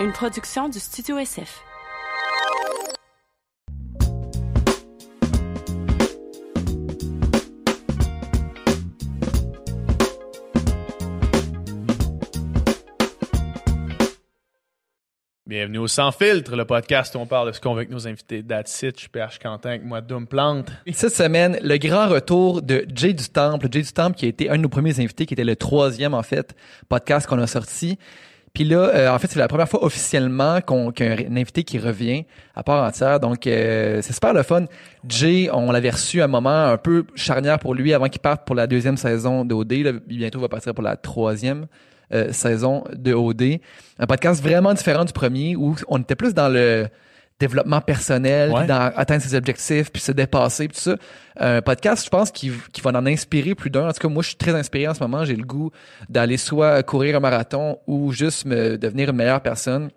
une production du Studio SF. Bienvenue au Sans Filtre, le podcast où on parle de ce qu'on veut avec nos invités. That's it, je suis PH Quentin avec moi, Doom Plante. Cette semaine, le grand retour de Jay du Temple. Jay du Temple qui a été un de nos premiers invités, qui était le troisième, en fait, podcast qu'on a sorti. Puis là, euh, en fait, c'est la première fois officiellement qu'on qu'il y a un invité qui revient à part entière. Donc, euh, c'est super le fun. Jay, on l'avait reçu à un moment un peu charnière pour lui avant qu'il parte pour la deuxième saison d'OD. Là, bientôt, va partir pour la troisième euh, saison de OD. Un podcast vraiment différent du premier où on était plus dans le développement personnel, Ouais. dans atteindre ses objectifs, puis se dépasser, puis tout ça. Un podcast, je pense, qui, qui va en inspirer plus d'un. En tout cas, moi, je suis très inspiré en ce moment. J'ai le goût d'aller soit courir un marathon ou juste me devenir une meilleure personne.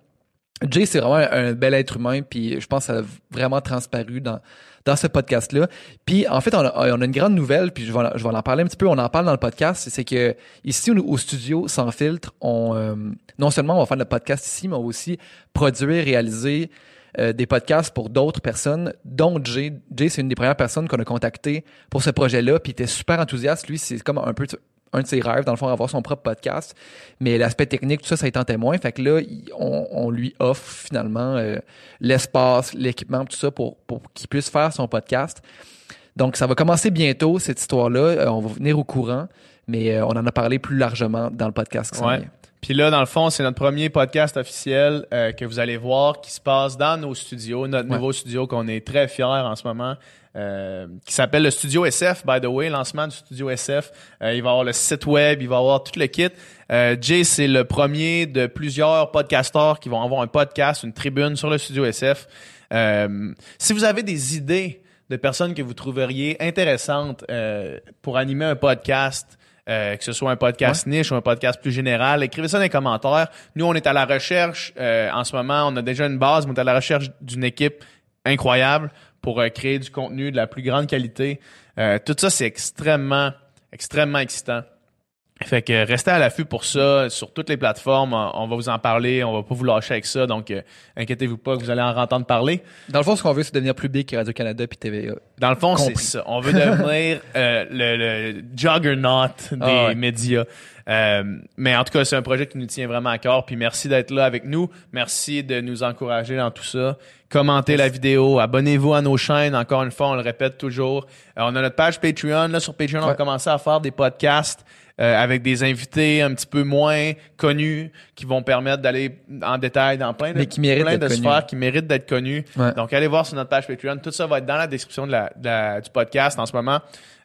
Jay, c'est vraiment un bel être humain, puis je pense que ça a vraiment transparu dans dans ce podcast-là. Puis en fait, on a, on a une grande nouvelle, puis je vais, en- je vais en parler un petit peu. On en parle dans le podcast, c'est que ici au, au studio sans filtre, on euh, non seulement on va faire le podcast ici, mais on va aussi produire, réaliser euh, des podcasts pour d'autres personnes, dont Jay. Jay, c'est une des premières personnes qu'on a contactées pour ce projet-là, puis il était super enthousiaste. Lui, c'est comme un peu un de ses rêves, dans le fond, avoir son propre podcast. Mais l'aspect technique, tout ça, ça est en témoin. Fait que là, on, on lui offre finalement euh, l'espace, l'équipement, tout ça pour, pour qu'il puisse faire son podcast. Donc, ça va commencer bientôt, cette histoire-là. Euh, on va venir au courant, mais euh, on en a parlé plus largement dans le podcast. qui Ouais. Puis là, dans le fond, c'est notre premier podcast officiel euh, que vous allez voir qui se passe dans nos studios, notre Ouais. nouveau studio qu'on est très fiers en ce moment, euh, qui s'appelle le Studio SF, by the way, lancement du Studio SF. Euh, il va y avoir le site web, il va y avoir tout le kit. Euh, Jay, c'est le premier de plusieurs podcasteurs qui vont avoir un podcast, une tribune sur le Studio SF. Euh, si vous avez des idées de personnes que vous trouveriez intéressantes euh, pour animer un podcast, euh, que ce soit un podcast niche ou un podcast plus général, écrivez ça dans les commentaires. Nous, on est à la recherche euh, en ce moment, on a déjà une base, mais on est à la recherche d'une équipe incroyable pour euh, créer du contenu de la plus grande qualité. Tout ça, c'est extrêmement, extrêmement excitant. Fait que restez à l'affût pour ça sur toutes les plateformes. On va vous en parler, on va pas vous lâcher avec ça. Donc, euh, inquiétez-vous pas que vous allez en entendre parler. Dans le fond, ce qu'on veut, c'est devenir plus big que Radio-Canada puis TVA. Dans le fond, c'est ça. On veut devenir euh, le, le juggernaut des Ah ouais. médias. Euh, mais en tout cas, c'est un projet qui nous tient vraiment à cœur. Puis merci d'être là avec nous. Merci de nous encourager dans tout ça. Commentez la vidéo, abonnez-vous à nos chaînes. Encore une fois, on le répète toujours. Euh, on a notre page Patreon. Là, sur Patreon, on a commencé à faire des podcasts. Euh, avec des invités un petit peu moins connus qui vont permettre d'aller en détail dans plein de, Mais qui plein de sphères qui méritent d'être connus. Ouais. Donc, allez voir sur notre page Patreon. Tout ça va être dans la description de la, de la- du podcast en ce moment.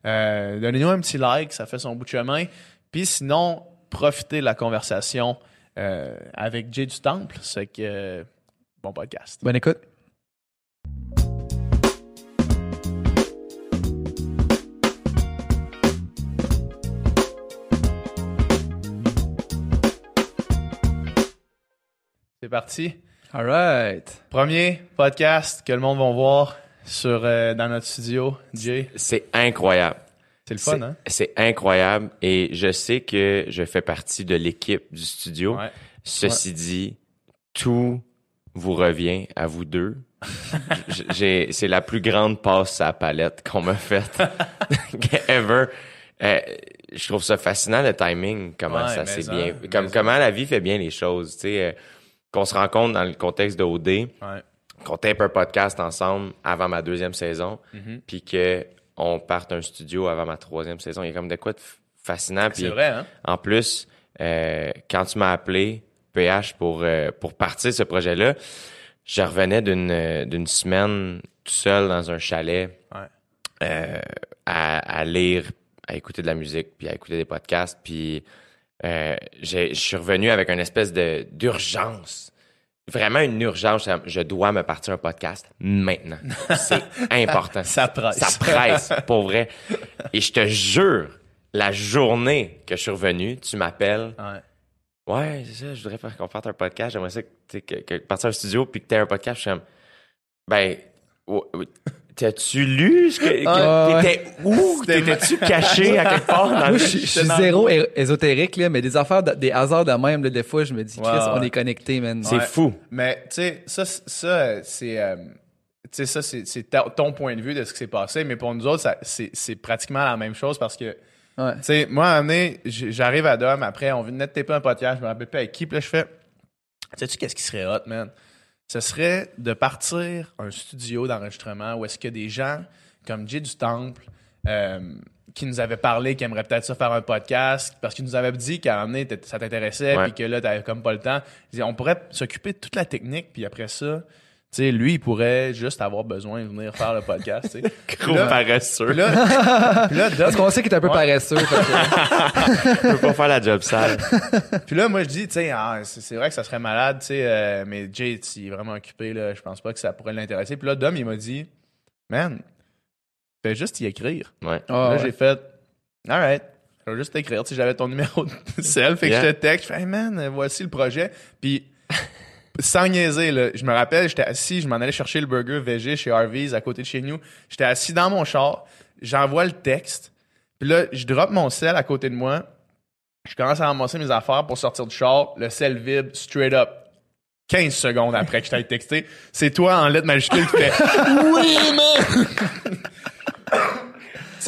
Euh, Donnez-nous un petit like, ça fait son bout de chemin. Puis sinon, profitez de la conversation euh, avec Jay du Temple. C'est que bon podcast. Bonne écoute. C'est parti. All right. Premier podcast que le monde va voir sur euh, dans notre studio. Jay, C'est incroyable. c'est le fun, hein? C'est incroyable et je sais que je fais partie de l'équipe du studio. Ouais. Ceci dit, tout vous revient à vous deux. C'est la plus grande passe à la palette qu'on m'a faite ever. Euh, je trouve ça fascinant le timing, comment Ouais, ça s'est bien, comme comment la vie fait bien les choses. Tu sais, euh, qu'on se rencontre dans le contexte de OD, Ouais. qu'on tape un podcast ensemble avant ma deuxième saison, Mhm. puis que on parte un studio avant ma troisième saison. Il y a comme de quoi de fascinant. C'est vrai, hein? en plus, euh, quand tu m'as appelé PH pour euh, pour partir ce projet-là, je revenais d'une euh, d'une semaine tout seul dans un chalet Ouais. euh, à, à lire, à écouter de la musique, puis à écouter des podcasts, puis euh, je suis revenu avec une espèce de d'urgence. Vraiment une urgence. Je dois me partir un podcast maintenant. C'est important. Ça presse. Ça presse, pour vrai. Et je te jure, la journée que je suis revenu, tu m'appelles. Ouais. Ouais, c'est ça, je voudrais faire qu'on fasse un podcast. J'aimerais ça que, que, que partir un studio puis que tu aies un podcast. Je suis comme, ben, T'as-tu lu ce que, Ah, t'étais où? T'étais-tu caché à quelque part dans Moi, le je, suis- je zéro é- ésotérique, là, mais des affaires, de- des hasards de même, là, des fois, je me dis, Chris, on est connectés, man. C'est Ouais. fou. Mais tu sais, ça, ça euh, c'est, euh, tu sais, ça c'est, c'est ta- ton point de vue de ce qui s'est passé. Mais pour nous autres, ça- c'est, c'est pratiquement la même chose parce que, Ouais. tu sais, moi, à un moment donné, j- j'arrive à Dom. Après, on venait de taper un podcast. Je me rappelle pas avec qui. Puis là, je fais, sais-tu qu'est-ce qui serait hot, man? Ce serait de partir un studio d'enregistrement où est-ce que des gens comme Jay du Temple, euh, qui nous avait parlé, qui aimerait peut-être ça faire un podcast, parce qu'il nous avait dit qu'à un moment donné, ça t'intéressait, puis que là, t'avais comme pas le temps. On pourrait s'occuper de toute la technique, puis après ça, sais, lui, il pourrait juste avoir besoin de venir faire le podcast, tu sais. Gros Là- paresseux. Puis là, puis là, Dom, Parce qu'on sait qu'il est un peu Ouais. paresseux. que- Je peux pas faire la job sale. Puis là, moi, je dis, tu sais, ah, c'est c'est vrai que ça serait malade, tu sais, euh, mais Jay, il est vraiment occupé, là, je pense pas que ça pourrait l'intéresser. Puis là, Dom, il m'a dit, man, fais juste y écrire. Ouais. Ah, là, ouais. j'ai fait, alright, je vais juste t'écrire. Tu sais, j'avais ton numéro de cell, fait que Yeah. je te texte, je fais, hey man, voici le projet. Puis, sans niaiser, là, je me rappelle, j'étais assis, je m'en allais chercher le burger VG chez Harvey's à côté de chez nous. J'étais assis dans mon char, j'envoie le texte, puis là, je drop mon sel à côté de moi. Je commence à ramasser mes affaires pour sortir du char. Le sel vibre straight up. 15 secondes après que je t'aille texté. C'est toi en lettres majuscules qui fait Oui, man!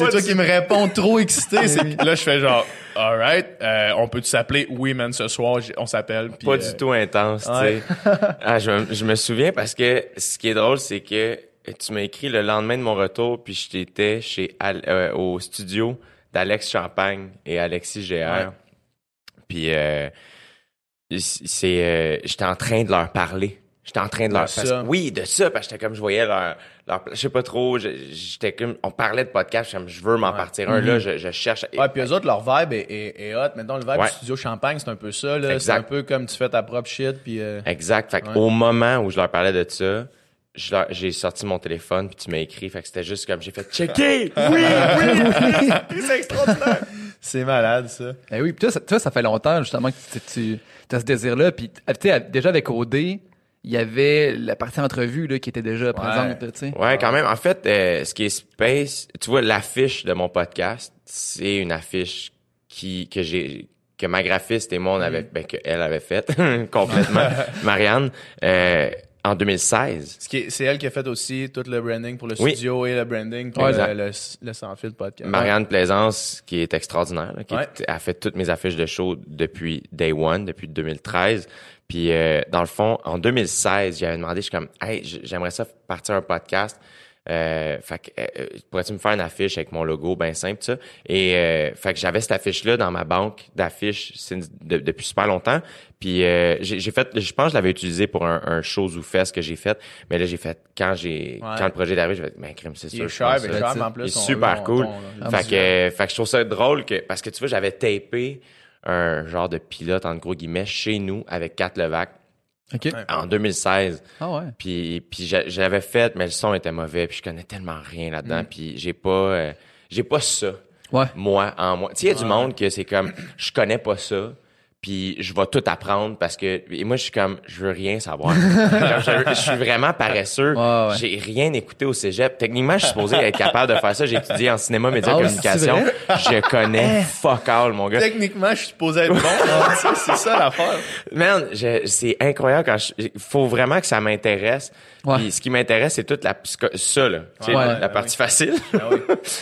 C'est toi qui me réponds trop excité. C'est- Là, je fais genre, alright, euh, on peut s'appeler Oui, man, ce soir, on s'appelle. Pas euh, du tout intense, tu sais. ah, je, me- je me souviens parce que ce qui est drôle, c'est que tu m'as écrit le lendemain de mon retour, puis je t'étais chez Al- euh, au studio d'Alex Champagne et Alexis GR. Ouais. Puis euh, c'est, euh, j'étais en train de leur parler. J'étais en train de leur De parce- ça. Oui, de ça, parce que j'étais comme je voyais leur, leur je sais pas trop, j'étais comme on parlait de podcast, comme je veux m'en partir un là, je, je cherche. Ouais, puis eux autres, leur vibe est, est, est hot. Maintenant, le vibe Ouais. du studio Champagne, c'est un peu ça. là. C'est un peu comme tu fais ta propre shit. Puis, euh, Exact. Fait Ouais. au moment où je leur parlais de ça, je leur- j'ai sorti mon téléphone puis tu m'as écrit. Fait que c'était juste comme j'ai fait checker. Oui, oui. c'est extraordinaire. c'est malade, ça. Ben oui, puis toi, ça, toi, ça fait longtemps justement que tu, tu as ce désir-là. Puis tu sais, déjà avec OD, il y avait la partie entrevue là, qui était déjà présente. tu sais. Ouais, quand même. En fait, euh, ce qui est space, tu vois, l'affiche de mon podcast, c'est une affiche qui que j'ai que ma graphiste et moi on avait, ben que elle avait faite complètement, Marianne, euh, en 2016. Ce qui est- C'est elle qui a fait aussi tout le branding pour le Oui. studio et le branding pour Ouais, le, le, le sans fil podcast. Marianne Plaisance, qui est extraordinaire, là, qui Ouais. est- a fait toutes mes affiches de show depuis Day One, depuis 2013. Puis euh, dans le fond, en 2016, j'avais demandé, je suis comme, hey, j'aimerais ça partir un podcast. Euh, fait que, euh, pourrais-tu me faire une affiche avec mon logo, bien simple, ça? Et euh, fait que j'avais cette affiche-là dans ma banque d'affiches de- depuis super longtemps. Puis euh, j'ai fait, je pense que je l'avais utilisé pour un, un show ou fest que j'ai fait. Mais là, j'ai fait quand j'ai Ouais. quand le projet est arrivé, j'ai fait, ben crime, c'est Il sûr. est je cher, pense ben ça. cher, mais en plus, Il est super on- cool. on- fait, que, euh, fait que je trouve ça drôle que parce que tu vois, j'avais tapé un genre de pilote en gros guillemets chez nous avec Kat Levac En 2016. Ah ouais. Puis puis j'a- j'avais fait mais le son était mauvais puis je connais tellement rien Mm. là-dedans puis j'ai pas euh, j'ai pas ça Ouais. moi en moi. Tu sais il y a du monde que c'est comme je connais pas ça puis je vais tout apprendre parce que et moi je suis comme je veux rien savoir. Je, je suis vraiment paresseux. Ouais, ouais. J'ai rien écouté au cégep. Techniquement, je suis supposé être capable de faire ça. J'ai étudié en cinéma, médias, Ah communication. Je connais fuck all, mon gars. Techniquement, je suis supposé être bon. là. C'est- ça l'affaire. Man, c'est incroyable quand je, faut vraiment que ça m'intéresse. Ouais. Puis ce qui m'intéresse, c'est toute la psycho- ça là, Ouais. la Ouais, partie facile. Ben, oui.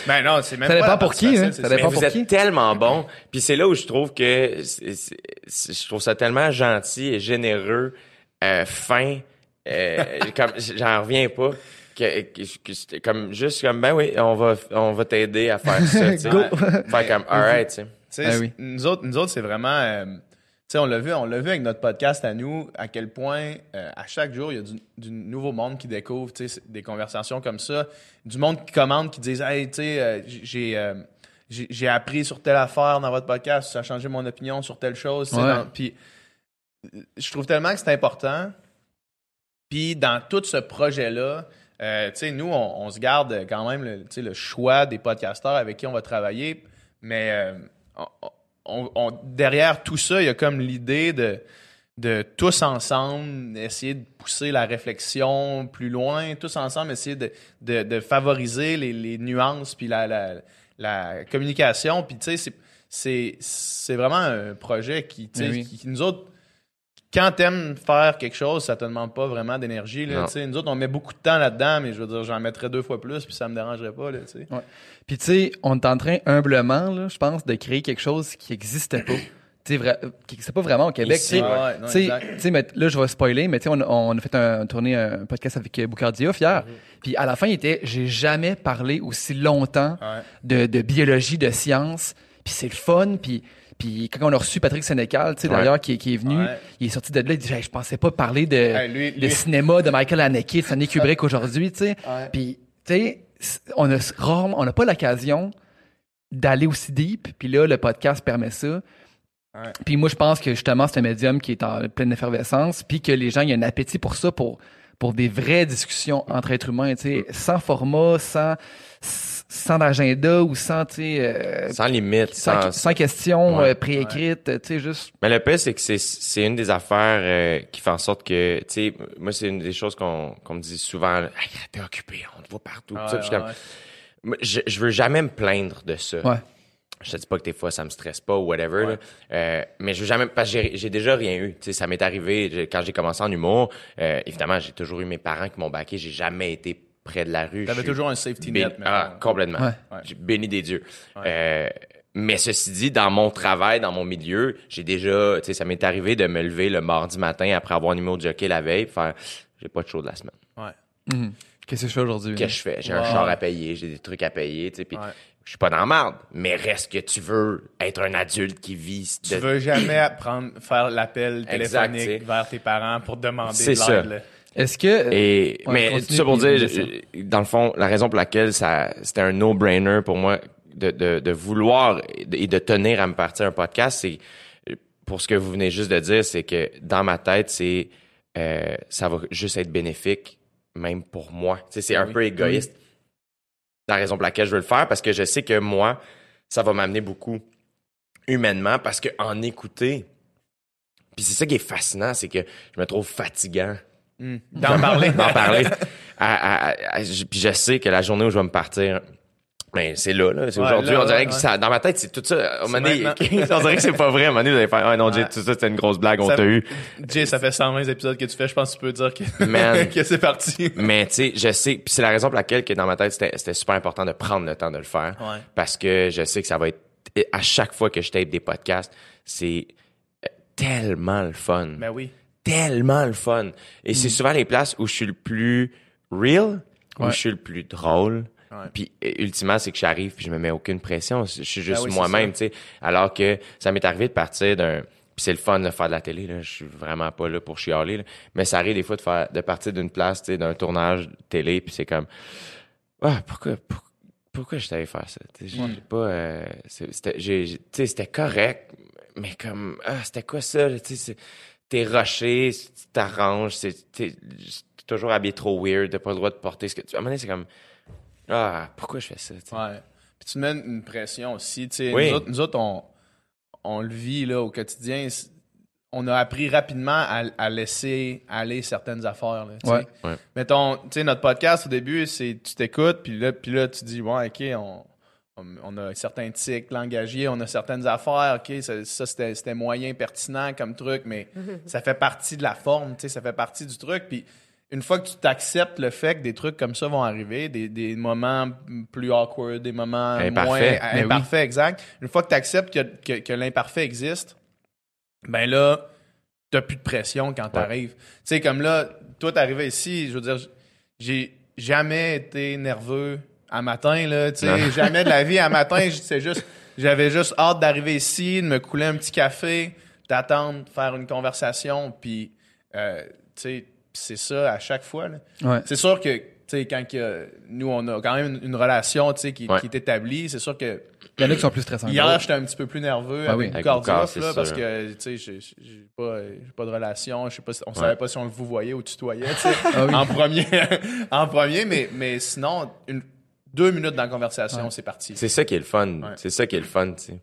ben non, c'est même Ça pas dépend la pour qui, facile, hein. Ça ça. dépend Mais vous êtes qui? tellement bon. Puis c'est là où je trouve que c'est- c'est- c'est- je trouve ça tellement gentil et généreux, euh, fin. euh, comme j'en reviens pas. Que, que- comme juste comme ben oui, on va on va t'aider à faire ça. tu sais. Faire comme alright, tu sais. Ah oui. nous autres, nous autres, c'est vraiment, euh, on l'a vu, on l'a vu avec notre podcast à nous, à quel point euh, à chaque jour il y a du, du nouveau monde qui découvre, tu sais, c'est des conversations comme ça, du monde qui commande, qui disent, hey, tu sais, euh, j'ai, euh, j'ai, j'ai appris sur telle affaire dans votre podcast, ça a changé mon opinion sur telle chose, Ouais. dans- puis je trouve tellement que c'est important. Puis dans tout ce projet-là, euh, tu sais, nous, on, on se garde quand même le, le choix des podcasteurs avec qui on va travailler, mais euh, on- on- on- derrière tout ça, il y a comme l'idée de, de tous ensemble essayer de pousser la réflexion plus loin, tous ensemble essayer de, de, de favoriser les, les nuances puis la, la, la communication. Puis tu sais, c'est- c'est c'est vraiment un projet qui, oui. qui, qui nous autres, quand t'aimes faire quelque chose, ça te demande pas vraiment d'énergie. là, Non. tu sais. Nous autres, on met beaucoup de temps là-dedans, mais je veux dire, j'en mettrais deux fois plus, puis ça me dérangerait pas. Là, tu sais. Puis tu sais, on est en train humblement, là, je pense, de créer quelque chose qui n'existait pas. Tu sais, vra- qui n'existait pas vraiment au Québec. Ici. Ouais, ouais, mais là, je vais spoiler, mais tu sais, on, on a fait un, tourné un podcast avec Boucardia hier. Puis à la fin, il était, j'ai jamais parlé aussi longtemps Ouais. de, de biologie, de science. Puis c'est le fun. Puis, puis quand on a reçu Patrick Sénécal, tu sais, d'ailleurs, qui, est- qui est venu, Ouais. il est sorti de là, il dit, Hey, je pensais pas parler de, Hey, lui- de lui- cinéma de Michael Haneke, de Stanley Kubrick aujourd'hui, tu sais. Ouais. Puis, tu sais, on a rarement, on n'a pas l'occasion d'aller aussi deep. Puis là, le podcast permet ça. Ouais. Puis moi, je pense que justement, c'est un médium qui est en pleine effervescence, puis que les gens, il y a un appétit pour ça, pour, pour des vraies discussions entre êtres humains, tu sais, sans format, sans, sans agenda ou sans, tu sais, euh, Sans limite, sans, sans, sans questions Ouais. euh, préécrites, tu sais, juste... Mais le pire, c'est que c'est, c'est une des affaires euh, qui fait en sorte que, tu sais, moi, c'est une des choses qu'on, qu'on me dit souvent, t'es occupé, on te voit partout. Ça, je comme, ouais. moi, je, je veux jamais me plaindre de ça. Ouais. Je te dis pas que des fois ça me stresse pas ou whatever, là. Euh, mais je veux jamais parce que j'ai, déjà rien eu. Tu sais, ça m'est arrivé quand j'ai commencé en humour. euh, évidemment, j'ai toujours eu mes parents qui m'ont baqué. J'ai jamais été près de la rue. T'avais toujours un safety net. Ah, complètement. Ouais. J'ai béni des dieux. Euh, mais ceci dit, dans mon travail, dans mon milieu, j'ai déjà, tu sais, ça m'est arrivé de me lever le mardi matin après avoir un numéro de jockey la veille, faire, j'ai pas de show de la semaine. Ouais. Mhm. Qu'est-ce que je fais aujourd'hui? Qu'est-ce que je fais? J'ai un char à payer, j'ai des trucs à payer, tu sais, puis Ouais. je suis pas dans la merde. Mais reste que tu veux être un adulte qui vit Tu de- veux jamais prendre, faire l'appel téléphonique tu vers tes parents pour demander C'est de ça. l'aide. Est-ce que... Et, Ouais, mais tout ça pour dire, dans le fond, la raison pour laquelle ça, c'était un no-brainer pour moi de, de, de vouloir et de, tenir à me partir un podcast, c'est, pour ce que vous venez juste de dire, c'est que dans ma tête, c'est, euh, ça va juste être bénéfique, même pour moi. Tu sais, c'est un Oui. peu égoïste. La raison pour laquelle je veux le faire, parce que je sais que moi, ça va m'amener beaucoup humainement, parce que en écouter, puis c'est ça qui est fascinant, c'est que je me trouve fatigant D'en parler. d'en parler. À- à- à- je- puis je sais que la journée où je vais me partir, ben c'est là, là. C'est Ouais, aujourd'hui. on dirait ouais, que ouais. ça, dans ma tête, c'est tout ça. Moment donné, on dirait que c'est pas vrai. À un moment donné, vous allez faire, ah non, Jay, Ouais. tout ça, c'était une grosse blague, on t'a eu. Jay, ça fait 120 épisodes que tu fais. Je pense que tu peux dire que, Man. que c'est parti. Mais tu sais, je sais, puis c'est la raison pour laquelle que dans ma tête, c'était c'était super important de prendre le temps de le faire. Ouais. Parce que je sais que ça va être, à chaque fois que je tape des podcasts, c'est euh, tellement le fun. Ben oui. Tellement le fun. Et c'est souvent les places où je suis le plus real, où Ouais. je suis le plus drôle. Ouais. Puis euh, ultimement, c'est que j'arrive puis je me mets aucune pression. Je suis juste Ah oui, c'est moi-même, tu sais. Alors que ça m'est arrivé de partir d'un... Puis c'est le fun de faire de la télé, là. Je suis vraiment pas là pour chialer, là. Mais ça arrive des fois de faire de partir d'une place, tu sais, d'un tournage télé, puis c'est comme... Ah, pourquoi... pour- pourquoi je t'avais faire ça? J'ai j'ai pas... euh, c'était correct, mais comme... Ah, c'était quoi ça? T'es rushé, tu t'arranges, c'est- t'es toujours habillé trop weird, t'as pas le droit de porter ce que tu... À un moment donné, c'est comme... Ah, pourquoi je fais ça? tu sais? Ouais. Puis tu te mets une pression aussi. Tu sais, Oui. nous, autres, nous autres, on, on le vit là, au quotidien. On a appris rapidement à, à laisser aller certaines affaires. Là, tu sais. Ouais. Ouais. Mettons, tu sais, notre podcast au début, c'est tu t'écoutes, puis là, puis là, tu dis, ouais, OK, on, on, on a certains tics langagiers, on a certaines affaires, OK, ça, ça, c'était c'était moyen pertinent comme truc, mais ça fait partie de la forme, tu sais, ça fait partie du truc. Puis une fois que tu t'acceptes le fait que des trucs comme ça vont arriver, des, des moments plus awkward, des moments moins oui. imparfaits, exact. Une fois que tu acceptes que, que, que l'imparfait existe, ben là, t'as plus de pression quand t'arrives. Tu sais, comme là, toi, t'arrivais ici, je veux dire, j'ai jamais été nerveux à matin, là, tu sais, jamais de la vie à matin, c'est juste, j'avais juste hâte d'arriver ici, de me couler un petit café, d'attendre, de faire une conversation, puis, euh, tu sais, c'est ça à chaque fois, là. Ouais. C'est sûr que, tu sais, quand que, nous, on a quand même une, une relation, tu sais, qui, Ouais. qui est établie, c'est sûr que Il y en a qui sont plus stressants. Hier, j'étais un petit peu plus nerveux Ah oui. avec c'est là, parce que, tu sais, j'ai- pas, pas de relation. Je sais pas si- on savait pas si on le vous voyait ou tutoyait, tu sais, Ah oui. en premier, en premier, mais, mais sinon, une, deux minutes dans la conversation, c'est parti. C'est ça qui est le fun. Ouais. C'est ça qui est le fun, tu sais.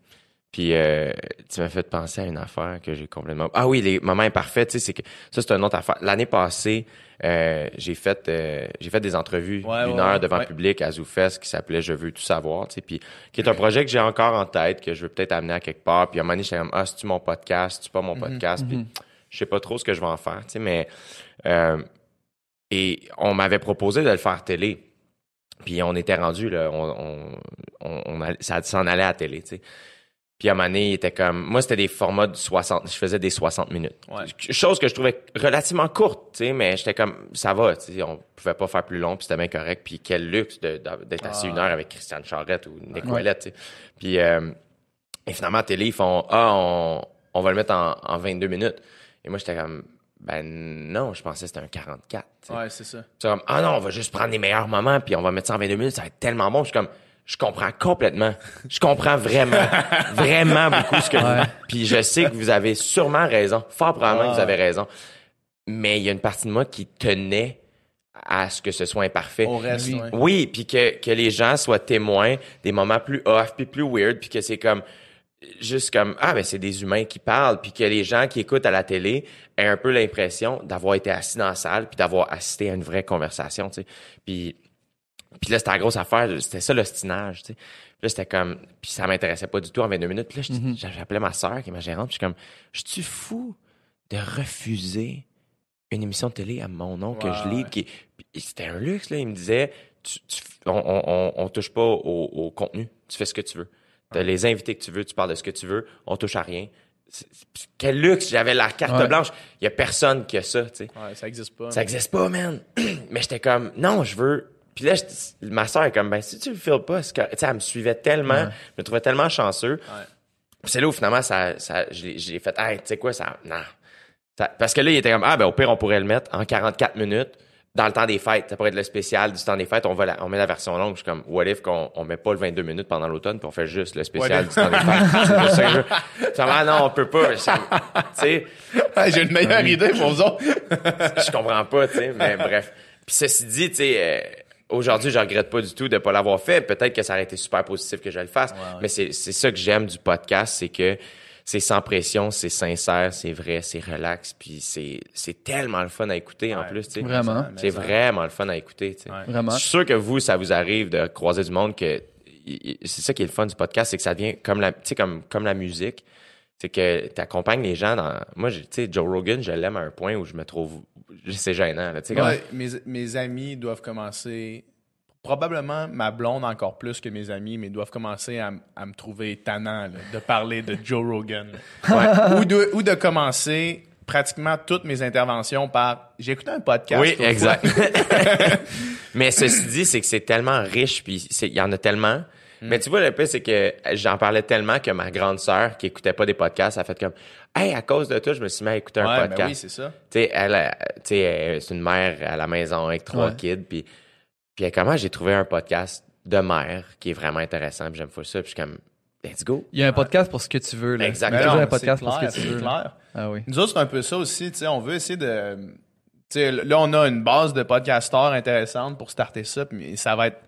Puis euh, tu m'as fait penser à une affaire que j'ai complètement. Ah oui, les moments imparfaits, tu sais, c'est que ça c'est une autre affaire. L'année passée, euh, j'ai fait euh, j'ai fait des entrevues Ouais, une ouais, heure ouais. devant public à ZooFest qui s'appelait Je veux tout savoir, tu sais, puis qui est un projet que j'ai encore en tête que je veux peut-être amener à quelque part. Puis à un moment donné, j'étais comme ah c'est tu mon podcast, c'est pas mon podcast, puis je sais pas trop ce que je vais en faire, tu sais, mais euh, et on m'avait proposé de le faire télé. Puis on était rendu là, on, on, on, on allait- ça s'en allait à la télé, tu sais. Puis à un moment donné, il était comme moi c'était des formats de 60, je faisais des 60 minutes. Ouais. Chose que je trouvais relativement courte, tu sais, mais j'étais comme ça va, tu sais, on pouvait pas faire plus long, puis c'était bien correct, puis quel luxe de- de- d'être assis Ah. une heure avec Christiane Charrette ou Nick Ouellet, tu sais. Puis euh, et finalement à la télé, ils font ah on, on va le mettre en, en 22 minutes. Et moi j'étais comme ben non, je pensais que c'était un 44. tu sais. Ouais, c'est ça. C'est comme, ah non, on va juste prendre les meilleurs moments, puis on va mettre ça en 22 minutes, ça va être tellement bon. Je suis comme, je comprends complètement. Je comprends vraiment, vraiment beaucoup ce que Ouais. vous... Puis je sais que vous avez sûrement raison. Fort probablement que vous Ah. avez raison. Mais il y a une partie de moi qui tenait à ce que ce soit imparfait. Au reste, Oui. Oui, puis que, que les gens soient témoins des moments plus off, puis plus weird, puis que c'est comme juste comme ah ben c'est des humains qui parlent, puis que les gens qui écoutent à la télé aient un peu l'impression d'avoir été assis dans la salle, puis d'avoir assisté à une vraie conversation, tu sais. Puis puis là c'était la grosse affaire, c'était ça l'ostinage, tu sais. Puis là c'était comme puis ça m'intéressait pas du tout en 22 minutes. Puis là Mm-hmm. j'appelais ma sœur qui est ma gérante, puis je suis comme je suis fou de refuser une émission de télé à mon nom que je lis qui puis c'était un luxe là il me disait tu, tu- on, on, on, on touche pas au, au contenu tu fais ce que tu veux t'as les invités que tu veux tu parles de ce que tu veux on touche à rien. C'est- c'est- quel luxe j'avais la carte Ouais. blanche. Il y a personne qui a ça tu sais. Ouais, ça existe pas. ça existe pas man. Mais j'étais comme non je veux. Puis là j'étais- ma soeur est comme ben si tu le files pas c'est que- tu sais elle me suivait tellement. Je me trouvais tellement chanceux. Ouais. puis c'est là où finalement ça, ça j'ai j'ai fait hey tu sais quoi ça non. Ça- parce que là il était comme ah ben au pire on pourrait le mettre en 44 minutes dans le temps des fêtes. Ça pourrait être le spécial du temps des fêtes. On va la- on met la version longue je suis comme what if qu'on on met pas le 22 minutes pendant l'automne puis on fait juste le spécial du temps des fêtes. Ça. Finalement, ah non on peut pas. Mais tu sais. Ouais, J'ai une meilleure idée pour vous autres. je comprends pas, tu sais, mais bref. Puis ceci dit, tu sais, euh, aujourd'hui, je regrette pas du tout de pas l'avoir fait. Peut-être que ça aurait été super positif que je le fasse, mais c'est c'est ça que j'aime du podcast, c'est que c'est sans pression, c'est sincère, c'est vrai, c'est relax, puis c'est c'est tellement le fun à écouter en plus, tu sais. Vraiment. C'est vraiment le fun à écouter, tu sais. Ouais. Vraiment. Je suis sûr que vous, ça vous arrive de croiser du monde que c'est ça qui est le fun du podcast, c'est que ça devient comme la, tu sais, comme comme la musique. C'est que tu accompagnes les gens dans. Moi, j'ai- tu sais, Joe Rogan, je l'aime à un point où je me trouve. C'est gênant, là. Ouais, mes amis doivent commencer, probablement ma blonde encore plus que mes amis, mais doivent commencer à, me trouver tannant là, de parler de Joe Rogan. ou, de, ou de commencer pratiquement toutes mes interventions par j'ai écouté un podcast. Oui, exact. Mais ceci dit, c'est que c'est tellement riche, puis il y en a tellement. Hmm. Mais tu vois, le peu, c'est que j'en parlais tellement que ma grande sœur, qui écoutait pas des podcasts, a fait comme Hey, à cause de toi, je me suis mis à écouter un ben podcast. oui, c'est ça. tu sais, elle, tu sais, elle, c'est une mère à la maison avec trois Ouais. kids, puis, puis elle, comment j'ai trouvé un podcast de mère qui est vraiment intéressant, puis j'aime pas ça, puis je suis comme, let's go. Il y a un podcast pour ce que tu veux. Là. Exactement. Il y a un podcast pour ce que tu veux. clair. Ah oui. Nous autres, c'est un peu ça aussi. tu sais, On veut essayer de. tu sais, là, on a une base de podcasteurs intéressante pour starter ça, mais ça va être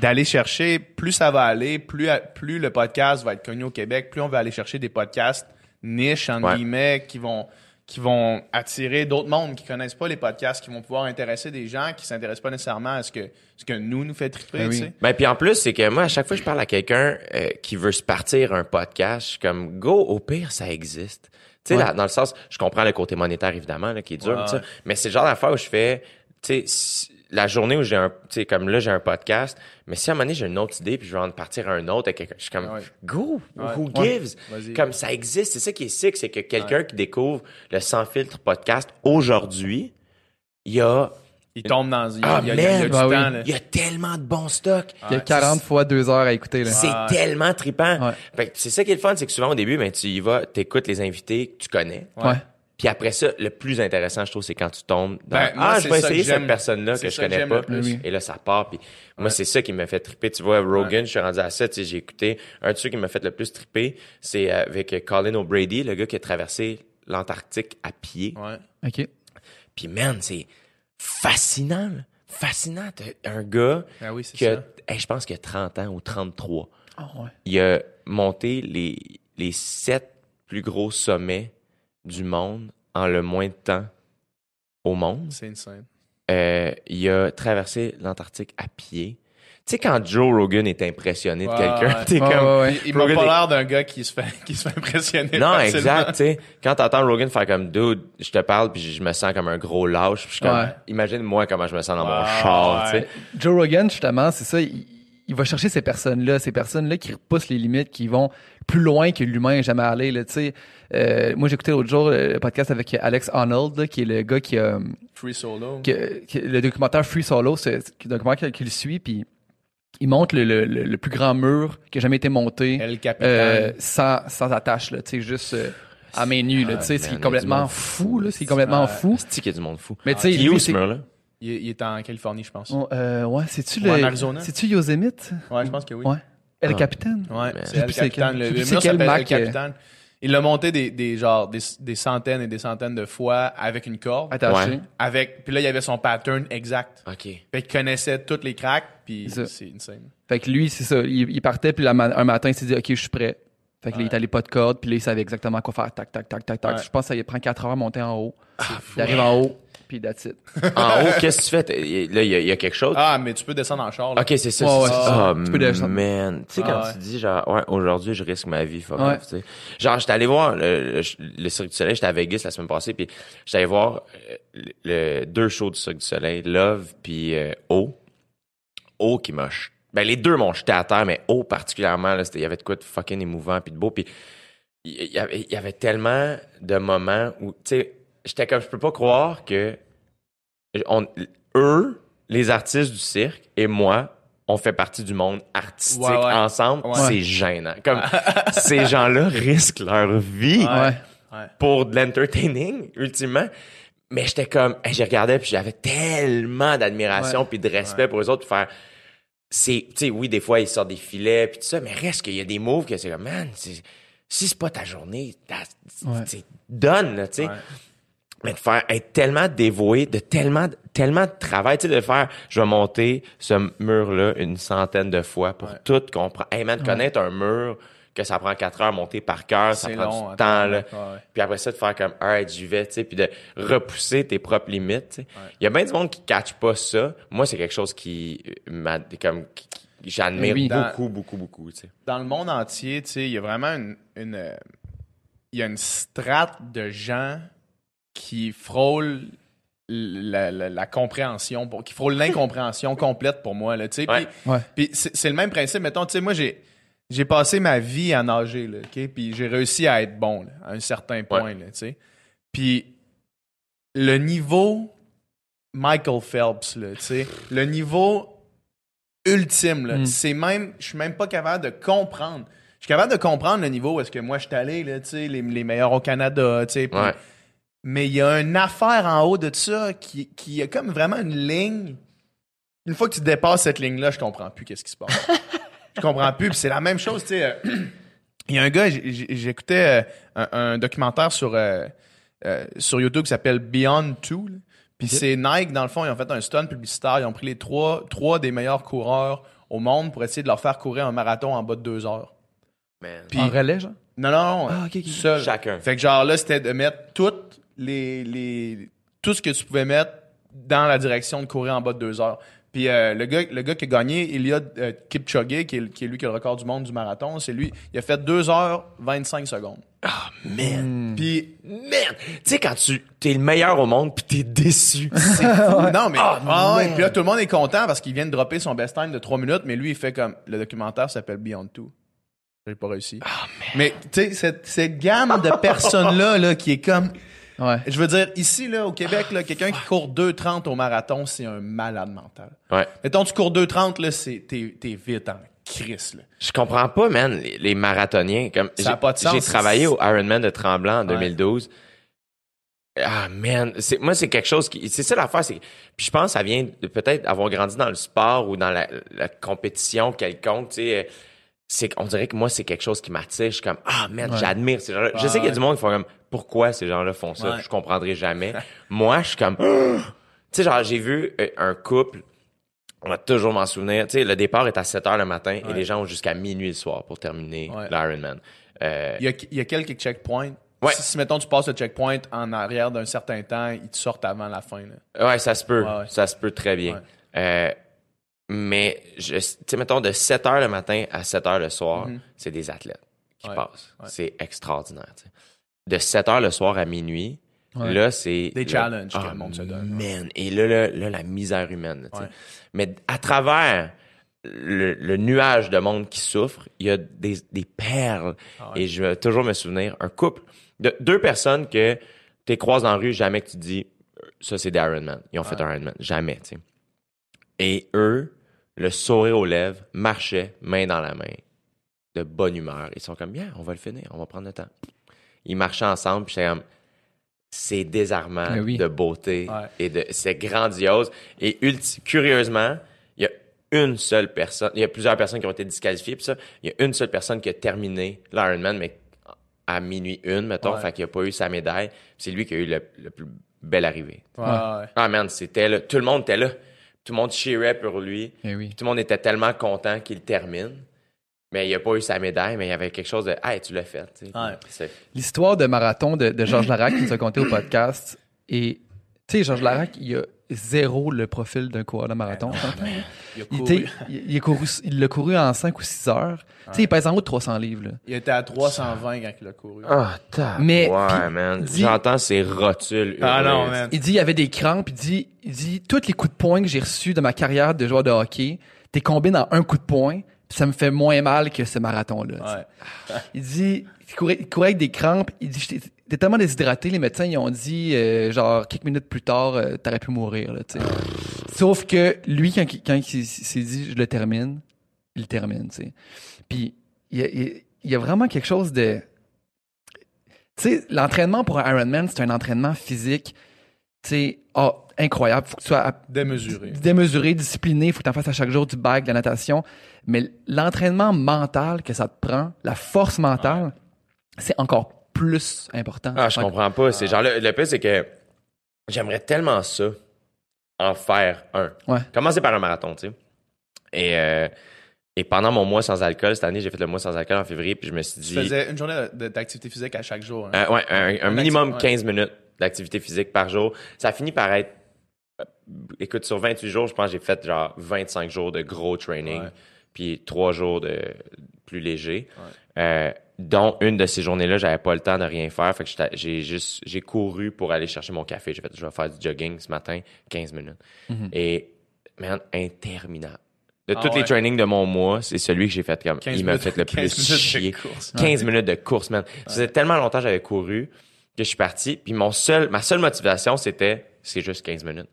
d'aller chercher. Plus ça va aller, plus, plus le podcast va être connu au Québec, plus on va aller chercher des podcasts niches, entre Ouais. guillemets, qui vont, qui vont attirer d'autres mondes qui connaissent pas les podcasts, qui vont pouvoir intéresser des gens qui s'intéressent pas nécessairement à ce que, ce que nous nous fait triper. Ben oui. tu sais. Ben, puis en plus, c'est que moi, à chaque fois que je parle à quelqu'un euh, qui veut se partir un podcast, je suis comme, go, au pire, ça existe. Tu sais, Ouais. dans le sens, je comprends le côté monétaire, évidemment, là, qui est dur, Ouais, mais c'est le genre d'affaire où je fais, tu sais, si- la journée où j'ai un, tu sais, comme là, j'ai un podcast, mais si à un moment donné, j'ai une autre idée, puis je veux en partir à un autre, avec quelqu'un, je suis comme, Ouais. go, Ouais. who Ouais. gives? Comme ça existe, c'est ça qui est sick, c'est que quelqu'un qui découvre le Sans Filtre podcast aujourd'hui, il y a, Ils tombent dans. Il y Ah, a, il y a- il y a man! du oui. temps, là. il y a tellement de bons stocks. Il y a 40 fois 2 heures à écouter. Là. C'est Ouais. tellement trippant. Ouais. Fait que c'est ça qui est le fun, c'est que souvent au début, ben, tu y vas, t'écoutes les invités que tu connais. Ouais. Puis après ça, le plus intéressant, je trouve, c'est quand tu tombes dans Ben, moi, Ah, je vais essayer cette personne-là que je connais pas. plus. Et là, ça part. Puis moi, c'est ça qui me fait tripper. Tu vois, Rogan, je suis rendu à ça. Tu sais, j'ai écouté un de ceux qui m'a fait le plus tripper, c'est euh, avec Colin O'Brady, le gars qui a traversé l'Antarctique à pied. Ouais. OK. Puis man, c'est fascinant. là. Fascinant. Un gars Ben oui, qui a, ça. hey, je pense qu'il a 30 ans ou 33 Ah ouais. il a monté les les sept plus gros sommets du monde en le moins de temps au monde. C'est insane. Euh, il a traversé l'Antarctique à pied. Tu sais, quand Joe Rogan est impressionné de quelqu'un, ouais. t'es comme... ouais, ouais. Il, il m'a pas l'air d'un gars qui se fait, qui se fait impressionner. Non, facilement. exact, tu sais. Quand t'entends Rogan faire comme, dude, je te parle puis je me sens comme un gros lâche. Puis je suis comme, Ouais. imagine-moi comment je me sens dans mon Ouais, char, tu sais. Joe Rogan, justement, c'est ça. Il, il va chercher ces personnes-là, ces personnes-là qui repoussent les limites, qui vont plus loin que l'humain est jamais allé. Là, tu sais. Euh, moi, j'ai écouté l'autre jour le podcast avec Alex Arnold, là, qui est le gars qui a, Free solo. qui a- qui a- le documentaire Free Solo, c'est c'est un documentaire qui, qui le suit, puis il montre le, le- le- le plus grand mur qui a jamais été monté El euh, sans, sans attache, là, tu sais, juste euh, à main nue. Là, tu sais, man, c'est il y a du complètement fou, là, c'est complètement Ouais. fou. C'est qu'il y a du monde fou? Mais tu sais, Il est où c'est- ce mur-là? Il, est- il est en Californie, je pense. Oh, euh, ouais, c'est-tu Ou en le. Arizona? C'est-tu Yosemite? Ouais, je pense que oui. Ouais. El Ah. Capitan? Ouais, c'est sais El plus c'est Capitan. quel- Le, je sais le plus mur c'est quel s'appelle El Mac, euh, Capitan. Il l'a monté des, des, genre, des, des centaines et des centaines de fois avec une corde. Attaché. Ouais. Avec, puis là, il y avait son pattern exact. OK. Fait qu'il connaissait toutes les cracks, puis C'est ça. c'est insane. Fait que lui, c'est ça. Il, il partait, puis la ma- un matin, il s'est dit, OK, je suis prêt. Fait que là, il Ouais. est allé pas de code, puis là, il savait exactement quoi faire. Tac, tac, tac, tac, tac. Ouais. Je pense que ça lui prend 4 heures à monter en haut. il arrive en haut, puis that's it. En haut, qu'est-ce que tu fais? T'es- Là, il y, a- il y a quelque chose? Ah, mais tu peux descendre en char. là. Ok, c'est ça. Ouais, ouais, c'est. Ah, Tu peux descendre. man. Tu sais, Ah, quand ouais. tu dis, genre, ouais, aujourd'hui, je risque ma vie, fuck Ouais. off, tu sais. Genre, j'étais allé voir le, le, le Cirque du Soleil, j'étais à Vegas la semaine passée, puis j'étais allé voir euh, le, le- deux shows du Cirque du Soleil, Love puis euh, O. O qui m'a... ch- Ben, les deux m'ont jeté à terre, mais O particulièrement, là, c'était- il y avait de quoi de fucking émouvant puis de beau, puis il y avait, il y avait tellement de moments où, tu sais, j'étais comme, je peux pas croire que on, eux, les artistes du cirque, et moi, on fait partie du monde artistique Ouais, ouais. ensemble. Ouais. C'est gênant. Comme ces gens-là risquent leur vie pour de l'entertaining, ultimement. Mais j'étais comme, hey, j'ai regardé puis j'avais tellement d'admiration puis de respect pour eux autres pour faire. C'est, tu sais, oui, des fois ils sortent des filets puis tout ça, mais reste qu'il y a des moves que c'est comme, man, c'est- si c'est pas ta journée, Ouais. tu sais, donne, là, tu sais. Ouais. Mais de faire être tellement dévoué, de tellement, tellement de travail, tu sais, de faire, je vais monter ce mur-là une centaine de fois pour Ouais. tout comprendre. Hey man, connaître un mur que ça prend quatre heures à monter par cœur, ça C'est prend long, du hein, temps, là. ouais. Puis après ça, de faire comme, alright, j'y vais, tu sais, puis de repousser tes propres limites, tu sais. Il y a bien du monde qui catch pas ça. Moi, c'est quelque chose qui euh, m'a, comme, qui- qui- j'admire Oui. Beaucoup, beaucoup, beaucoup, tu sais. Dans le monde entier, tu sais, il y a vraiment une, une, euh, il y a une strate de gens qui frôlent la, la- la compréhension, pour, qui frôlent l'incompréhension complète pour moi, là, tu sais. Ouais. Puis- Ouais. Puis c'est c'est le même principe. Mettons, tu sais, moi, j'ai j'ai passé ma vie à nager, là, OK? Puis j'ai réussi à être bon, là, à un certain point, là, tu sais. Puis le niveau Michael Phelps, là, tu sais, le niveau ultime, là, Mm. c'est même, je suis même pas capable de comprendre. Je suis capable de comprendre le niveau où est-ce que moi je suis allé, là, tu sais, les, les meilleurs au Canada, tu sais. Ouais. mais il y a une affaire en haut de ça qui, qui a comme vraiment une ligne. Une fois que tu dépasses cette ligne-là, je comprends plus qu'est-ce qui se passe. je comprends plus. Puis c'est la même chose, tu sais. euh, Il y a un gars, j'écoutais euh, un, un documentaire sur, euh, euh, sur YouTube qui s'appelle Beyond Two. là. Puis c'est Nike, dans le fond, ils ont fait un stunt publicitaire. Ils ont pris les trois, trois des meilleurs coureurs au monde pour essayer de leur faire courir un marathon en bas de deux heures. Man. Puis- En relais, genre? Non, non, non. Ah, seul. Chacun. Fait que genre là, c'était de mettre toutes les, les tout ce que tu pouvais mettre dans la direction de courir en bas de deux heures. Puis euh, le gars le gars qui a gagné, il y a Kipchoge, qui est, qui est lui qui a le record du monde du marathon, c'est lui. Il a fait 2 heures 25 secondes. Ah, man. Puis Merde! Tu sais, quand tu t'es le meilleur au monde puis t'es déçu. non mais ouais, man. puis là tout le monde est content parce qu'il vient de dropper son best time de 3 minutes, mais lui il fait comme le documentaire s'appelle Beyond Two. J'ai pas réussi. Ah, mais tu sais cette, cette gamme de personnes là là qui est comme Ouais. Je veux dire, ici, là, au Québec, là, quelqu'un qui court 2,30 au marathon, c'est un malade mental. Ouais. Mettons, tu cours 2,30, là, c'est, t'es, t'es vite en crise, là. Je comprends pas, man, les, les marathoniens. Comme, Ça a j'ai- pas de sens. J'ai travaillé au Ironman de Tremblant en Ouais. 2012. Ah, man. C'est, moi, c'est quelque chose qui, c'est ça l'affaire, c'est, puis je pense que ça vient de peut-être avoir grandi dans le sport ou dans la, la compétition quelconque, tu sais. C'est qu'on dirait que moi, c'est quelque chose qui m'attire. Je suis comme, ah, man, Ouais. j'admire ces gens-là. je sais qu'il y a du monde qui font comme, pourquoi ces gens-là font ça? Ouais. Je comprendrai jamais. moi, je suis comme, tu sais, genre, j'ai vu euh, un couple, on va toujours m'en souvenir. Tu sais, le départ est à 7 heures le matin et les gens ont jusqu'à minuit le soir pour terminer l'Ironman. Euh, Il y a, il y a quelques checkpoints. Ouais. Si, si, mettons, tu passes le checkpoint en arrière d'un certain temps, ils te sortent avant la fin. Là. Ouais, ça se peut. Ouais, ouais. Ça se peut très bien. Euh, mais, tu sais, mettons, de 7 heures le matin à 7 heures le soir, c'est des athlètes qui Mhm. Ouais, passent. ouais. C'est extraordinaire. De 7 heures le soir à minuit, Ouais. là, c'est. Des challenges que Ah, le monde se donne, Man. Et là, là, là, la misère humaine. Mais à travers le, le nuage de monde qui souffre, il y a des, des perles. Ah. Et je vais toujours me souvenir, un couple de deux personnes que tu croises dans la rue, jamais que tu dis, ça c'est des Ironman. Ils ont fait un Ironman. Jamais, tu sais. Et eux, le sourire aux lèvres, marchaient main dans la main, de bonne humeur. Ils sont comme, bien, on va le finir, on va prendre le temps. Ils marchaient ensemble, puis j'étais comme, c'est désarmant oui. de beauté Ouais. et de, c'est grandiose. Et curieusement, il y a une seule personne, il y a plusieurs personnes qui ont été disqualifiées, puis ça, il y a une seule personne qui a terminé l'Ironman, mais à minuit une, mettons, Ouais. fait qu'il a pas eu sa médaille. C'est lui qui a eu le, le plus belle arrivée. Ouais. Ah man, c'était là. Tout le monde était là. Tout le monde cheerait pour lui. Eh oui. Tout le monde était tellement content qu'il termine. Mais il a pas eu sa médaille, mais il y avait quelque chose de Hey, tu l'as fait. Ouais. L'histoire de marathon de, de Georges Larac qui nous a conté au podcast. Et, tu sais, Georges Larac, il a zéro le profil d'un coureur de marathon. Il a couru. était- il, il a couru, il l'a couru en 5 ou 6 heures. Tu sais, il pèse en haut de 300 livres. Là. Il était à 320 quand il a couru. Ah, t'as. Mais, Ouais, man. J'entends ces rotules. Ah non, man. Il dit il y avait des crampes. Il dit, il dit tous les coups de poing que j'ai reçus de ma carrière de joueur de hockey, t'es combines en un coup de poing, puis ça me fait moins mal que ce marathon-là. tu sais. Ouais. Il dit, il courait, il courait avec des crampes. Il dit, j'étais t'es tellement déshydraté, les médecins, ils ont dit, euh, genre, quelques minutes plus tard, euh, t'aurais pu mourir, là, tu sais. Sauf que lui, quand, il- quand il s'est dit, je le termine, il le termine, tu sais. Puis, il y a, il y vraiment quelque chose de... Tu sais, l'entraînement pour un Ironman, c'est un entraînement physique, tu sais, ah, incroyable. Faut que tu sois à- Démesuré. démesuré, discipliné, faut que tu en fasses à chaque jour du bike, de la natation. Mais l'entraînement mental que ça te prend, la force mentale, c'est encore plus important. Ah, je comprends pas. C'est genre, le, le pire, c'est que j'aimerais tellement ça, en faire un. Ouais. Commencer par un marathon, tu sais. Et, euh, et pendant mon mois sans alcool, cette année, j'ai fait le mois sans alcool en février, puis je me suis Tu dit. faisais une journée d'activité physique à chaque jour. hein? Euh, ouais, un, minimum acti- ouais. 15 minutes d'activité physique par jour. Ça finit par être. euh, Écoute, sur 28 jours, je pense que j'ai fait genre 25 jours de gros training, Ouais. puis 3 jours de plus léger. Euh, dont une de ces journées-là, j'avais pas le temps de rien faire. Fait que j'ai juste j'ai couru pour aller chercher mon café. J'ai fait je vais faire du jogging ce matin, 15 minutes. Et man, interminable. De Ah tous les trainings de mon mois, c'est celui que j'ai fait comme 15 il m'a fait le 15 plus minutes de chier. course. 15 minutes de course, man. Ça faisait tellement longtemps que j'avais couru que je suis parti. Puis mon seul, ma seule motivation, c'était c'est juste 15 minutes.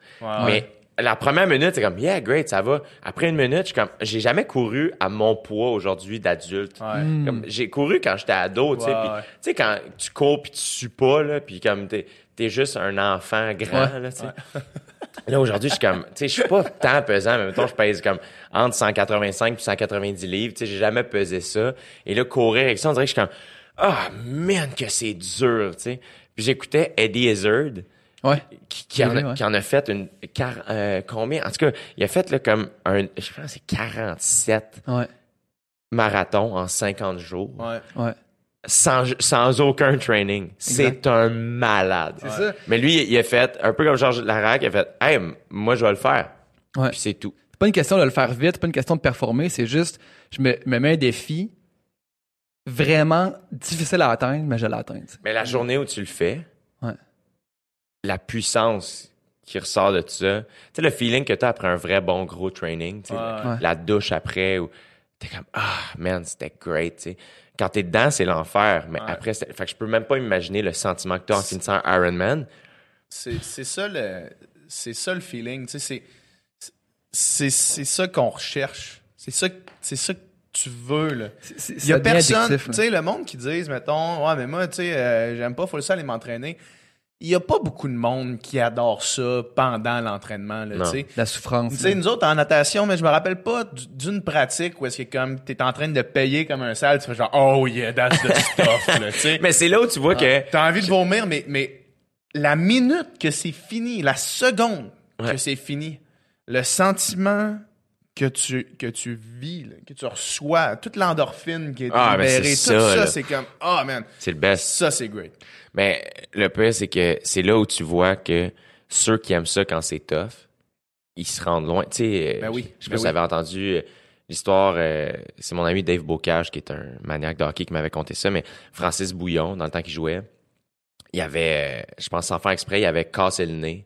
Mais la première minute, c'est comme yeah, great, ça va. Après une minute, je suis comme j'ai jamais couru à mon poids aujourd'hui d'adulte. Ouais. Comme, J'ai couru quand j'étais ado, tu sais. Puis. Tu sais, quand tu cours puis tu sues pas, là, puis comme t'es es juste un enfant grand, Ouais. là, tu sais. Là, aujourd'hui, je suis comme, tu sais, je suis pas tant pesant, mais mettons, je pèse comme entre 185 et 190 livres, tu sais, j'ai jamais pesé ça. Et là, courir avec ça, on dirait que je suis comme, ah, man, que c'est dur, tu sais. Puis j'écoutais Eddie Izzard, Ouais. qui, qui, en, Oui, a, ouais. qui en a fait une, quar- euh, combien? En tout cas, il a fait, là, comme un, je pense que c'est 47 Ouais. marathons en 50 jours Ouais. Ouais. sans, sans aucun training. C'est un malade. C'est ça. Mais lui, il a fait, un peu comme Georges Larac, il a fait, hey, moi, je vais le faire. Ouais. Puis c'est tout. C'est pas une question de le faire vite, c'est pas une question de performer, c'est juste, je me, me mets un défi vraiment difficile à atteindre, mais je l'atteins. Mais la journée où tu le fais. La puissance qui ressort de ça, tu sais, le feeling que tu as après un vrai bon gros training, Ouais. La douche après, ou t'es comme, ah, man, c'était great, tu sais. Quand t'es dedans, c'est l'enfer, mais Ouais. après, c'est- fait que je peux même pas imaginer le sentiment que t'as en finissant un Ironman. C'est c'est ça le c'est ça le feeling, tu sais c'est c'est c'est ça qu'on recherche. C'est ça c'est ça que tu veux là. Il y a personne, tu sais le monde qui disent mettons ouais mais moi tu sais euh, j'aime pas faut le ça aller m'entraîner. Il y a pas beaucoup de monde qui adore ça pendant l'entraînement là, Non. tu sais. La souffrance. Tu sais, nous autres, en natation, mais je me rappelle pas d'une pratique où est-ce que comme t'es en train de payer comme un sale, tu fais genre, oh yeah, that's the stuff, là, tu sais. Mais c'est là où tu vois que T'as envie de vomir, mais, mais la minute que c'est fini, la seconde Ouais. que c'est fini, le sentiment que tu que tu vis, là, que tu reçois, toute l'endorphine qui est Ah, ben, libérée, tout ça, c'est comme ah man, C'est le best. ça c'est great. Mais le pire, c'est que c'est là où tu vois que ceux qui aiment ça quand c'est tough, ils se rendent loin. Tu sais, Ben oui, je sais ben pas si vous avez entendu euh, l'histoire, euh, c'est mon ami Dave Bocage, qui est un maniaque de hockey, qui m'avait conté ça, mais Francis Bouillon, dans le temps qu'il jouait, il avait, euh, je pense sans faire exprès, il avait cassé le nez.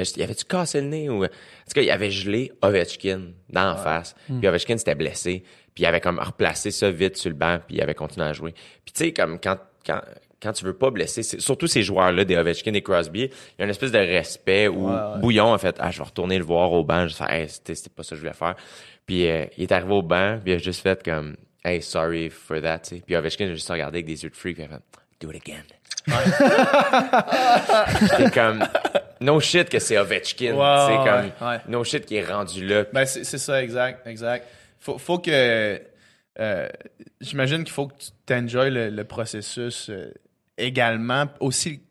Euh, Il avait-tu cassé le nez ou... En tout cas, il avait gelé Ovechkin dans la face. Puis Ovechkin s'était blessé. Puis il avait comme replacé ça vite sur le banc. Puis il avait continué à jouer. Puis tu sais, comme quand, quand, quand tu veux pas blesser, surtout ces joueurs-là, des Ovechkin et Crosby, il y a une espèce de respect où Ouais, ouais. Bouillon a fait « Ah, je vais retourner le voir au banc. » Je fais hey, c'était c'était pas ça que je voulais faire. » Puis euh, il est arrivé au banc. Puis il a juste fait comme « Hey, sorry for that. » tu sais. Puis Ovechkin a juste regardé avec des yeux de freak. Puis il a fait « Do it again. » J'étais comme no shit que c'est Ovechkin, c'est ouais, comme ouais. no shit qui est rendu là. Ben c'est ça exact, exact. Faut faut que euh, j'imagine qu'il faut que tu t'enjoyes le, le processus euh, également aussi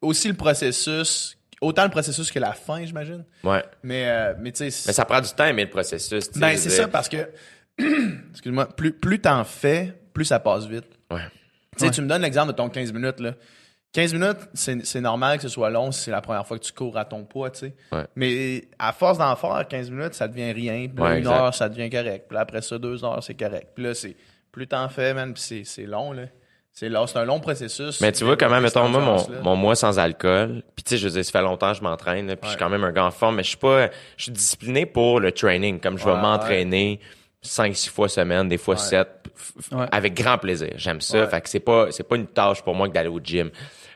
aussi le processus autant le processus que la fin, j'imagine. Ouais. Mais euh, mais tu sais Mais ça prend du temps aimer le processus. Ben, c'est ça, parce que, excuse-moi, plus, plus t'en fais, plus ça passe vite. Ouais. Tu sais, tu me donnes l'exemple de ton 15 minutes, là. 15 minutes, c'est normal que ce soit long si c'est la première fois que tu cours à ton poids, tu sais. Ouais. Mais à force d'en faire, 15 minutes, ça devient rien. Puis là, Ouais, une exact. heure, ça devient correct. Puis là, après ça, deux heures, c'est correct. Puis là, c'est plus t'en fais, man, puis c'est- long, là. C'est un long processus. Mais tu vois comment, mettons, moi, mon, mois sans alcool, puis tu sais, je veux dire, ça fait longtemps que je m'entraîne, puis je suis quand même un gars en forme, mais je suis pas, je suis discipliné pour le training, comme je vais m'entraîner cinq, six fois semaine, des fois sept, Ouais. avec grand plaisir. J'aime ça, Ouais. fait que c'est pas, c'est pas une tâche pour moi que d'aller au gym.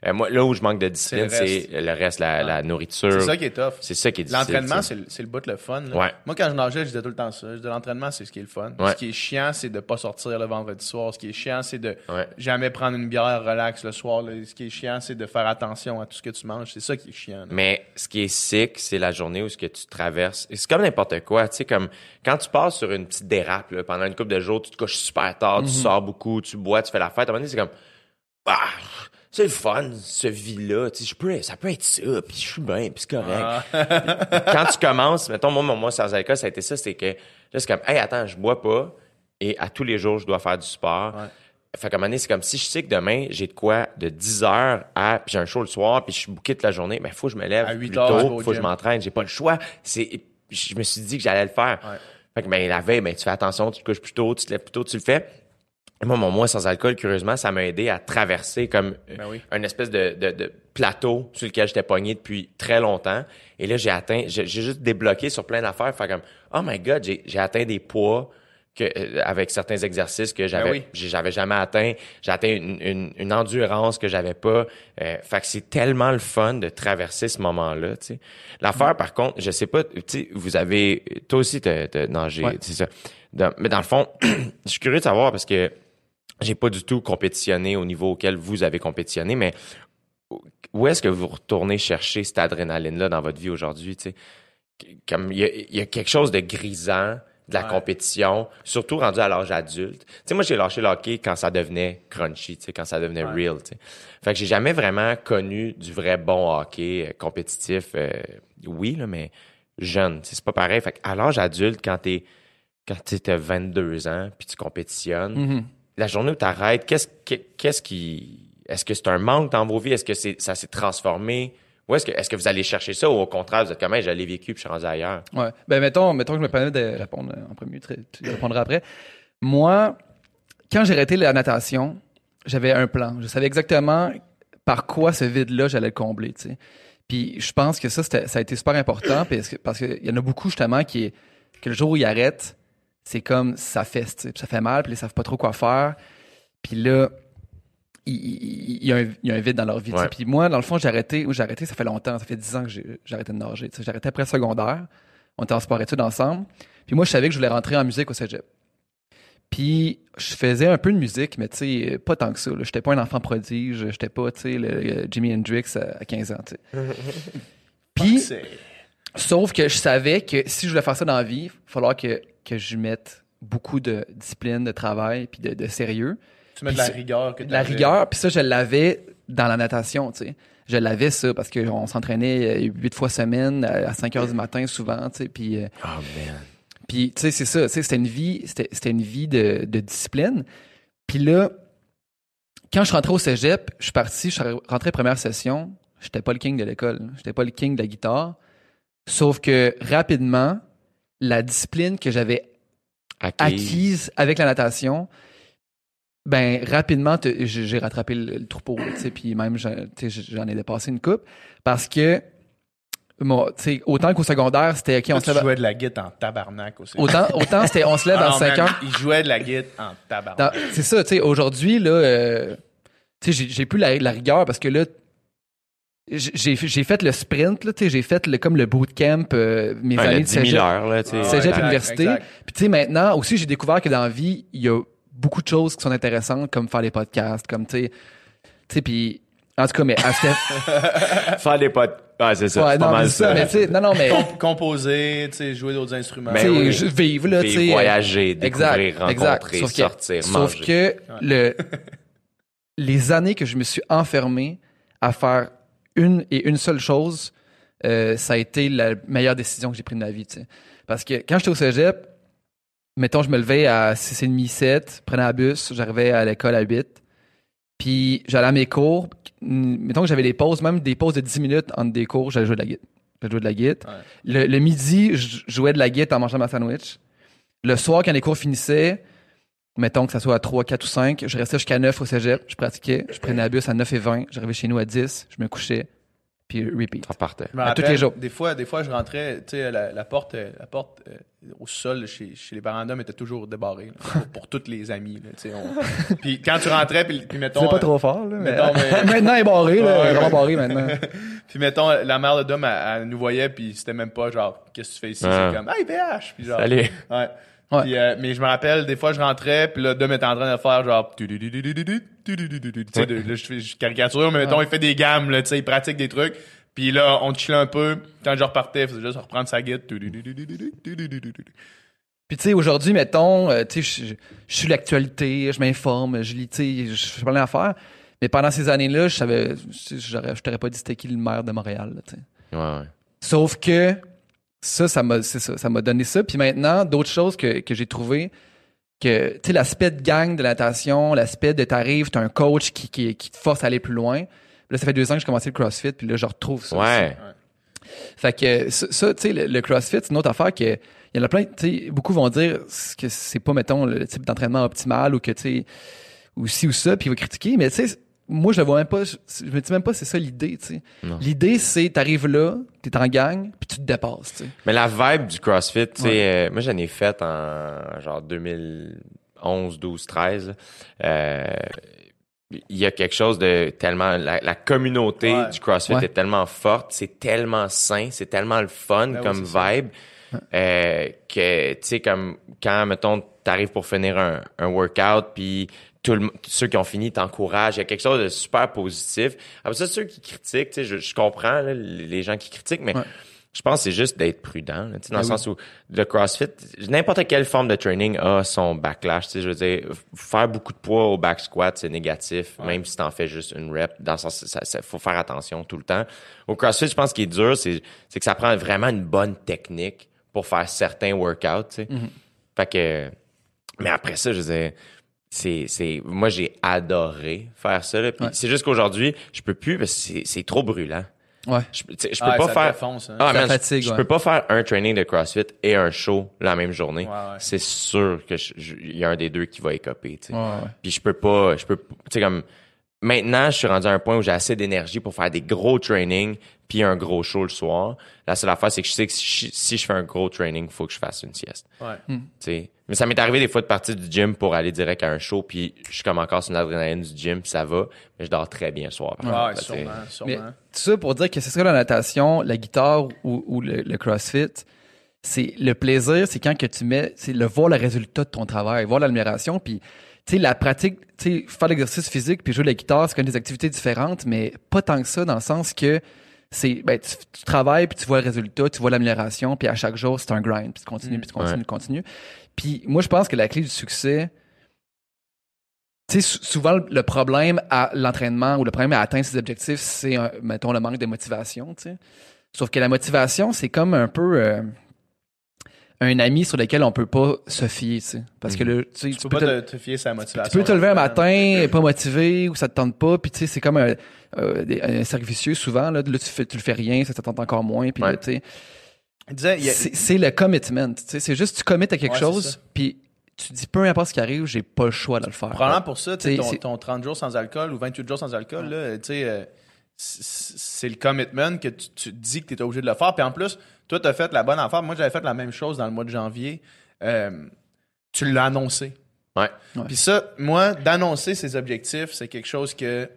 Euh, moi, là où je manque de discipline, C'est le reste. c'est le reste, la, la nourriture. C'est ça qui est tough. C'est ça qui est difficile. L'entraînement, c'est le, le bout de le fun. Ouais. Moi, quand je nageais, je disais tout le temps ça. Je disais l'entraînement, c'est ce qui est le fun. Ouais. Ce qui est chiant, c'est de pas sortir le vendredi soir. Ce qui est chiant, c'est de Ouais. jamais prendre une bière relax le soir. là. Ce qui est chiant, c'est de faire attention à tout ce que tu manges. C'est ça qui est chiant. là. Mais ce qui est sick, c'est la journée où ce que tu traverses. C'est comme n'importe quoi, tu sais, comme quand tu passes sur une petite dérape, là, pendant une couple de jours, tu te couches super tard, tu sors beaucoup, tu bois, tu fais la fête. À un moment donné, c'est comme, ah, c'est le fun, ce vie-là, tu sais, je peux, ça peut être ça, puis je suis bien, puis c'est correct. Ah. quand tu commences, mettons, moi, mon mois sans alcool, ça a été ça, c'est que, là, c'est comme, hey, attends, je bois pas, et à tous les jours, je dois faire du sport. Ouais. Fait qu'à un moment donné, c'est comme si je sais que demain, j'ai de quoi de 10 heures à, puis j'ai un show le soir, puis je suis booké toute la journée, mais faut que je me lève À huit plus heures, tu vas tôt, au faut que je m'entraîne, j'ai pas le choix. C'est, je me suis dit que j'allais le faire. Ouais. Fait que, ben, la veille, ben, tu fais attention, tu te couches plus tôt, tu te lèves plus tôt, tu le fais. Moi, mon mois sans alcool, curieusement, ça m'a aidé à traverser comme Ben oui. un espèce de, de, de plateau sur lequel j'étais pogné depuis très longtemps. Et là, j'ai atteint, j'ai juste débloqué sur plein d'affaires. Fait comme, oh my god, j'ai atteint des poids que, euh, avec certains exercices que j'avais, Ben oui. j'avais jamais atteint. J'ai atteint une, une, une endurance que j'avais pas. Euh, fait que c'est tellement le fun de traverser ce moment-là. L'affaire, par contre, je sais pas, tu sais, vous avez, toi aussi, t'as t'as nagé, Ouais. c'est ça. Dans- mais dans le fond, je suis curieux de savoir parce que j'ai pas du tout compétitionné au niveau auquel vous avez compétitionné, mais où est-ce que vous retournez chercher cette adrénaline-là dans votre vie aujourd'hui? Comme, il y a, il y a quelque chose de grisant de la Ouais. compétition, surtout rendu à l'âge adulte. Tu sais, moi, j'ai lâché le hockey quand ça devenait crunchy, tu sais, quand ça devenait Ouais. real, tu sais. Fait que j'ai jamais vraiment connu du vrai bon hockey euh, compétitif. euh, oui, là, mais jeune, c'est pas pareil. Fait à l'âge adulte, quand t'es, quand t'as 22 ans, puis tu compétitionnes, Mhm. La journée où tu arrêtes, qu'est-ce, qu'est- qu'est-ce qui. Est-ce que c'est un manque dans vos vies? Est-ce que c'est, ça s'est transformé? Ou est-ce que, est-ce que vous allez chercher ça ou au contraire, vous êtes comme, l'ai vécu puis je suis rendu ailleurs? Ouais. Ben, mettons, mettons que je me permets de répondre en premier, tu répondras après. Moi, quand j'ai arrêté la natation, j'avais un plan. Je savais exactement par quoi ce vide-là, j'allais le combler. Puis je pense que ça, ça a été super important parce que- parce qu'il y en a beaucoup, justement, qui, que le jour où ils arrêtent, c'est comme ça fesse, ça fait mal, puis ils savent pas trop quoi faire. Puis là, il, il- il y, a un, il y a un vide dans leur vie. Puis moi, dans le fond, j'ai arrêté, j'ai arrêté, ça fait longtemps, ça fait 10 ans que j'ai arrêté de nager. J'ai arrêté après secondaire. On était en sport-études ensemble. Puis moi, je savais que je voulais rentrer en musique au cégep. Puis je faisais un peu de musique, mais tu sais, pas tant que ça. J'étais pas un enfant prodige. J'étais pas, tu sais, le, le Jimi Hendrix à, à 15 ans, tu sais. Puis, sauf que je savais que si je voulais faire ça dans la vie, il va falloir que, que je mette beaucoup de discipline, de travail, puis de, de sérieux. Tu mets de la rigueur que De la rigueur, puis ça, je l'avais dans la natation, tu sais. Je l'avais ça parce qu'on s'entraînait euh, huit fois semaine à 5 heures du matin souvent, tu sais. Puis, Oh man. Puis, tu sais, c'est ça. Tu sais, c'était une vie, c'était, c'était une vie de, de discipline. Puis là, quand je suis rentré au cégep, je suis parti, je suis rentré première session. J'étais pas le king de l'école. J'étais pas le king de la guitare. Sauf que rapidement, la discipline que j'avais Acquise. acquise avec la natation, ben rapidement j'ai rattrapé le, le troupeau, là, tu sais, puis même j'en ai dépassé une coupe parce que moi, tu sais, autant qu'au secondaire, c'était ok, on se lève. jouais de la guitare en tabarnak aussi. Autant, autant c'était on se lève Ah à non, 5 man, heures. Il jouait de la guitare en tabarnak. C'est ça, tu sais, aujourd'hui, là, euh, tu sais, j'ai- j'ai plus la, la rigueur parce que là, j'ai j'ai fait le sprint, j'ai fait le, comme le bootcamp, euh, mes Ouais, années de 10 000 cégep. heures, là. Ah, Cégep exact, université. exact. Puis tu sais, maintenant, aussi, j'ai découvert que dans la vie, il y a beaucoup de choses qui sont intéressantes, comme faire des podcasts, comme, tu sais, tu sais, puis en tout cas, mais à cette... Faire des potes. Ah, c'est ça. ouais, pas non, mais mal c'est ça, mais tu sais, non, non, mais... Com- composer, tu sais, jouer d'autres instruments. Ben tu sais, oui. vivre, là, tu sais. voyager, Exact, découvrir, exact. rencontrer, Sauf que- sortir, Sauf manger. que le, les années que je me suis enfermé à faire une et une seule chose, euh, ça a été la meilleure décision que j'ai prise de ma vie. Parce que quand j'étais au cégep, mettons, je me levais à 6h30, 7, prenais un bus, j'arrivais à l'école à 8, puis j'allais à mes cours. Mettons que j'avais des pauses, même des pauses de 10 minutes entre des cours, j'allais jouer de la guitare. J'allais jouer de la guitare. Ouais. Le, le midi, je jouais de la guitare en mangeant ma sandwich. Le soir, quand les cours finissaient, mettons que ça soit à 3, 4 ou 5, je restais jusqu'à 9 au cégep, je pratiquais, je prenais la bus à 9 et 20, j'arrivais chez nous à 10, je me couchais, puis repeat. Ça partait. Je me à tous les jours. Des fois, des fois, je rentrais, tu sais, la, la porte, euh, la porte euh, au sol chez, chez les parents d'hommes était toujours débarrée là, pour, pour tous les amis. Là, tu sais, on- Puis quand tu rentrais, puis, puis mettons, C'est pas euh, trop fort, là. Mais... mettons, mais- maintenant, il est barré, là. Ouais, il est vraiment barré maintenant. puis mettons, la mère de Dom, elle, elle nous voyait, puis c'était même pas genre, qu'est-ce que tu fais ici? Ouais. C'est comme, hey, BH! Puis genre, Salut. Ouais. Ouais. Puis, euh, mais je me rappelle, des fois, je rentrais, puis là, Dom était en train de faire genre... là, je fais je caricature, mais mettons, il fait des gammes, là, tu sais, il pratique des trucs. Puis là, on chillait un peu. Quand je repartais, il faisait juste reprendre sa guide. Puis tu sais, aujourd'hui, mettons, euh, tu sais, je, je suis l'actualité, je m'informe, je lis, tu sais, je fais plein d'affaires. Mais pendant ces années-là, je savais, je t'aurais pas dit c'était qui le maire de Montréal, tu sais. Ouais, ouais. Sauf que ça, ça m'a, ça, ça m'a donné ça. Puis maintenant, d'autres choses que, que j'ai trouvé, que, tu sais, l'aspect de gang de la natation, l'aspect de t'arrives, t'as un coach qui, qui, qui te force à aller plus loin. Là, ça fait deux ans que j'ai commencé le CrossFit, puis là, je retrouve ça. aussi. Ouais. Fait que ça, ça, tu sais, le, le CrossFit, c'est une autre affaire que il y en a plein, tu sais, beaucoup vont dire que c'est pas, mettons, le type d'entraînement optimal ou que, tu sais, ou ci ou ça, puis ils vont critiquer, mais tu sais, moi, je le vois même pas, je, me dis même pas c'est ça l'idée, tu sais. L'idée, c'est t'arrives là, t'es en gang, puis tu te dépasses, tu sais. Mais la vibe du CrossFit, tu sais, Ouais. euh, moi j'en ai fait en genre 2011, 12, 13. là. Euh, il y a quelque chose de tellement la, la communauté Ouais. du CrossFit Ouais. est tellement forte, c'est tellement sain, c'est tellement le fun Ben comme vibe euh, que tu sais comme quand mettons t'arrives pour finir un, un workout puis tout le, ceux qui ont fini t'encouragent, il y a quelque chose de super positif. Après ça ceux qui critiquent, tu sais je, je comprends là, les gens qui critiquent mais Ouais. je pense que c'est juste d'être prudent, là, tu sais, dans Ben le oui. sens où le CrossFit, n'importe quelle forme de training a son backlash. Tu sais, je veux dire, faire beaucoup de poids au back squat, c'est négatif, même si t'en fais juste une rep. Dans le sens, ça, ça- faut faire attention tout le temps. Au CrossFit, je pense qu'il est dur, c'est, que ça prend vraiment une bonne technique pour faire certains workouts. Tu sais. Mhm. Fait que, mais après ça, je veux dire, c'est, c'est, moi j'ai adoré faire ça. Là, puis Ouais. c'est juste qu'aujourd'hui, je peux plus parce que c'est, c'est trop brûlant. Ouais. Je, je peux Ah, pas ça faire. défonce, hein. Ah, Ça man, je- fatigue, je, ouais. peux pas faire un training de CrossFit et un show la même journée. Ouais, ouais. C'est sûr que il y a un des deux qui va écoper. tu sais. Ouais, ouais. Puis je peux pas, je peux, tu sais comme maintenant, je suis rendu à un point où j'ai assez d'énergie pour faire des gros trainings puis un gros show le soir. La seule affaire, c'est que je sais que si, si je fais un gros training, faut que je fasse une sieste. Ouais. Hmm. tu sais. Mais ça m'est arrivé des fois de partir du gym pour aller direct à un show puis je suis comme encore sur l'adrénaline du gym puis ça va, mais je dors très bien le soir. par Ouais, sûrement, sûrement. Mais tout ça pour dire que c'est ça la natation, la guitare ou, ou le, le CrossFit, c'est le plaisir, c'est quand que tu mets, c'est le voir le résultat de ton travail, voir l'amélioration, puis tu sais la pratique, tu sais faire l'exercice physique puis jouer de la guitare, c'est comme des activités différentes, mais pas tant que ça dans le sens que c'est ben tu, tu travailles puis tu vois le résultat, tu vois l'amélioration, puis à chaque jour c'est un grind, puis tu continues, Mm. puis tu continues, Ouais. tu continues. Puis moi je pense que la clé du succès tu sais, sou- souvent, le- problème à l'entraînement ou le problème à atteindre ses objectifs, c'est, mettons, le manque de motivation, tu sais. Sauf que la motivation, c'est comme un peu... euh, un ami sur lequel on peut pas se fier, tu sais. Parce que le, tu sais, Tu tu peux peux pas te- fier la motivation. tu peux te lever un matin, pas motivé, ou ça te tente pas, puis tu sais, c'est comme un, euh, un cercle vicieux souvent, là, là tu, fais, tu le fais rien, ça te tente encore moins, puis Ouais. tu sais, a- c'est le commitment, tu sais, c'est juste tu commits à quelque Ouais, chose, puis tu dis peu importe ce qui arrive, j'ai pas le choix de le faire. Probablement pour ça, tu ton, ton 30 jours sans alcool ou 28 jours sans alcool, là, tu sais, euh, c'est le commitment que tu, dis que tu es obligé de le faire. Puis en plus, toi, tu as fait la bonne affaire. Moi, j'avais fait la même chose dans le mois de janvier. Euh, tu l'as annoncé. Ouais. Puis ça, moi, d'annoncer ses objectifs, c'est quelque chose que.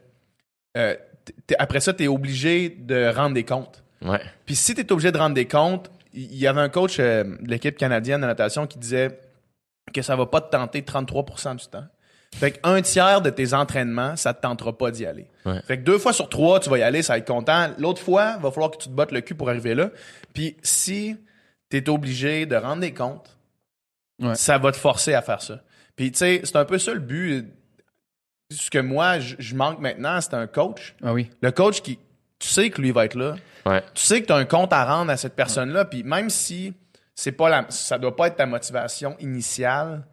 euh, après ça, tu es obligé de rendre des comptes. Ouais. Puis si tu es obligé de rendre des comptes, il y avait un coach euh, de l'équipe canadienne de natation qui disait que ça va pas te tenter 33% du temps. Fait qu'un tiers de tes entraînements, ça te tentera pas d'y aller. Ouais. Fait que deux fois sur trois, tu vas y aller, ça va être content. L'autre fois, va falloir que tu te bottes le cul pour arriver là. Puis si tu es obligé de rendre des comptes, Ouais. ça va te forcer à faire ça. Puis tu sais, c'est un peu ça le but. Ce que moi, je je manque maintenant, c'est un coach. Ah oui. Le coach qui, tu sais que lui va être là. Ouais. Tu sais que tu as un compte à rendre à cette personne-là. Puis même si c'est pas la, ça doit pas être ta motivation initiale,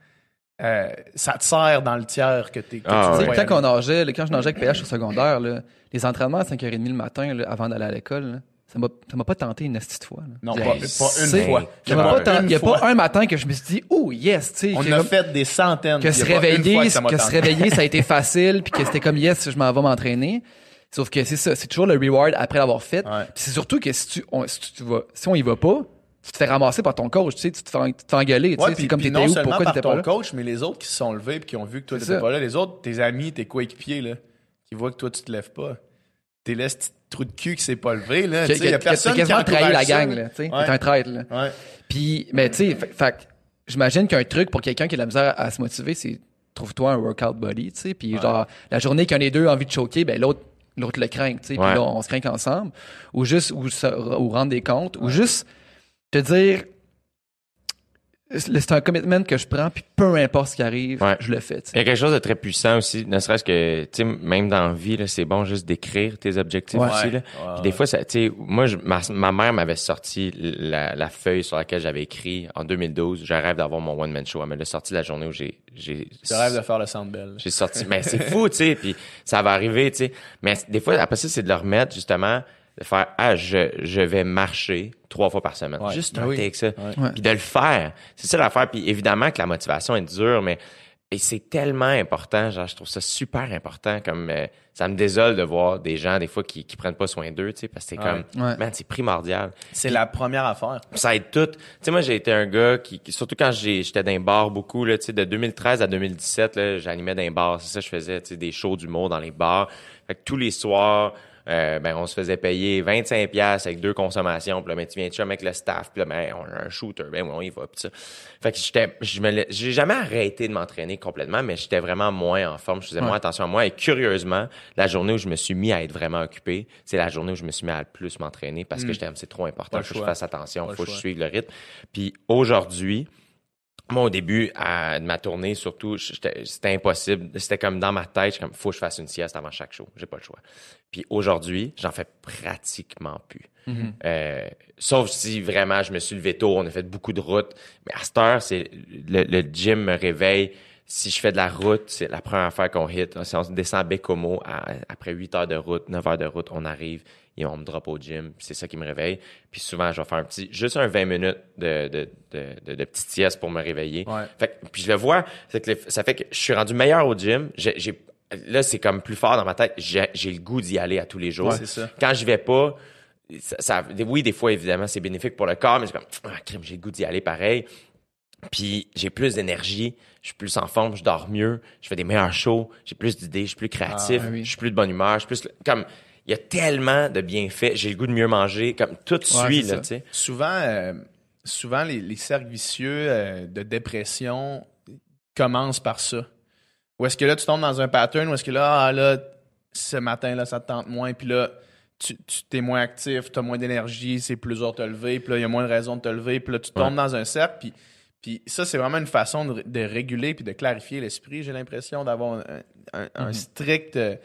euh, ça te sert dans le tiers que, t'es, que Ah, tu ouais. sais, quand aller. on nageait, là, quand je nageais avec PH au secondaire, là, les entraînements à 5h30 le matin, là, avant d'aller à l'école, là, ça m'a, ça m'a pas tenté une petite fois. là. Non, pas, une fois. Il y a fois. pas un matin que je me suis dit, oh yes, tu sais. On a comme- fait des centaines. que se réveiller, ça que se réveiller, ça a été facile, puis que c'était comme yes, je m'en vais m'entraîner. Sauf que c'est ça, c'est toujours le reward après l'avoir fait. Ouais. Puis c'est surtout que si tu, on, si tu vas, si on y va pas, tu te fais ramasser par ton coach, tu sais, tu te fais, tu te fais engueuler, tu Ouais, sais, puis, c'est comme puis t'étais non où, seulement pourquoi par t'étais ton pas là? coach, mais les autres qui se sont levés puis qui ont vu que toi, t'étais pas là. Les autres, tes amis, tes coéquipiers, là, qui voient que toi, tu te lèves pas. T'es là, ce petit trou de cul qui s'est pas levé, là. Tu sais, il y a personne t'as quasiment qui trahi la gang, là, tu sais. Ouais. T'es un traître, là. Ouais. Puis, mais tu sais, fait, j'imagine qu'un truc pour quelqu'un qui a de la misère à, se motiver, c'est trouve-toi un workout buddy, tu sais. Puis genre, la journée qu'un des deux a envie de choquer, ben l'autre l'autre le craint, tu sais. Puis là, on se craint ensemble. Ou juste, ou, se- ou rendre des comptes. Ou juste te dire, c'est un commitment que je prends, puis peu importe ce qui arrive, Ouais. je le fais, Il y a quelque chose de très puissant aussi, ne serait-ce que, tu sais, même dans la vie, là, c'est bon juste d'écrire tes objectifs Ouais. aussi, là. Ouais, Puis ouais. des fois, ça, tu sais, moi, je- ma, ma mère m'avait sorti la, la feuille sur laquelle j'avais écrit en 2012, je rêve d'avoir mon one-man show. Elle me l'a sorti la journée où j'ai, j'ai, Tu rêves de faire le Sandbell. j'ai sorti, mais c'est fou, tu sais, puis ça va arriver, tu sais. Mais des fois, après ça, c'est de le remettre, justement, de faire, ah, je, je vais marcher trois fois par semaine. Ouais. Juste Ah un oui. take ça. Ouais. Puis de le faire. C'est ça l'affaire. Puis évidemment que la motivation est dure, mais et c'est tellement important, genre, je trouve ça super important, comme, euh, ça me désole de voir des gens, des fois, qui, qui prennent pas soin d'eux, tu sais, parce que c'est Ouais. comme, Ouais. man, c'est primordial C'est la première affaire. ça aide tout. Tu sais, moi, j'ai été un gars qui, qui- surtout quand j'ai- j'étais dans les bars beaucoup, là, tu sais, de 2013 à 2017, là, j'animais dans les bars. C'est ça, je faisais, tu sais, des shows d'humour dans les bars. Fait que tous les soirs, euh, ben, on se faisait payer 25 pièces avec deux consommations. Puis là, ben, tu viens de chum avec le staff. Puis là, ben, on a un shooter. Ben, oui, on y va. Puis ça. Fait que j'étais, je me, j'ai jamais arrêté de m'entraîner complètement, mais j'étais vraiment moins en forme. Je faisais moins attention à moi. Et curieusement, la journée où je me suis mis à être vraiment occupé, c'est la journée où je me suis mis à le plus m'entraîner parce que j'étais, c'est trop important. Faut que je fasse attention. Pas Faut que je suive le rythme. Puis aujourd'hui, moi, au début à, de ma tournée, surtout, c'était impossible. C'était comme dans ma tête, comme, faut que je fasse une sieste avant chaque show. J'ai pas le choix. Puis aujourd'hui, j'en fais pratiquement plus. Euh, sauf si vraiment je me suis levé tôt, on a fait beaucoup de routes. Mais à cette heure, c'est le, le gym me réveille. Si je fais de la route, c'est la première affaire qu'on hit. Si on descend à Bécomo, à- après 8 heures de route, 9 heures de route, on arrive et on me drop au gym. C'est ça qui me réveille. Puis souvent, je vais faire un petit, juste un 20 minutes de, de, de, petite sieste pour me réveiller. Ouais. Fait puis je le vois, que ça fait que je suis rendu meilleur au gym. J'ai, là, c'est comme plus fort dans ma tête. J'ai, le goût d'y aller à tous les jours. Ouais, c'est ça. Quand je vais pas, ça, ça- oui, des fois, évidemment, c'est bénéfique pour le corps, mais c'est comme, ah, crime, j'ai le goût d'y aller pareil. Puis j'ai plus d'énergie, je suis plus en forme, je dors mieux, je fais des meilleurs shows, j'ai plus d'idées, je suis plus créatif, Ah, oui. je suis plus de bonne humeur, je suis plus comme il y a tellement de bienfaits, j'ai le goût de mieux manger, comme tout suit c'est là, ça. tu sais. Souvent, euh, souvent les, les cercles vicieux euh, de dépression commencent par ça. Ou est-ce que là, tu tombes dans un pattern, ou est-ce que là, ah, là, ce matin-là, ça te tente moins, puis là, tu, tu t'es moins actif, tu as moins d'énergie, c'est plus dur de te lever, puis là, il y a moins de raisons de te lever, puis là, tu tombes dans un cercle, puis, puis ça, c'est vraiment une façon de, de réguler puis de clarifier l'esprit, j'ai l'impression d'avoir un, un- un strict... euh,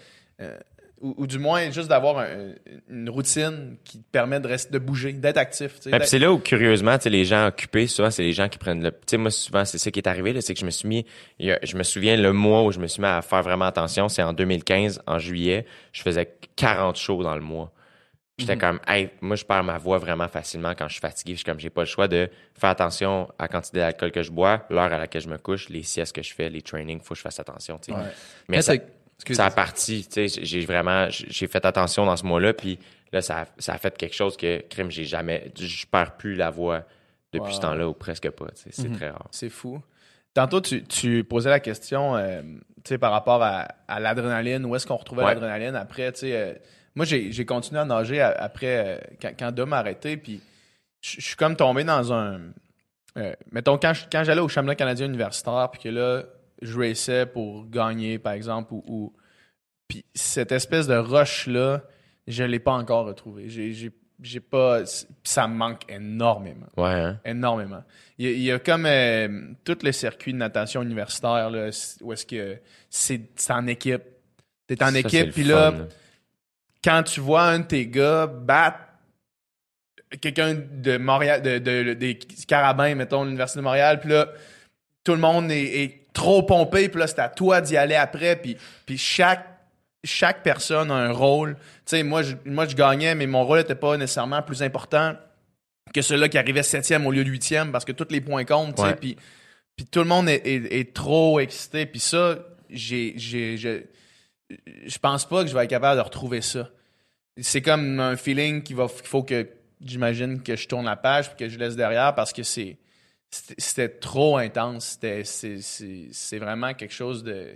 ou, ou du moins juste d'avoir un- une routine qui te permet de rester, de bouger, d'être actif. Ben, c'est là où, curieusement, les gens occupés, souvent, c'est les gens qui prennent le... Tu sais, moi, souvent, c'est ça qui est arrivé, là, c'est que je me suis mis... je me souviens, le mois où je me suis mis à faire vraiment attention, c'est en 2015, en juillet. Je faisais 40 shows dans le mois. J'étais comme, hey, moi, je perds ma voix vraiment facilement quand je suis fatigué. Je suis comme, j'ai pas le choix de faire attention à la quantité d'alcool que je bois, l'heure à laquelle je me couche, les siestes que je fais, les trainings, faut que je fasse attention. Ouais. Mais Quand ça, ça a parti, tu sais, j'ai vraiment, j'ai fait attention dans ce mois-là, puis là, ça a, ça a fait quelque chose que, crime, j'ai jamais, je perds plus la voix depuis Wow. ce temps-là, ou presque pas, c'est Mhm. très rare. C'est fou. Tantôt, tu, tu posais la question euh, par rapport à, à l'adrénaline, où est-ce qu'on retrouvait Ouais. l'adrénaline après. euh, moi, j'ai continué à nager après, euh, quand, quand Dom a arrêté, puis je suis comme tombé dans un... mettons, quand j'allais au championnat canadien universitaire, puis que là, je raçais pour gagner, par exemple, ou... ou- puis cette espèce de rush-là, je l'ai pas encore retrouvé. J'ai- J'ai pas... Ça me manque énormément Ouais, hein? énormément. Il y a, il y a comme euh, tout le circuit de natation universitaire là, où est-ce que c'est en équipe. T'es en Ça, équipe, puis là, fun, quand tu vois un de tes gars battre quelqu'un de Montréal, de, de- des Carabins, mettons, l'Université de Montréal, puis là, tout le monde est, est trop pompé, puis là, c'est à toi d'y aller après, puis, puis chaque, chaque personne a un rôle. Tu sais, moi je, moi, je gagnais, mais mon rôle n'était pas nécessairement plus important que celui-là qui arrivait septième au lieu de huitième, parce que tous les points comptent, tu sais, puis, puis tout le monde est, est- est trop excité, puis ça, j'ai, j'ai, je, je pense pas que je vais être capable de retrouver ça. C'est comme un feeling qu'il va, qu'il faut que, j'imagine, que je tourne la page puis que je laisse derrière parce que c'est, c'était, trop intense. C'était, c'est, vraiment quelque chose de,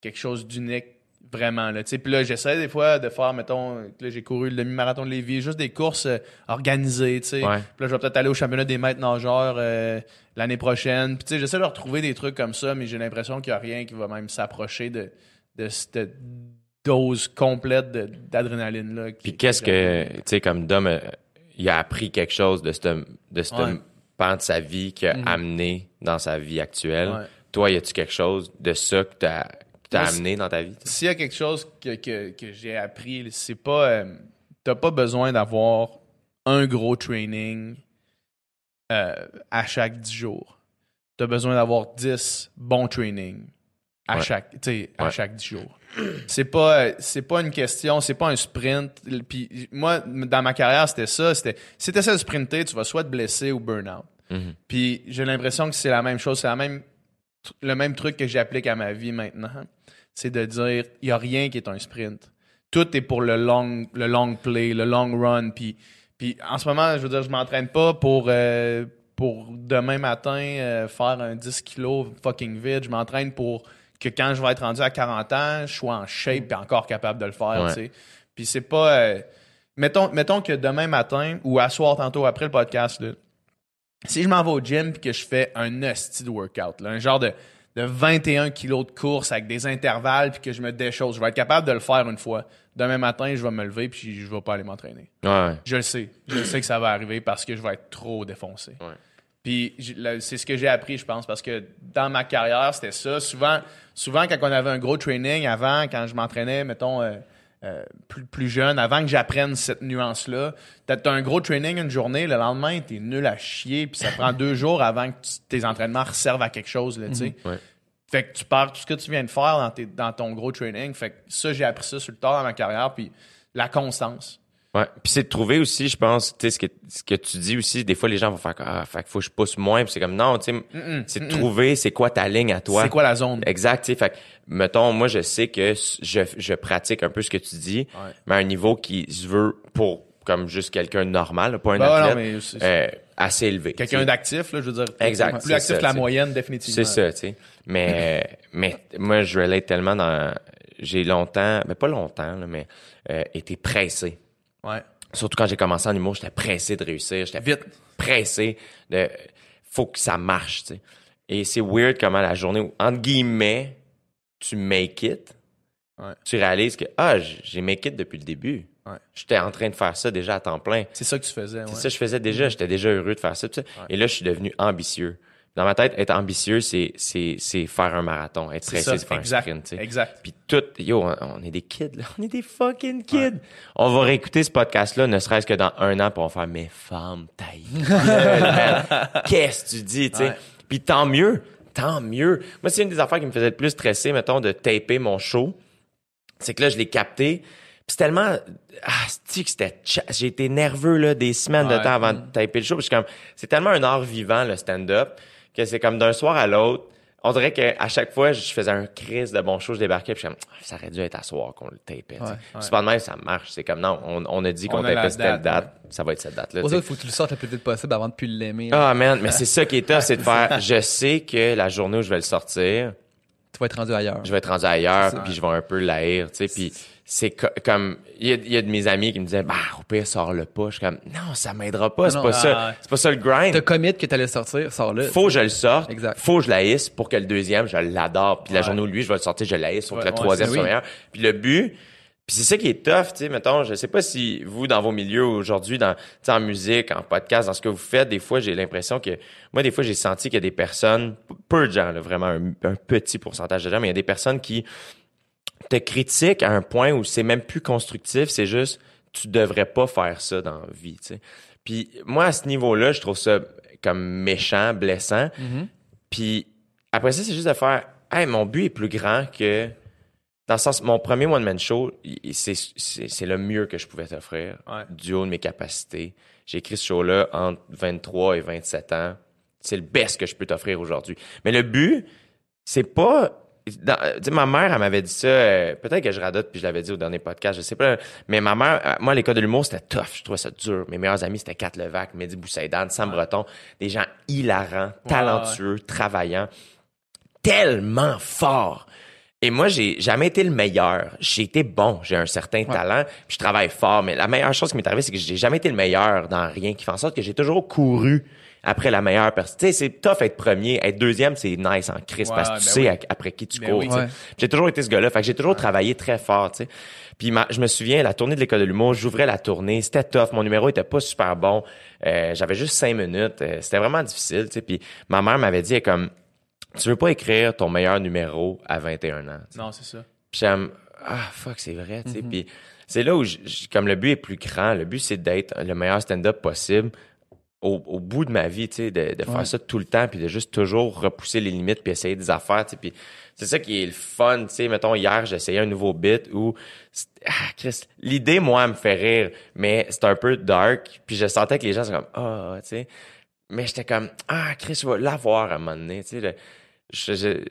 quelque chose d'unique, vraiment, là. Puis là, j'essaie des fois de faire, mettons, là, j'ai couru le demi-marathon de Lévis, juste des courses euh, organisées. Puis là, je vais peut-être aller au championnat des maîtres nageurs euh, l'année prochaine. Puis j'essaie de retrouver des trucs comme ça, mais j'ai l'impression qu'il n'y a rien qui va même s'approcher de, de cette dose complète qui- Puis qu'est-ce que, tu sais, comme Dom, euh, il a appris quelque chose de ce de ce Ouais. Pan de sa vie qu'il a Mhm. amené dans sa vie actuelle. Ouais. Toi, y a-tu quelque chose de ça que t'as Moi, c'est- amené dans ta vie? tu? S'il y a quelque chose que, que, que j'ai appris, c'est pas. euh, T'as pas besoin d'avoir un gros training euh, à chaque 10 jours. T'as besoin d'avoir 10 bons trainings à Ouais. chaque, tu sais, à Ouais. chaque 10 jours. C'est pas, c'est pas une question, c'est pas un sprint. Puis moi, dans ma carrière, c'était ça. C'était, si t'essaies de sprinter, tu vas soit te blesser ou burn out. Mhm. Puis j'ai l'impression que c'est la même chose, c'est la même, le même truc que j'applique à ma vie maintenant. C'est de dire, il y a rien qui est un sprint. Tout est pour le long, le long play, le long run. Puis, puis en ce moment, je veux dire, je m'entraîne pas pour, euh, pour demain matin euh, faire un 10 kilos fucking vide. Je m'entraîne pour que quand je vais être rendu à 40 ans, je sois en shape et encore capable de le faire. Ouais. tu sais. Puis c'est pas. euh, mettons, mettons que demain matin ou à soir tantôt après le podcast, là, si je m'en vais au gym puis que je fais un hostie de workout, là, un genre de, de 21 kilos de course avec des intervalles puis que je me déchausse, je vais être capable de le faire une fois. Demain matin, je vais me lever puis je vais pas aller m'entraîner. Ouais. Je le sais. Je le sais que ça va arriver parce que je vais être trop défoncé. Ouais. Puis c'est ce que j'ai appris, je pense, parce que dans ma carrière, c'était ça. Souvent, souvent quand on avait un gros training, avant, quand je m'entraînais, mettons, euh, euh, plus, plus jeune, avant que j'apprenne cette nuance-là, t'as un gros training une journée, le lendemain, t'es nul à chier, puis ça prend deux jours avant que tu- tes entraînements servent à quelque chose, là. Ouais. Fait que tu perds tout ce que tu viens de faire dans, tes- dans ton gros training. Fait que ça, j'ai appris ça sur le tard dans ma carrière, puis la constance. Ouais. Puis c'est de trouver aussi, je pense, tu sais, ce que, ce que tu dis aussi, des fois, les gens vont faire, ah, fait faut que je pousse moins, puis c'est comme, non, tu sais, c'est de trouver c'est quoi ta ligne à toi. C'est quoi la zone? Exact, tu sais, fait que, mettons, moi, je sais que je, je pratique un peu ce que tu dis, Ouais. mais à un niveau qui se veut pour, comme juste quelqu'un de normal, là, pas un Ben non, athlète, mais euh, assez élevé. Quelqu'un d'actif, là, je veux dire. Exact, Plus actif que la moyenne, définitivement. C'est ça, tu sais. Mais, mais moi, je relate tellement dans, j'ai longtemps, mais pas longtemps, là, mais, euh, été pressé. Ouais. Surtout quand j'ai commencé en humour, j'étais pressé de réussir. J'étais Vite. pressé de. Faut que ça marche, tu sais. Et c'est weird comment la journée où, entre guillemets, tu make it, Ouais. tu réalises que, ah, j'ai make it depuis le début. Ouais. J'étais en train de faire ça déjà à temps plein. C'est ça que tu faisais. C'est ouais. ça que je faisais déjà. J'étais déjà heureux de faire ça. Et là, je suis devenu ambitieux. Dans ma tête, être ambitieux, c'est, c'est, c'est faire un marathon. Être ça, c'est faire exact, un sprint, exact. Puis tout, yo, on, est des kids, là. On est des fucking kids. On va réécouter ce podcast-là, ne serait-ce que dans un an, pour on faire, mais femme, ta gueule, man. Qu'est-ce que tu dis, tu sais? Ouais. Puis tant mieux, tant mieux. Moi, c'est une des affaires qui me faisait le plus stresser, mettons, de taper mon show. C'est que là, je l'ai capté. Puis c'est tellement, ah, c'était, j'ai été nerveux, là, des semaines de temps avant de taper le show. Puis je suis comme, c'est tellement un art vivant, le stand-up, que c'est comme d'un soir à l'autre. On dirait qu'à chaque fois, je faisais un crise de bon show, je débarquais, puis je suis comme, Ah, ça aurait dû être à soir qu'on le tapait. tu sais. Ouais, Puis de même, ça marche. C'est comme, non, on, on a dit qu'on tapait cette date, date, ça va être cette date-là. Pour ça, il faut que tu le sortes le plus vite possible avant de plus l'aimer. Ah, man, mais c'est ça qui est tough, c'est de faire, je sais que la journée où je vais le sortir, Tu vas être rendu ailleurs. je vais être rendu ailleurs, puis je vais un peu l'haïr, tu sais, puis c'est co- comme, il y a, il y a de mes amis qui me disaient, bah, au pire, sors-le pas. Je suis comme, non, ça m'aidera pas, c'est pas ça, c'est pas ça le grind. Te commit que t'allais le sortir, sors-le. Faut que je le sorte, Exact. faut que je l'haïsse pour que le deuxième, je l'adore, puis la journée où lui, je vais le sortir, je l'haïsse, pour Ouais, que le ouais, troisième soit oui. meilleur. Puis le but, puis c'est ça qui est tough, tu sais, mettons, je sais pas si vous, dans vos milieux aujourd'hui, dans, tu sais, en musique, en podcast, dans ce que vous faites, des fois, j'ai l'impression que, moi, des fois, j'ai senti qu'il y a des personnes, peu de gens, là, vraiment un, un petit pourcentage de gens, mais il y a des personnes qui te critiquent à un point où c'est même plus constructif, c'est juste, tu devrais pas faire ça dans la vie, tu sais. Puis moi, à ce niveau-là, je trouve ça comme méchant, blessant. Mhm. Puis après ça, c'est juste de faire Hey, mon but est plus grand que. Dans le sens, mon premier one-man show, c'est, le mieux que je pouvais t'offrir, Ouais. du haut de mes capacités. J'ai écrit ce show-là entre 23 et 27 ans. C'est le best que je peux t'offrir aujourd'hui. Mais le but, c'est pas. Dans- sais, ma mère, elle m'avait dit ça. euh, peut-être que je radote, puis je l'avais dit au dernier podcast, je sais pas. Mais ma mère, euh, moi, à l'école de l'humour, c'était tough. Je trouvais ça dur. Mes meilleurs amis, c'était Kat Levac, Mehdi Boussaïdan, Sam Breton. Des gens hilarants, talentueux, travaillants, tellement forts. Et moi, j'ai jamais été le meilleur. J'ai été bon. J'ai un certain talent. Puis je travaille fort. Mais la meilleure chose qui m'est arrivée, c'est que j'ai jamais été le meilleur dans rien qui fait en sorte que j'ai toujours couru après la meilleure personne. Tu sais, c'est tough être premier. Être deuxième, c'est nice en crise parce que tu ben sais oui. après qui tu Ben cours. oui. Ouais. J'ai toujours été ce gars-là. Fait que j'ai toujours travaillé très fort, tu sais. Puis ma- je me souviens, la tournée de l'école de l'humour, j'ouvrais la tournée. C'était tough. Mon numéro était pas super bon. Euh, J'avais juste cinq minutes. Euh, C'était vraiment difficile, tu sais. Puis ma mère m'avait dit, elle comme, tu veux pas écrire ton meilleur numéro à 21 ans. Non, c'est ça. Puis j'aime ah fuck c'est vrai tu sais Mm-hmm. puis c'est là où comme le but est plus grand le but c'est d'être le meilleur stand-up possible au, au bout de ma vie tu sais de, de faire Ouais. ça tout le temps puis de juste toujours repousser les limites puis essayer des affaires tu sais puis c'est ça qui est le fun tu sais mettons hier essayé un nouveau bit où ah Chris l'idée moi elle me fait rire mais c'est un peu dark puis je sentais que les gens sont comme ah tu sais mais j'étais comme ah Chris je vais l'avoir à un moment donné tu sais je, je-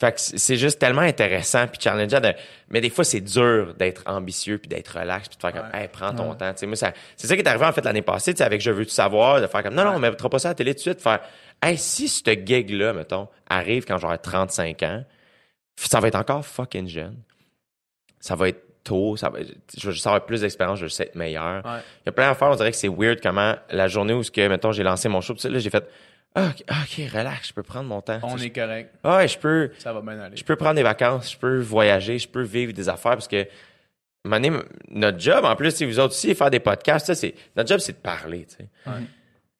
fait que c'est juste tellement intéressant puis challengeant de, mais des fois c'est dur d'être ambitieux puis d'être relax puis de faire comme Ouais. hey prends ton temps. Moi ça c'est ça qui est arrivé en fait l'année passée tu sais avec je veux tu savoir de faire comme non non on mettra pas ça à la télé tout de suite faire hey si ce gig là mettons arrive quand j'aurai 35 ans ça va être encore fucking jeune. Ça va être tôt ça va, je vais juste avoir plus d'expérience je vais juste être meilleur. Ouais. il y a plein d'affaires, on dirait que c'est weird comment la journée où, ce que, mettons, j'ai lancé mon show, là, j'ai fait, ah, ok, ah, ok, relax, je peux prendre mon temps. On est correct. je- Ouais, je peux, Ça va bien aller. je peux prendre des vacances, je peux voyager, je peux vivre des affaires parce que, donné, notre job, en plus, si vous autres aussi, faire des podcasts, ça, c'est, notre job, c'est de parler, tu sais. Ouais.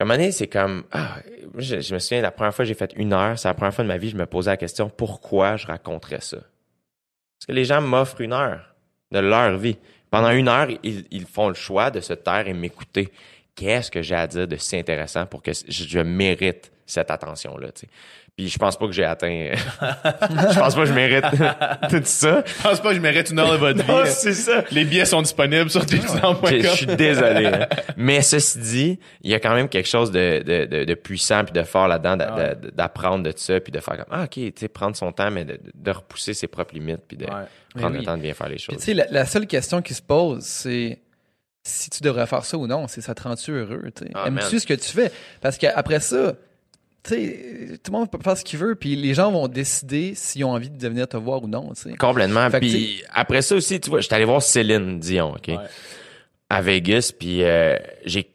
À un moment donné, c'est comme, ah, moi, je, je me souviens, la première fois que j'ai fait une heure, c'est la première fois de ma vie, je me posais la question, pourquoi je raconterais ça? Parce que les gens m'offrent une heure de leur vie. Pendant une heure, ils, ils font le choix de se taire et m'écouter. Qu'est-ce que j'ai à dire de si intéressant pour que je, je mérite cette attention-là, tu sais. Puis je pense pas que j'ai atteint, je pense pas que je mérite tout ça. Je pense pas que je mérite une heure de votre Non, vie. c'est ça. Les billets sont disponibles sur Je télévision.com. je suis désolé. hein. Mais ceci dit, il y a quand même quelque chose de, de, de, de puissant puis de fort là-dedans, d'a- Ah d'apprendre de ça puis de faire comme ah ok, tu sais prendre son temps mais de, de repousser ses propres limites puis de Ouais. prendre le temps de bien faire les choses. tu sais, la, la seule question qui se pose, c'est si tu devrais faire ça ou non. C'est ça te rend-tu heureux? Ah, Aimes-tu ce que tu fais? Parce qu'après ça, tu sais, tout le monde peut faire ce qu'il veut, puis les gens vont décider s'ils ont envie de venir te voir ou non. Complètement. Puis après ça aussi, tu vois, j'étais allé voir Céline Dion, ok, Ouais. à Vegas, puis euh, j'ai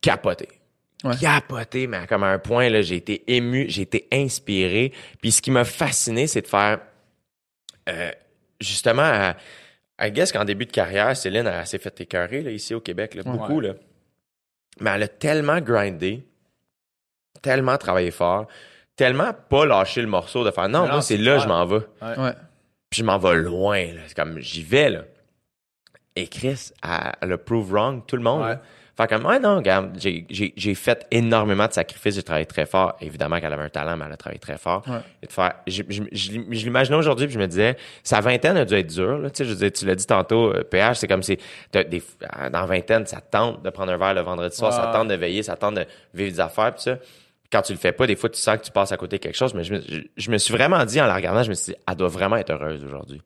capoté. Ouais. Capoté, mais comme à un point là, j'ai été ému, j'ai été inspiré. Puis ce qui m'a fasciné, c'est de faire euh, justement, à, I guess qu'en début de carrière, Céline elle, s'est fait écœurer là, ici au Québec, là, beaucoup Ouais. là. Mais elle a tellement grindé, tellement travaillé fort, tellement pas lâché le morceau de faire non, moi, c'est là, clair. je m'en vais. Ouais. Puis je m'en vais loin. C'est comme, j'y vais, là. Et Chris, elle, elle a prove wrong tout le monde. Ouais. Fait comme, ouais, non, regarde, j'ai, fait énormément de sacrifices, j'ai travaillé très fort. Évidemment qu'elle avait un talent, mais elle a travaillé très fort. Ouais. Et de faire, je, je, je, je l'imaginais aujourd'hui, puis je me disais, sa vingtaine a dû être dure, là. Tu sais, je dire, tu l'as dit tantôt, euh, PH, c'est comme si, des, dans vingtaine, ça te tente de prendre un verre le vendredi soir, ça tente de veiller, ça te tente de vivre des affaires, puis ça. Quand tu le fais pas, des fois, tu sens que tu passes à côté de quelque chose, mais je me, je, je me suis vraiment dit, en la regardant, je me suis dit, elle doit vraiment être heureuse aujourd'hui.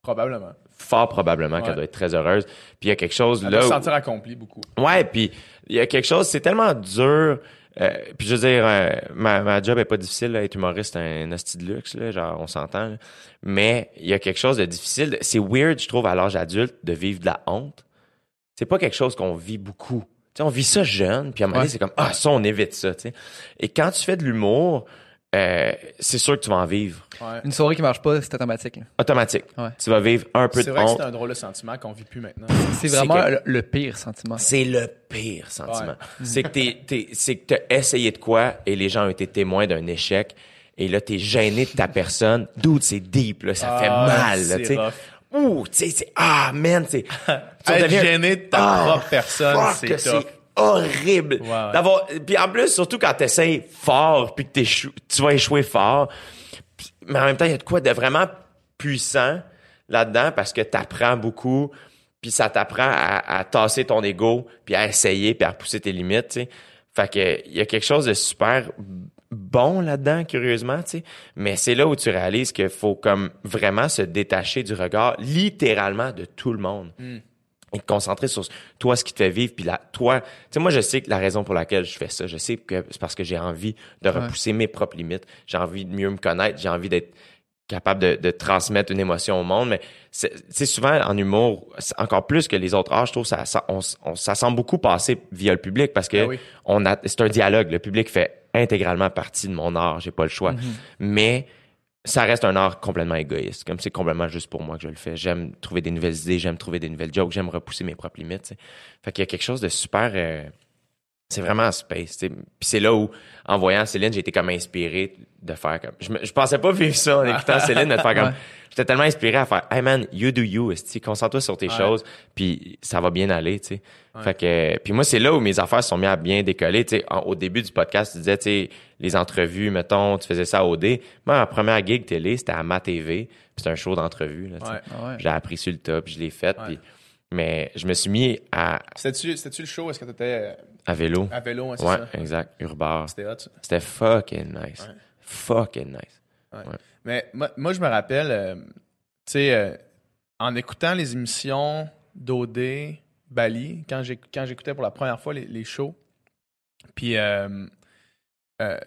Probablement. Fort probablement Ouais. qu'elle doit être très heureuse. Puis il y a quelque chose Elle là. doit se sentir accomplie beaucoup. Ouais, puis il y a quelque chose, c'est tellement dur. euh, puis je veux dire, euh, ma, ma job est pas difficile, là, être humoriste, un hostie de luxe, là, genre on s'entend. Mais il y a quelque chose de difficile. C'est weird, je trouve, à l'âge adulte, de vivre de la honte. C'est pas quelque chose qu'on vit beaucoup. Tu sais, on vit ça jeune, puis à un moment donné, Ouais. c'est comme ah ça, on évite ça. tu sais. Et quand tu fais de l'humour, euh, c'est sûr que tu vas en vivre. Ouais. Une soirée qui marche pas, c'est automatique. là. Automatique. Ouais. Tu vas vivre un peu C'est de vrai que honte. c'est un drôle de sentiment qu'on vit plus maintenant. C'est vraiment que- le, le pire sentiment. C'est le pire sentiment. Ouais. C'est que t'es, t'es- c'est que t'as essayé de quoi et les gens ont été témoins d'un échec et là t'es gêné de ta personne. Dude, c'est deep là, ça Ah, fait mal là, c'est tu sais. rough. Ouh, tu sais, c'est ah man, c'est tu Être deviens- gêné de ta Ah, propre personne, fuck, c'est que tough. Horrible Ouais, ouais. d'avoir puis en plus surtout quand t'essayes fort puis que tu vas échouer fort mais en même temps il y a de quoi de vraiment puissant là-dedans parce que t'apprends beaucoup puis ça t'apprend à, à tasser ton ego puis à essayer puis à repousser tes limites tu sais. Fait que il y a quelque chose de super bon là-dedans curieusement tu sais. Mais c'est là où tu réalises qu'il faut comme vraiment se détacher du regard littéralement de tout le monde et te concentrer sur toi ce qui te fait vivre puis la toi. Tu sais moi je sais que la raison pour laquelle je fais ça je sais que c'est parce que j'ai envie de repousser mes propres limites. J'ai envie de mieux me connaître j'ai envie d'être capable de, de transmettre une émotion au monde mais c'est souvent en humour encore plus que les autres arts je trouve ça ça on, on- ça semble beaucoup passer via le public parce que Ah oui. on a c'est un dialogue. Le public fait intégralement partie de mon art j'ai pas le choix. Mais ça reste un art complètement égoïste. Comme c'est complètement juste pour moi que je le fais. J'aime trouver des nouvelles idées, j'aime trouver des nouvelles jokes, j'aime repousser mes propres limites. tu sais. Fait qu'il y a quelque chose de super. euh, c'est vraiment space. Puis c'est là où, en voyant Céline, j'ai été comme inspiré de faire comme. Je, me, je pensais pas vivre ça en écoutant Céline, de faire comme. Ouais. J'étais tellement inspiré à faire Hey man, you do you, concentre-toi sur tes Ouais. choses, puis ça va bien aller, tu sais. Fait que, puis moi, c'est là où mes affaires se sont mises à bien décoller. Tu sais, au début du podcast, tu disais, tu sais, les entrevues, mettons, tu faisais ça à OD. Moi, ma première gig télé, c'était à Ma TV, puis c'était un show d'entrevue. Ouais. Ah ouais. J'ai appris sur le top, je l'ai fait, Ouais. puis mais je me suis mis à, C'était-tu le show? Est-ce que t'étais à vélo. à vélo? hein, c'est Ouais, ça? exact, urbain. C'était hot, ça. C'était fucking nice. Ouais. Fucking nice. Mais moi, moi, je me rappelle, euh, tu sais, euh, en écoutant les émissions d'OD, Bali, quand j'écoutais pour la première fois les, les shows, puis euh, euh,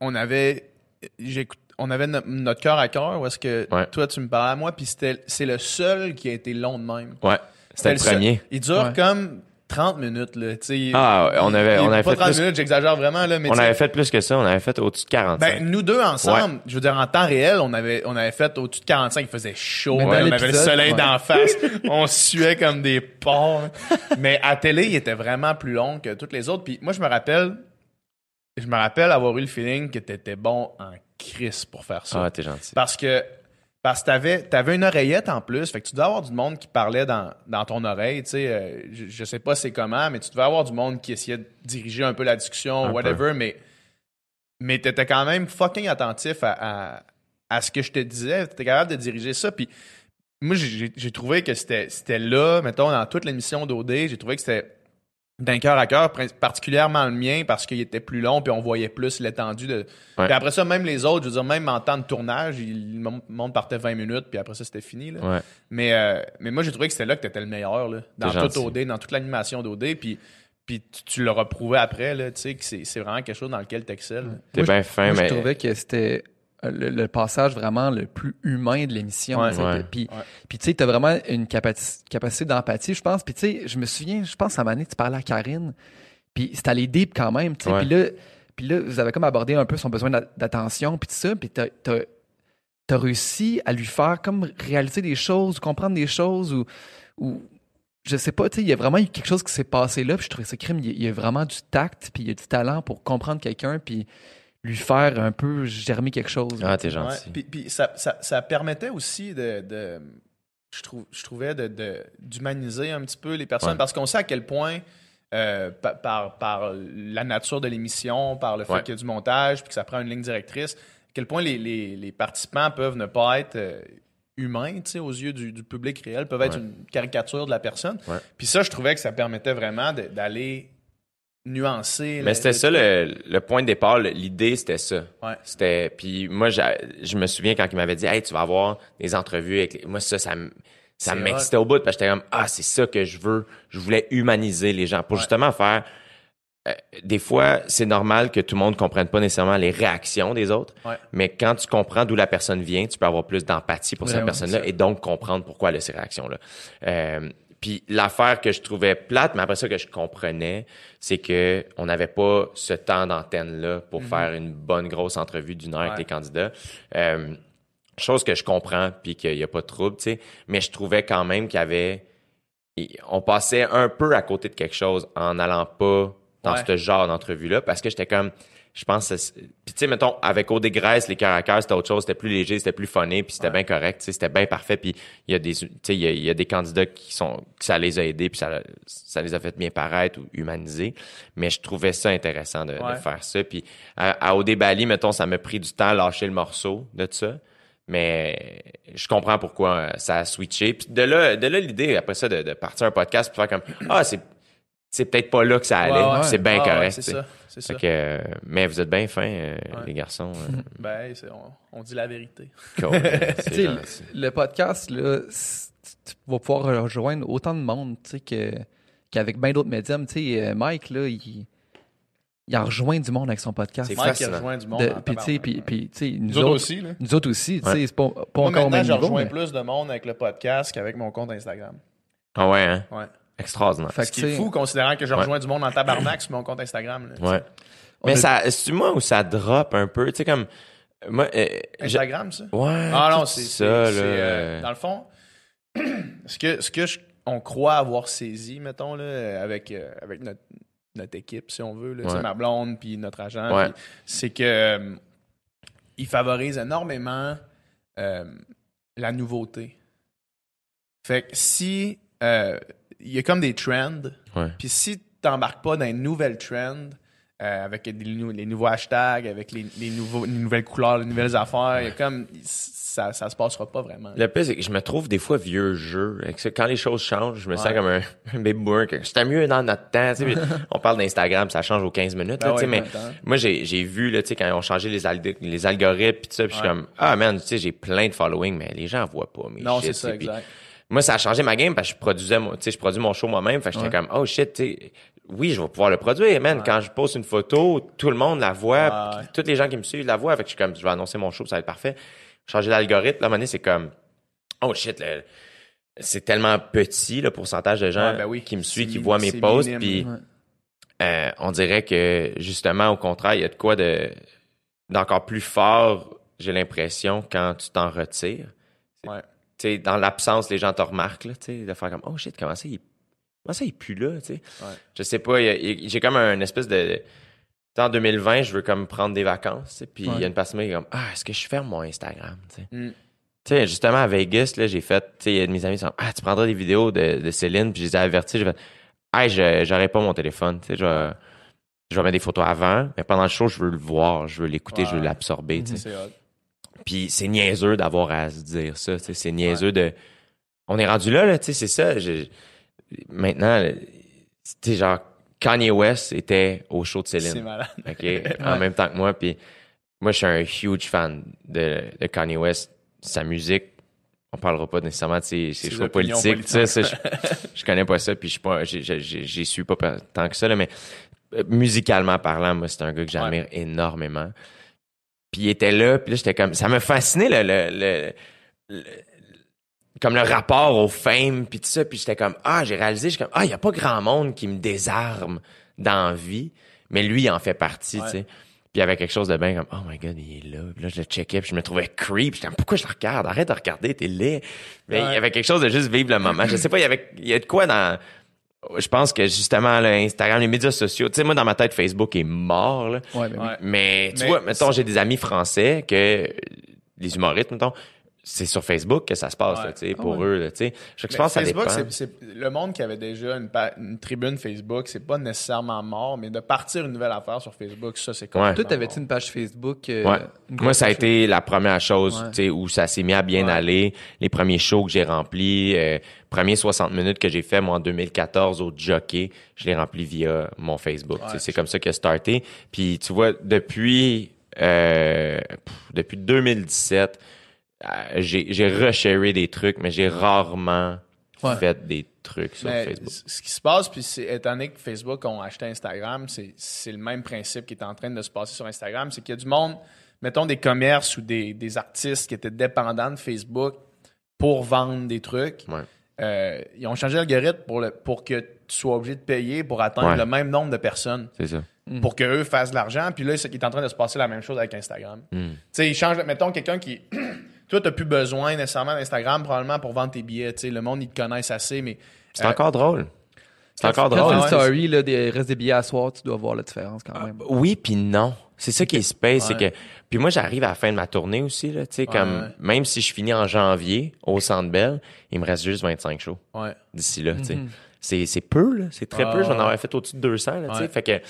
on avait, j'écoute- on avait no- notre cœur à cœur, où est-ce que Ouais. toi, tu me parlais à moi, puis c'était- c'est le seul qui a été long de même. Ouais, c'était le seul. premier. Il dure Ouais. comme 30 minutes, là, tu sais. Ah, ouais, on avait- on avait pas fait 30 plus- minutes, j'exagère vraiment, là, mais On avait fait plus que ça, on avait fait au-dessus de 45. ben, nous deux ensemble, je veux dire, en temps réel, on avait, on avait fait au-dessus de 45, il faisait chaud, Mais dans on avait le soleil ouais. d'en face, on suait comme des porcs. Mais à télé, il était vraiment plus long que toutes les autres. Puis moi, je me rappelle, je me rappelle avoir eu le feeling que t'étais bon en crise pour faire ça. ah, t'es gentil. Parce que parce que t'avais t'avais une oreillette en plus, fait que tu devais avoir du monde qui parlait dans, dans ton oreille, tu sais, euh, je, je sais pas c'est comment, mais tu devais avoir du monde qui essayait de diriger un peu la discussion, Un whatever, mais mais t'étais quand même fucking attentif à, à, à ce que je te disais, t'étais capable de diriger ça, puis moi j'ai trouvé que c'était c'était là, mettons dans toute l'émission d'OD, j'ai trouvé que c'était d'un cœur à cœur, particulièrement le mien parce qu'il était plus long puis on voyait plus l'étendue de. Ouais. Puis après ça, même les autres, je veux dire, même en temps de tournage, il- le mon- monde partait 20 minutes puis après ça c'était fini. Là. Ouais. Mais euh, mais moi j'ai trouvé que c'était là que t'étais le meilleur là, dans tout gentil. OD, dans toute l'animation d'OD puis puis tu, tu l'auras prouvé après là, tu sais que c'est c'est vraiment quelque chose dans lequel t'excelles. T'es bien fin, Moi, mais. je trouvais que c'était le, le passage vraiment le plus humain de l'émission. Ouais. Ouais. Puis, Ouais. puis tu sais, t'as vraiment une capaci- capacité d'empathie, je pense. Puis tu sais, je me souviens, je pense à un moment donné, tu parlais à Karine, puis c'était allé deep quand même, tu sais. Puis là, puis là, vous avez comme abordé un peu son besoin d'a- d'attention, puis tout ça, puis t'as, t'as, t'as réussi à lui faire comme réaliser des choses, comprendre des choses, ou, ou je sais pas, tu sais, il y a vraiment eu quelque chose qui s'est passé là, puis je trouvais ça crime, il y a- il y a vraiment du tact, puis il y a du talent pour comprendre quelqu'un, puis lui faire un peu germer quelque chose. Ah, t'es Ouais, gentil. Puis, puis ça, ça, ça permettait aussi de, de- je, trouve, je trouvais, de, de- d'humaniser un petit peu les personnes Ouais. parce qu'on sait à quel point, euh, pa- par, par la nature de l'émission, par le fait Ouais. qu'il y a du montage, puis que ça prend une ligne directrice, à quel point les, les, les participants peuvent ne pas être euh, humains, tu sais, aux yeux du, du public réel, peuvent être Ouais. une caricature de la personne. Ouais. Puis ça, je trouvais que ça permettait vraiment d'aller nuancer. Mais c'était ça le, le point de départ. L'idée, c'était ça. Ouais. C'était. Puis moi, je me souviens quand il m'avait dit, hey, tu vas avoir des entrevues avec. les- Moi, ça, ça. Ça m'excitait au bout parce que j'étais comme ah c'est ça que je veux je voulais humaniser les gens pour Ouais. justement faire euh, des fois c'est normal que tout le monde comprenne pas nécessairement les réactions des autres Ouais. mais quand tu comprends d'où la personne vient tu peux avoir plus d'empathie pour cette personne-là et donc comprendre pourquoi elle a ces réactions là euh, puis l'affaire que je trouvais plate, mais après ça que je comprenais, c'est que on n'avait pas ce temps d'antenne là pour faire une bonne grosse entrevue d'une heure avec Mhm. Les candidats. Euh, chose que je comprends puis qu'il n'y a pas de trouble, tu sais. Mais je trouvais quand même qu'il y avait, on passait un peu à côté de quelque chose en n'allant pas dans Ouais. ce genre d'entrevue là parce que j'étais comme, je pense, que puis tu sais, mettons avec des Graisses, les cœurs à cœur, c'était autre chose, c'était plus léger, c'était plus funny, puis c'était bien correct, tu sais, c'était bien parfait, puis il y a des, tu sais, il y a, il y a des candidats qui sont, que ça les a aidés, puis ça, ça les a fait bien paraître ou humaniser, mais je trouvais ça intéressant de, faire ça, puis à, à Au Bali, mettons, ça m'a pris du temps à lâcher le morceau de ça, mais je comprends pourquoi euh, ça a switché, puis de là, de là l'idée après ça de, de partir un podcast puis faire comme ah c'est c'est peut-être pas là que ça allait, Ouais, ouais. c'est bien Ah, ouais, correct, c'est ça. C'est ça. Que, euh, mais vous êtes bien fins, euh, Ouais. les garçons. euh, Ben, on, on dit la vérité. cool. Le, le podcast, là, tu vas pouvoir rejoindre autant de monde tu sais, que, qu'avec bien d'autres médiums. Euh, Mike, là, il, il a rejoint du monde avec son podcast. C'est Mike qui fascinant. rejoint du monde. Puis, tu sais, tabarnak. puis, puis, tu sais, nous, Nous autres aussi, là. Nous autres aussi, tu Ouais. sais, c'est pas, pas Moi, encore maintenant, rejoins mais- plus de monde avec le podcast qu'avec mon compte Instagram. Ah ouais, hein? Ouais. Extraordinaire. Fait Ce qui est fou, considérant que je Ouais. rejoins du monde en tabarnak sur mon compte Instagram. là. Ouais. Mais a- ça, c'est moi où ça drop un peu, tu sais, comme, moi, euh, j'ai- Instagram, ça? ouais. Ah non, c'est ça, là. euh, dans le fond, ce que, ce que je- on croit avoir saisi, mettons, là, avec, euh, avec notre, notre équipe, si on veut, là, Ouais. ma blonde puis notre agent, Ouais. c'est que euh, il favorise énormément euh, la nouveauté. Fait que si euh, il y a comme des trends, Ouais. puis si tu n'embarques pas dans une nouvelle trend, euh, avec les, nou- les nouveaux hashtags, avec les, les nouveaux, les nouvelles couleurs, les nouvelles affaires, il y a comme ça, ça se passera pas vraiment. Le pire, c'est que je me trouve des fois vieux jeu. Quand les choses changent, je me sens comme un, un baby boomer. C'était mieux dans notre temps. on parle d'Instagram, ça change aux 15 minutes. Ben là, ouais, mais moi, j'ai vu là, quand ils ont changé les, alg- les algorithmes tout ça, puis je suis comme Ah man, tu sais, j'ai plein de following, mais les gens voient pas mes Non, c'est ça. Puis exact. Moi, ça a changé ma game parce que je produisais mon, tu sais, je produis mon show moi-même. Fait que j'étais Ouais. comme, oh shit, tu oui, je vais pouvoir le produire, man. Quand je poste une photo, tout le monde la voit. Ouais. Tous les gens qui me suivent la voient. Fait que je suis comme, je vais annoncer mon show, ça va être parfait. Changer l'algorithme, là, à un moment donné, c'est comme, oh shit, le- c'est tellement petit, le pourcentage de gens ben oui. qui me suivent, qui voient mes posts. Puis, euh, on dirait que, justement, au contraire, il y a de quoi de, d'encore plus fort, j'ai l'impression, quand tu t'en retires Ouais. Sais, dans l'absence, les gens te remarquent, là, tu sais, de faire comme, oh shit, comment ça, il, comment ça, il pue là, tu sais. Ouais. Je sais pas, j'ai comme un espèce de, en 2020, je veux comme prendre des vacances, puis il y a une personne qui est comme, ah, est-ce que je ferme mon Instagram, tu sais. Mm. Tu sais, justement, à Vegas, là, j'ai fait, tu sais, il y a de mes amis sont, ah, tu prendras des vidéos de, de Céline, puis je les ai avertis, j'ai fait, ah, je, j'aurais pas mon téléphone, tu sais, je vais, je vais mettre des photos avant, mais pendant le show, je veux le voir, je veux l'écouter, je veux l'absorber, hot. Puis c'est niaiseux d'avoir à se dire ça. tu C'est niaiseux de. On est rendu là, là, tu sais, c'est ça. je- Maintenant, c'était genre Kanye West était au show de C'est Céline. malade. OK? En même temps que moi. Puis moi, je suis un huge fan de, de Kanye West. Sa musique, on parlera pas nécessairement de ses, ses choix politiques. tu ça, je, je connais pas ça, puis je suis pas, j'y suis pas pa- tant que ça, là, mais euh, musicalement parlant, moi, c'est un gars que j'admire énormément. Puis il était là, puis là, j'étais comme... Ça me fascinait, le, le, le- le- comme le rapport au fame, puis tout ça. Puis j'étais comme, ah, j'ai réalisé, je suis comme, ah, il y a pas grand monde qui me désarme dans la vie, mais lui, il en fait partie, Ouais. tu sais. Puis il y avait quelque chose de bien comme, oh my god, il est là. Puis là, je le checkais, puis je me trouvais creep. J'étais comme, pourquoi je le regarde? Arrête de regarder, t'es laid. Mais il y avait quelque chose de juste vivre le moment. Je sais pas, il y avait, il y a de quoi dans, je pense que justement, là, Instagram, les médias sociaux, tu sais, moi, dans ma tête, Facebook est mort, là. Ouais, ben oui. Ouais. Mais tu Mais vois, mettons, j'ai des amis français que les humoristes, mettons, c'est sur Facebook que ça se passe, Ouais. là, tu sais, Ah pour ouais. eux, là, tu sais. Je, je pense que ça Facebook, c'est- le monde qui avait déjà une, pa- une tribune Facebook, c'est pas nécessairement mort, mais de partir une nouvelle affaire sur Facebook, ça, c'est Ouais. Toi, t'avais-tu une page Facebook? euh, Ouais. une Moi, ça a été la première chose, Ouais. tu sais, où ça s'est mis à bien Ouais. aller. Les premiers shows que j'ai remplis, euh, premiers 60 minutes que j'ai fait, moi, en 2014, au Jockey, je l'ai rempli via mon Facebook. tu sais, Ouais. C'est comme ça que a starté. Puis, tu vois, depuis, euh, pff, depuis 2017, euh, j'ai j'ai resharé des trucs, mais j'ai rarement Ouais. fait des trucs sur Mais Facebook. ce qui se passe, puis c'est, étant donné que Facebook ont acheté Instagram, c'est, le même principe qui est en train de se passer sur Instagram. C'est qu'il y a du monde, mettons des commerces ou des, des artistes qui étaient dépendants de Facebook pour vendre des trucs. Ouais. Euh, ils ont changé l'algorithme pour, le, pour que tu sois obligé de payer pour atteindre Ouais. le même nombre de personnes. C'est ça. Pour qu'eux fassent de l'argent. Puis là, c'est qu'il est en train de se passer la même chose avec Instagram. Hmm. Tu sais, ils changent. Mettons quelqu'un qui. Toi, t'as plus besoin nécessairement d'Instagram probablement pour vendre tes billets. Tu sais, le monde, ils te connaissent assez, mais. C'est Euh, encore drôle. C'est encore Quand drôle. tu ouais. fais une story, là, des reste des billets à soir, tu dois voir la différence quand même. Oui puis non. C'est ça qui se paye, c'est que puis moi j'arrive à la fin de ma tournée aussi là, tu sais comme ouais. même si je finis en janvier au Centre Bell, il me reste juste 25 shows Ouais. d'ici là, tu sais. Mhm. C'est c'est peu là, c'est très Ah, peu, j'en aurais fait au-dessus de 200 là, tu sais. Fait que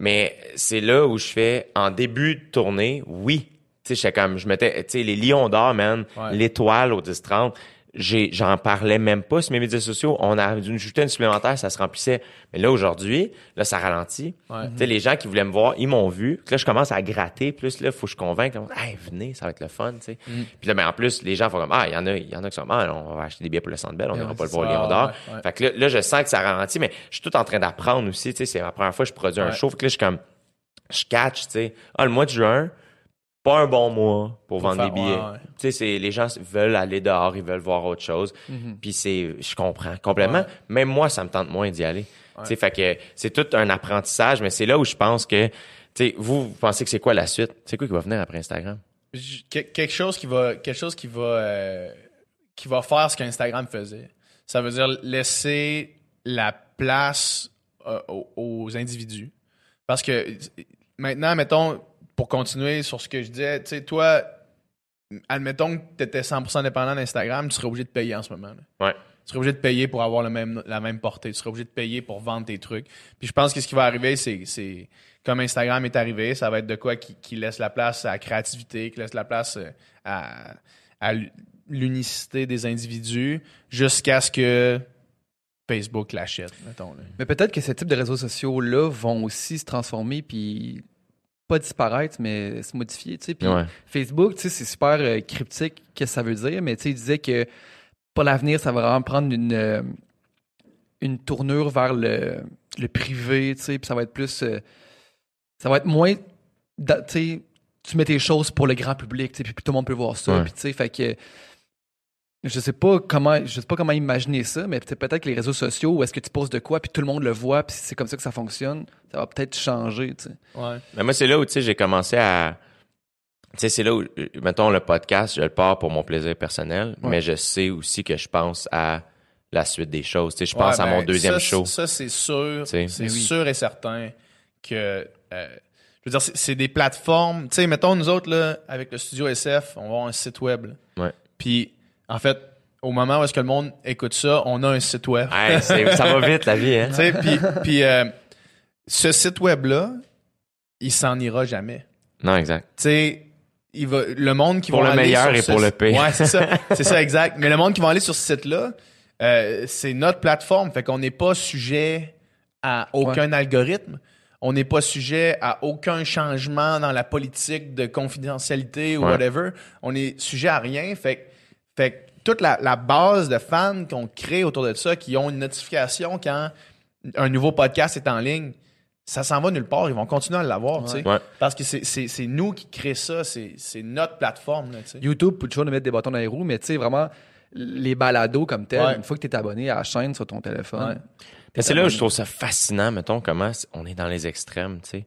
mais c'est là où je fais en début de tournée, oui. Tu sais, j'étais comme je mettais tu sais les Lions d'or man, Ouais. l'étoile au 10 30 j'ai, j'en parlais même pas sur mes médias sociaux. On a une une supplémentaire, ça se remplissait. Mais là, aujourd'hui, là, ça ralentit. Ouais. Tu sais, les gens qui voulaient me voir, ils m'ont vu. Puis là, je commence à gratter. Plus là, il faut que je convainque. Hey, venez, ça va être le fun, tu sais. Mm. Puis là, ben, en plus, les gens font comme, ah, il y en a, il y en a qui sont, ah, on va acheter des billets pour le Centre Bell, on n'ira Ouais, pas le voir. Lion d'Or. Ouais. Fait que là, là, je sens que ça ralentit, mais je suis tout en train d'apprendre aussi, tu sais. C'est la première fois que je produis un show. Fait que là, je suis comme, je catch, tu sais. Ah, le mois de juin, pas un bon mois pour, vendre faire- des billets. ouais, ouais. Tu sais, les gens veulent aller dehors, ils veulent voir autre chose. Mhm. Puis c'est, je comprends complètement. Ouais. Même moi, ça me tente moins d'y aller. Tu sais, fait que c'est tout un apprentissage, mais c'est là où je pense que, tu sais, vous, vous pensez que c'est quoi la suite? C'est quoi qui va venir après Instagram? Que- quelque chose qui va quelque chose qui va euh, qui va faire ce qu'Instagram faisait. Ça veut dire laisser la place euh, aux, aux individus. Parce que maintenant, mettons, pour continuer sur ce que je disais, tu sais, toi, admettons que tu étais 100% dépendant d'Instagram, tu serais obligé de payer en ce moment. là. Ouais. Tu serais obligé de payer pour avoir le même, la même portée. Tu serais obligé de payer pour vendre tes trucs. Puis je pense que ce qui va arriver, c'est, c'est comme Instagram est arrivé, ça va être de quoi qui, qui laisse la place à la créativité, qui laisse la place euh, à, à l'unicité des individus jusqu'à ce que Facebook l'achète, mettons. là. Mais peut-être que ce type de réseaux sociaux-là vont aussi se transformer puis pas disparaître, mais se modifier. Tu sais. Puis Ouais. Facebook, tu sais, c'est super euh, cryptique, qu'est-ce que ça veut dire, mais tu sais, il disait que pour l'avenir, ça va vraiment prendre une, euh, une tournure vers le, le privé, tu sais, puis ça va être plus. euh, ça va être moins. Tu sais, tu mets tes choses pour le grand public, tu sais, puis tout le monde peut voir ça, Ouais. puis tu sais, fait que. Je sais pas comment, je sais pas comment imaginer ça, mais peut- peut-être que les réseaux sociaux, où est-ce que tu poses de quoi, puis tout le monde le voit, puis c'est comme ça que ça fonctionne, ça va peut-être changer, tu sais. Ouais. Mais moi, c'est là où, tu sais, j'ai commencé à. Tu sais, c'est là où, mettons, le podcast, je le pars pour mon plaisir personnel, Ouais. mais je sais aussi que je pense à la suite des choses. Tu sais, je pense Ouais, à mon ben, deuxième ça, show. Ça, c'est sûr. C'est oui. sûr et certain que. euh, je veux dire, c'est c'est des plateformes. Tu sais, mettons, nous autres, là, avec le studio SF, on va avoir un site web. là. Ouais. Puis, en fait, au moment où est-ce que le monde écoute ça, on a un site web. Ça va vite, la vie, hein? Tu sais, puis, puis euh, ce site web-là, il s'en ira jamais. Non, exact. Tu sais, il va, le monde qui Pour va le aller meilleur sur et ce- pour le pire. Ouais, c'est ça. c'est ça, exact. Mais le monde qui va aller sur ce site-là, euh, c'est notre plateforme. Fait qu'on n'est pas sujet à aucun algorithme. On n'est pas sujet à aucun changement dans la politique de confidentialité ou Ouais. whatever. On est sujet à rien. Fait, que- fait que toute la, la base de fans qu'on crée autour de ça, qui ont une notification quand un nouveau podcast est en ligne, ça s'en va nulle part. Ils vont continuer à l'avoir, tu sais. Ouais. Parce que c'est- nous qui créons ça. C'est notre plateforme, là. YouTube peut toujours nous mettre des bâtons dans les roues, mais tu sais, vraiment, les balados comme tel, Ouais. une fois que tu es abonné à la chaîne sur ton téléphone. C'est là où je trouve ça fascinant, mettons, comment on est dans les extrêmes, tu sais.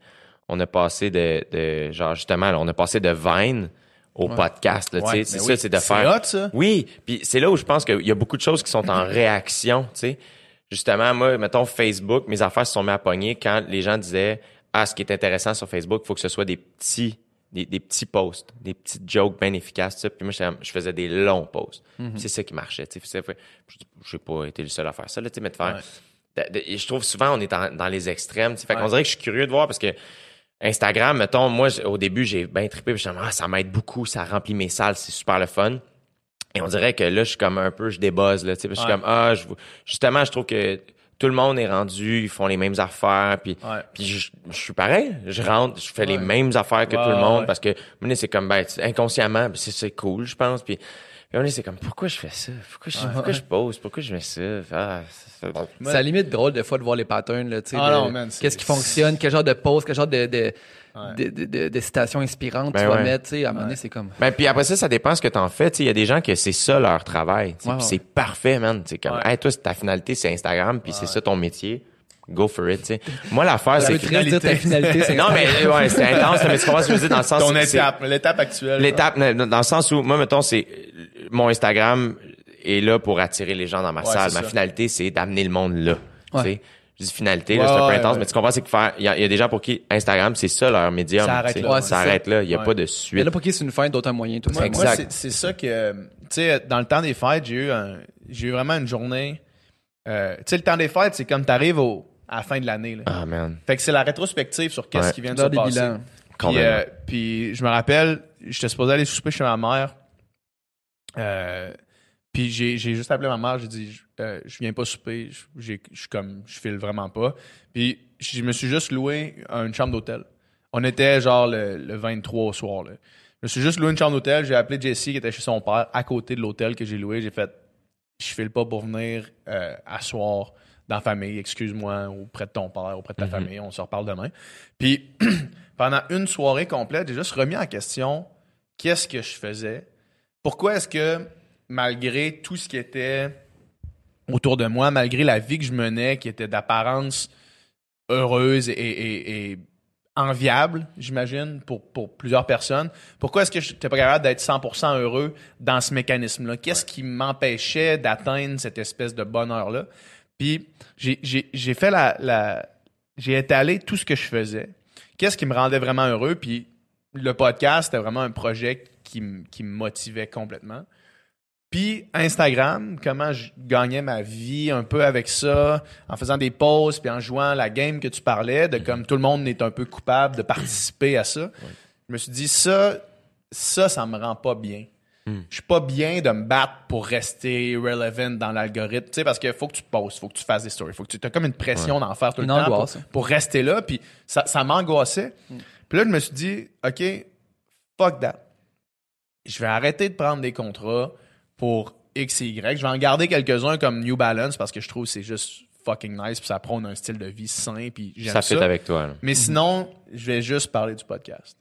On a passé de, de genre, justement, on a passé de Vine au podcast, là, tu sais. Ouais, C'est mais ça, oui, c'est de faire. hot, ça. Oui, puis c'est là où je pense qu'il y a beaucoup de choses qui sont en réaction, tu sais. justement, moi, mettons Facebook, mes affaires se sont mis à pogner quand les gens disaient, ah, ce qui est intéressant sur Facebook, il faut que ce soit des petits, des, des petits posts, des petites jokes bien efficaces, ça. Puis moi, je faisais des longs posts. C'est ça qui marchait, tu sais. C'est- Je j'ai pas été le seul à faire ça, là, tu sais, mais de faire. de- de- et je trouve souvent, on est dans, dans les extrêmes, tu sais. Fait qu'on dirait que je suis curieux de voir parce que Instagram, mettons, moi, au début, j'ai bien trippé, puis je me ah, ça m'aide beaucoup, ça remplit mes salles, c'est super le fun. Et on dirait que là, je suis comme un peu, je débuzz, là, tu sais, puis je suis Ouais. comme, ah, je, justement, je trouve que tout le monde est rendu, ils font les mêmes affaires, puis, Ouais. puis je, je suis pareil, je rentre, je fais les Ouais. mêmes affaires que Ouais, tout le monde, ouais. parce que, c'est comme, ben, inconsciemment, c'est, c'est cool, je pense, puis, on est, c'est comme, pourquoi je fais ça? Pourquoi je, pourquoi je pose? Pourquoi je mets ça? Ah, c'est- à la limite drôle des fois de voir les patterns, là, tu sais. Ah Qu'est-ce qui fonctionne, quel genre de pose, quel genre de, de, Ouais. de, de, de- de citations inspirantes Ben tu vas ouais. mettre, tu sais. À un moment donné, c'est comme. Ben, puis après ça, ça dépend ce que t'en fais. Tu sais, il y a des gens que c'est ça leur travail. tu sais, Ouais, c'est parfait, man. C'est comme, Ouais. hey, toi, c'est ta finalité, c'est Instagram, puis c'est ça ton métier. Go for it, tu sais. Moi, l'affaire, Ça c'est que... très dire ta finalité, c'est Non, mais, ouais, c'est intense, mais tu comprends ce que je veux dire dans le sens... Ton c'est- étape, l'étape actuelle. L'étape, dans le sens où, moi, mettons, c'est, mon Instagram est là pour attirer les gens dans ma Ouais, salle. Ma ça. finalité, c'est d'amener le monde là. Ouais. Tu sais. Je dis finalité, là, Ouais, c'est un peu intense, ouais. mais tu comprends, c'est que faire, il y, a il y a des gens pour qui Instagram, c'est ça leur médium. Ça arrête là, ouais, ça ça. arrête là. Il y a Ouais. pas de Mais suite. là, pour qui c'est une fin, d'autres un moyen, toi. Moi, c'est- moi, ça que, tu sais, dans le temps des fêtes, j'ai eu un, j'ai eu vraiment une journée, euh, tu sais, le temps des fêtes, c'est comme t'arrives au, à la fin de l'année, là. Ah, man. Fait que c'est la rétrospective sur qu'est-ce Ouais. qui vient de se des passer. bilans. Puis, Complètement. euh, puis je me rappelle, j'étais supposé aller souper chez ma mère. Euh, puis j'ai, j'ai juste appelé ma mère, j'ai dit, je- euh, je viens pas souper, je, j'ai- je suis comme, je file vraiment pas. Puis je me suis juste loué une chambre d'hôtel. On était genre le, le 23 au soir. Là. Je me suis juste loué une chambre d'hôtel, j'ai appelé Jessie qui était chez son père à côté de l'hôtel que j'ai loué. J'ai fait, je file pas pour venir euh, asseoir dans la famille, excuse-moi, auprès de ton père, auprès de ta famille, on se reparle demain. Puis pendant une soirée complète, j'ai juste remis en question qu'est-ce que je faisais. Pourquoi est-ce que malgré tout ce qui était autour de moi, malgré la vie que je menais, qui était d'apparence heureuse et, et- et enviable, j'imagine, pour, pour plusieurs personnes, pourquoi est-ce que je n'étais pas capable d'être 100% heureux dans ce mécanisme-là? Qu'est-ce qui m'empêchait d'atteindre cette espèce de bonheur-là? Puis j'ai- fait la, la- J'ai étalé tout ce que je faisais. Qu'est-ce qui me rendait vraiment heureux? Puis le podcast, c'était vraiment un projet qui, me- qui me motivait complètement. Puis Instagram, comment je gagnais ma vie un peu avec ça, en faisant des pauses, puis en jouant la game que tu parlais, de comme tout le monde est un peu coupable de participer à ça. Je me suis dit, ça, ça, ça me rend pas bien. Je suis pas bien de me battre pour rester relevant dans l'algorithme, tu sais, parce qu'il faut que tu postes, faut que tu fasses des stories, faut que tu as comme une pression d'en faire tout Une le temps pour, angoisse. pour rester là, puis ça, ça m'angoissait. Puis là, je me suis dit, OK, fuck that. Je vais arrêter de prendre des contrats pour X et Y. Je vais en garder quelques-uns comme New Balance parce que je trouve que c'est juste fucking nice, puis ça prône un style de vie sain, puis j'aime Ça ça. fait avec toi, là. Mais sinon, je vais juste parler du podcast.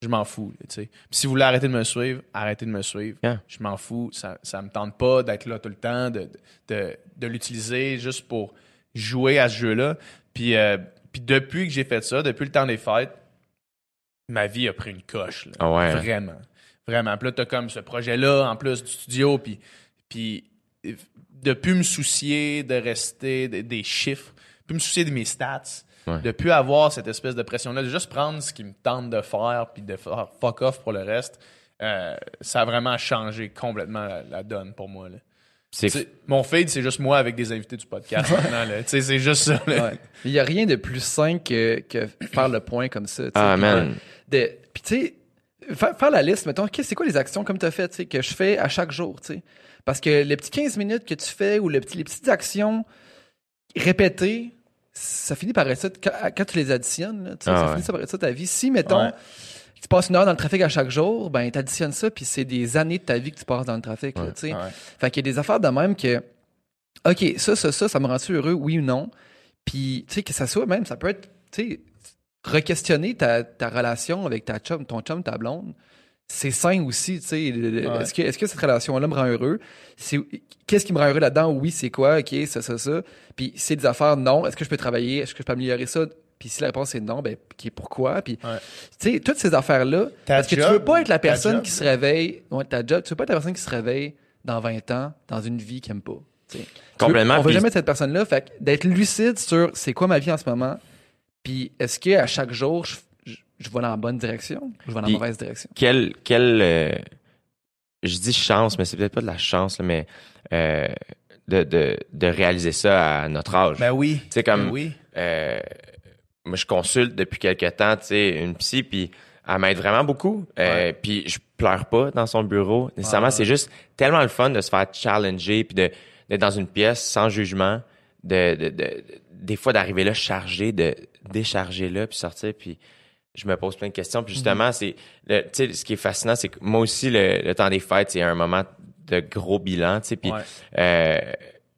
Je m'en fous. Puis si vous voulez arrêter de me suivre, arrêtez de me suivre. Yeah. Je m'en fous. Ça, ça me tente pas d'être là tout le temps, de, de, de l'utiliser juste pour jouer à ce jeu-là. Puis, euh, puis depuis que j'ai fait ça, depuis le temps des fêtes, ma vie a pris une coche. là. Ah ouais. Vraiment. Vraiment. Puis là, t'as comme ce projet-là, en plus du studio, puis, puis de plus me soucier de rester des, des chiffres, plus me soucier de mes stats, Ouais. de plus avoir cette espèce de pression-là, de juste prendre ce qui me tente de faire, puis de faire fuck off pour le reste. euh, ça a vraiment changé complètement la, la donne pour moi. Là. C'est Mon feed, c'est juste moi avec des invités du podcast C'est juste ça. Ouais. Il y a rien de plus sain que, que faire le point comme ça. Ah, Puis, man. de- Puis tu sais, faire, faire la liste, mettons, c'est quoi les actions comme tu as fait, tu sais, que je fais à chaque jour, tu sais? Parce que les petits 15 minutes que tu fais ou les petites actions répétées, ça finit par être ça. Quand, quand tu les additionnes, là, tu sais, Ah ça ouais. finit ça par être ça ta vie. Si, mettons, Ouais. tu passes une heure dans le trafic à chaque jour, ben t'additionnes ça, puis c'est des années de ta vie que tu passes dans le trafic, là, Ouais. tu sais. Ouais. Fait qu'il y a des affaires de même que, OK, ça, ça, ça, ça me rend-tu heureux, oui ou non? Puis, tu sais, que ça soit même, ça peut être, tu sais, re-questionner ta, ta relation avec ta chum, ton chum, ta blonde. C'est sain aussi, tu sais. Ouais. Est-ce que, est-ce que cette relation-là me rend heureux? C'est, qu'est-ce qui me rend heureux là-dedans? Oui, c'est quoi? OK, ça, ça, ça. Puis, c'est des affaires, non. Est-ce que je peux travailler? Est-ce que je peux améliorer ça? Puis, si la réponse est non, ben, pourquoi? Puis, Ouais. tu sais, toutes ces affaires-là. Ta Parce que tu veux pas être la personne qui se réveille. Ouais, ta job. Tu veux pas être la personne qui se réveille dans 20 ans, dans une vie qu'il aime pas. Complètement, On veut jamais être cette personne-là. Fait que d'être lucide sur c'est quoi ma vie en ce moment, puis est-ce que à chaque jour, je, je, vais dans la bonne direction ou je vais dans la Puis- mauvaise direction? quelle, quelle euh, je dis chance, mais c'est peut-être pas de la chance, là, mais euh, de, de, de réaliser ça à notre âge. Ben oui. Tu sais, comme- Ben oui. Euh, moi, je consulte depuis quelques temps, tu sais, une psy, puis elle m'aide vraiment beaucoup. Euh, Puis je pleure pas dans son bureau. Nécessairement, c'est juste tellement le fun de se faire challenger, puis de d'être dans une pièce sans jugement, de, de, de- des fois d'arriver là chargé, de décharger là, puis sortir, puis je me pose plein de questions. Puis justement, c'est le- tu sais, ce qui est fascinant, c'est que moi aussi, le, le temps des fêtes, c'est un moment de gros bilan, tu sais, puis Ouais. euh,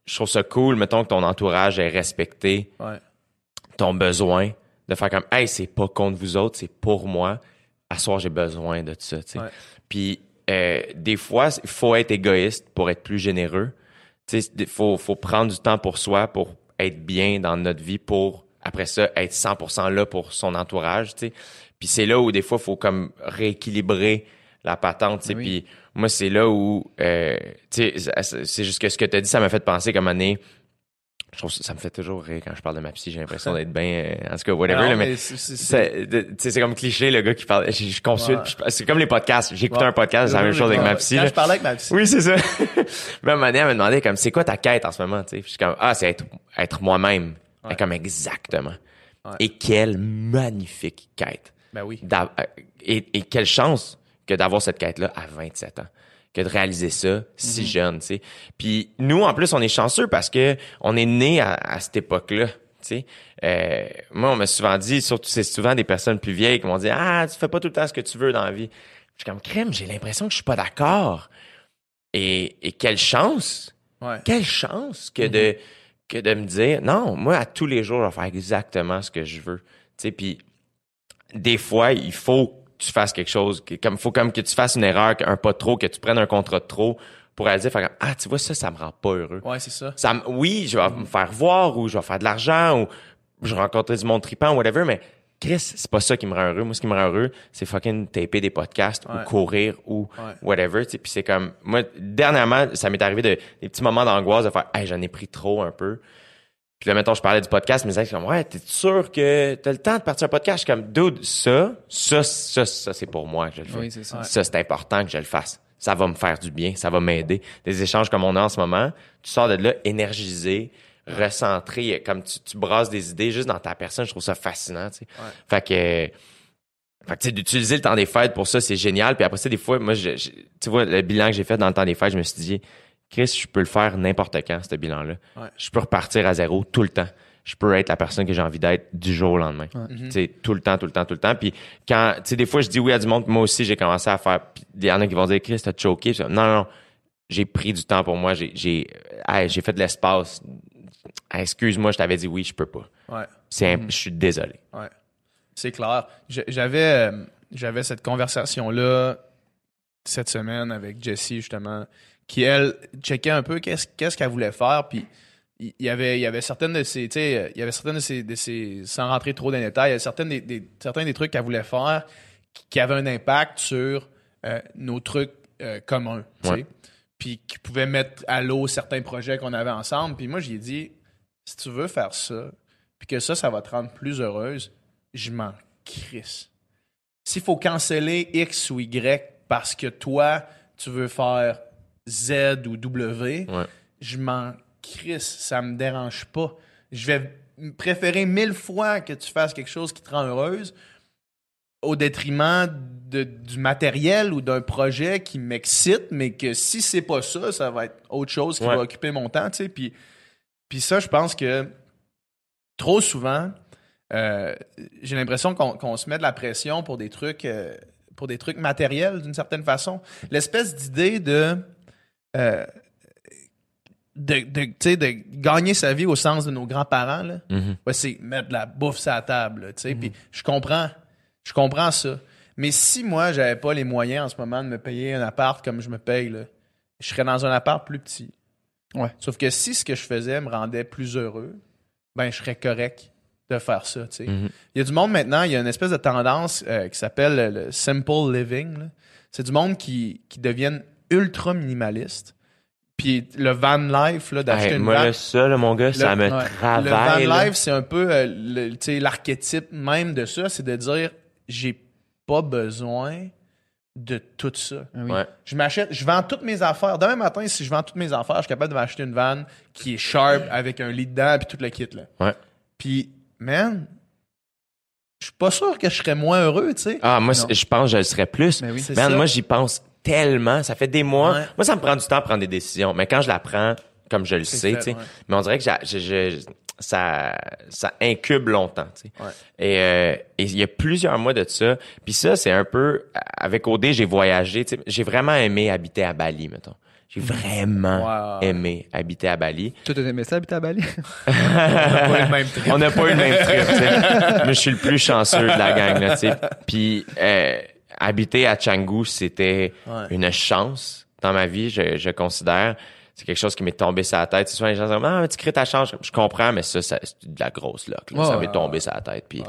je trouve ça cool, mettons que ton entourage est respecté, Ouais. ton besoin de faire comme hey c'est pas contre vous autres c'est pour moi à soir j'ai besoin de ça tu sais Ouais. puis euh, des fois il faut être égoïste pour être plus généreux tu sais il faut faut prendre du temps pour soi pour être bien dans notre vie pour après ça être 100% là pour son entourage tu sais puis c'est là où des fois faut comme rééquilibrer la patente tu sais Oui. puis moi c'est là où euh, tu sais c'est- juste que ce que tu as dit ça m'a fait penser comme année je trouve ça, ça me fait toujours rire quand je parle de ma psy j'ai l'impression d'être bien euh, en tout cas whatever Non, là, mais mais c'est- comme cliché le gars qui parle je, je consulte Ouais. c'est comme les podcasts Ouais. un podcast c'est la même chose avec ma psy Quand là. je parlais avec ma psy. oui c'est ça mais à un moment donné, elle me demandait comme c'est quoi ta quête en ce moment tu sais? Je suis comme ah c'est être être moi-même Est comme exactement Ouais. et quelle magnifique quête Ben oui. Euh, et, et quelle chance que d'avoir cette quête-là à 27 ans, que de réaliser ça si jeune, tu sais. Puis nous, en plus, on est chanceux parce que on est né à, à cette époque-là, tu sais. Euh, moi, on m'a souvent dit, surtout c'est souvent des personnes plus vieilles qui m'ont dit, ah, tu fais pas tout le temps ce que tu veux dans la vie. Je suis comme crème, j'ai l'impression que je suis pas d'accord. Et, et quelle chance, Ouais. quelle chance que de que de me dire non moi à tous les jours je vais faire exactement ce que je veux tu sais puis des fois il faut que tu fasses quelque chose que- comme faut comme que tu fasses une erreur un pas de trop que tu prennes un contrat de trop pour réaliser faire comme, ah tu vois ça ça me rend pas heureux Ouais, c'est ça. ça oui je vais me faire voir ou je vais faire de l'argent ou je vais rencontrer du monde tripant whatever mais Chris, c'est pas ça qui me rend heureux. Moi, ce qui me rend heureux, c'est fucking taper des podcasts Ouais. ou courir ou Ouais. whatever. tu sais. Puis c'est comme, moi, dernièrement, ça m'est arrivé de, des petits moments d'angoisse de faire, hey, j'en ai pris trop un peu. Puis là, mettons, je parlais du podcast, mais ils sont comme, ouais, t'es sûr que t'as le temps de partir un podcast? Je suis comme, dude, ça, ça, ça, ça, c'est pour moi que je le fais. Oui, c'est ça. Ça, c'est important que je le fasse. Ça va me faire du bien, ça va m'aider. Des échanges comme on a en ce moment, tu sors de là énergisé, recentré, comme tu, tu brasses des idées juste dans ta personne. Je trouve ça fascinant, tu sais. Ouais. Fait que, fait que, tu sais, d'utiliser le temps des fêtes pour ça, c'est génial. Puis après ça, des fois, moi, je, je- tu vois, le bilan que j'ai fait dans le temps des fêtes, je me suis dit, Chris, je peux le faire n'importe quand, ce bilan-là. Ouais. Je peux repartir à zéro tout le temps. Je peux être la personne que j'ai envie d'être du jour au lendemain. Tu sais, tout le temps, tout le temps, tout le temps. Puis quand, tu sais, des fois, je dis oui à du monde, moi aussi, j'ai commencé à faire. Puis il y en a qui vont dire, Chris, t'as choqué. Non, non, non. J'ai pris du temps pour moi. J'ai, j'ai, hey, j'ai fait de l'espace. Hey, excuse-moi, je t'avais dit oui, je peux pas. Ouais. C'est, imp- je suis désolé. Ouais. C'est clair. J'avais euh, j'avais cette conversation-là cette semaine avec Jessie, justement, qui, elle, checkait un peu qu'est-ce qu'est-ce qu'elle voulait faire. Puis il y avait, il y avait certaines de sais, il y avait certaines de ces, de sans rentrer trop dans les détails, il y avait certaines des, des- certains des trucs qu'elle voulait faire qui, qui avaient un impact sur euh, nos trucs euh, communs. Ouais. Puis qui pouvaient mettre à l'eau certains projets qu'on avait ensemble. Puis moi, j'ai dit, si tu veux faire ça, puis que ça, ça va te rendre plus heureuse, je m'en crisse. S'il faut canceller X ou Y parce que toi, tu veux faire Z ou W, Ouais. je m'en crisse. Ça me dérange pas. Je vais préférer mille fois que tu fasses quelque chose qui te rend heureuse au détriment de- du matériel ou d'un projet qui m'excite, mais que si c'est pas ça, ça va être autre chose qui Ouais. va occuper mon temps, tu sais. Puis, puis ça, je pense que trop souvent, euh, j'ai l'impression qu'on se met de la pression pour des trucs, euh, pour des trucs matériels d'une certaine façon. L'espèce d'idée de, euh, de, gagner sa vie au sens de nos grands-parents, Mhm. ouais, c'est mettre de la bouffe sur la table, tu sais. Puis je comprends, je comprends ça. Mais si moi, j'avais pas les moyens en ce moment de me payer un appart comme je me paye, là, je serais dans un appart plus petit. Ouais. Sauf que si ce que je faisais me rendait plus heureux, ben je serais correct de faire ça. Mhm. Il y a du monde maintenant, il y a une espèce de tendance euh, qui s'appelle le, le simple living. C'est du monde qui, qui deviennent ultra minimaliste. Puis le van life, d'acheter Hey, une moi, van. là, ça, là, mon gars, ça me ouais. le van travaille. life, c'est un peu euh, le- l'archétype même de ça, c'est de dire j'ai pas besoin de tout ça. Ah oui. Ouais. Je m'achète, je vends toutes mes affaires. Demain matin, si je vends toutes mes affaires, je suis capable de m'acheter une van qui est sharp avec un lit dedans puis tout le kit là. Ouais. Puis man, je suis pas sûr que je serais moins heureux, tu sais. Ah, moi, je pense que je le serais plus. Mais oui. C'est Man, ça. moi, j'y pense tellement. Ça fait des mois. Ouais. Moi, ça me prend du temps à prendre des décisions. Mais quand je la prends, comme je le sais, tu sais. ouais. Mais on dirait que j'ai- j'ai- j'ai- ça, ça incube longtemps, tu sais. Ouais. Et euh, il y a plusieurs mois de ça. Puis ça, c'est un peu... Avec OD, j'ai voyagé. tu sais. J'ai vraiment aimé habiter à Bali, mettons. J'ai vraiment aimé habiter à Bali. Toi, t'as aimé ça, habiter à Bali? On a pas eu le même trip. On n'a pas eu le même trip, tu sais. Mais je suis le plus chanceux de la gang, là, tu sais. Puis euh, habiter à Canggu, c'était Ouais. une chance dans ma vie, je, je considère. C'est quelque chose qui m'est tombé sur la tête. Souvent les gens disent Ah, tu crées ta chance. Je comprends, mais ça, ça c'est de la grosse luck. là. Ouais, ça m'est tombé sur la tête. Puis,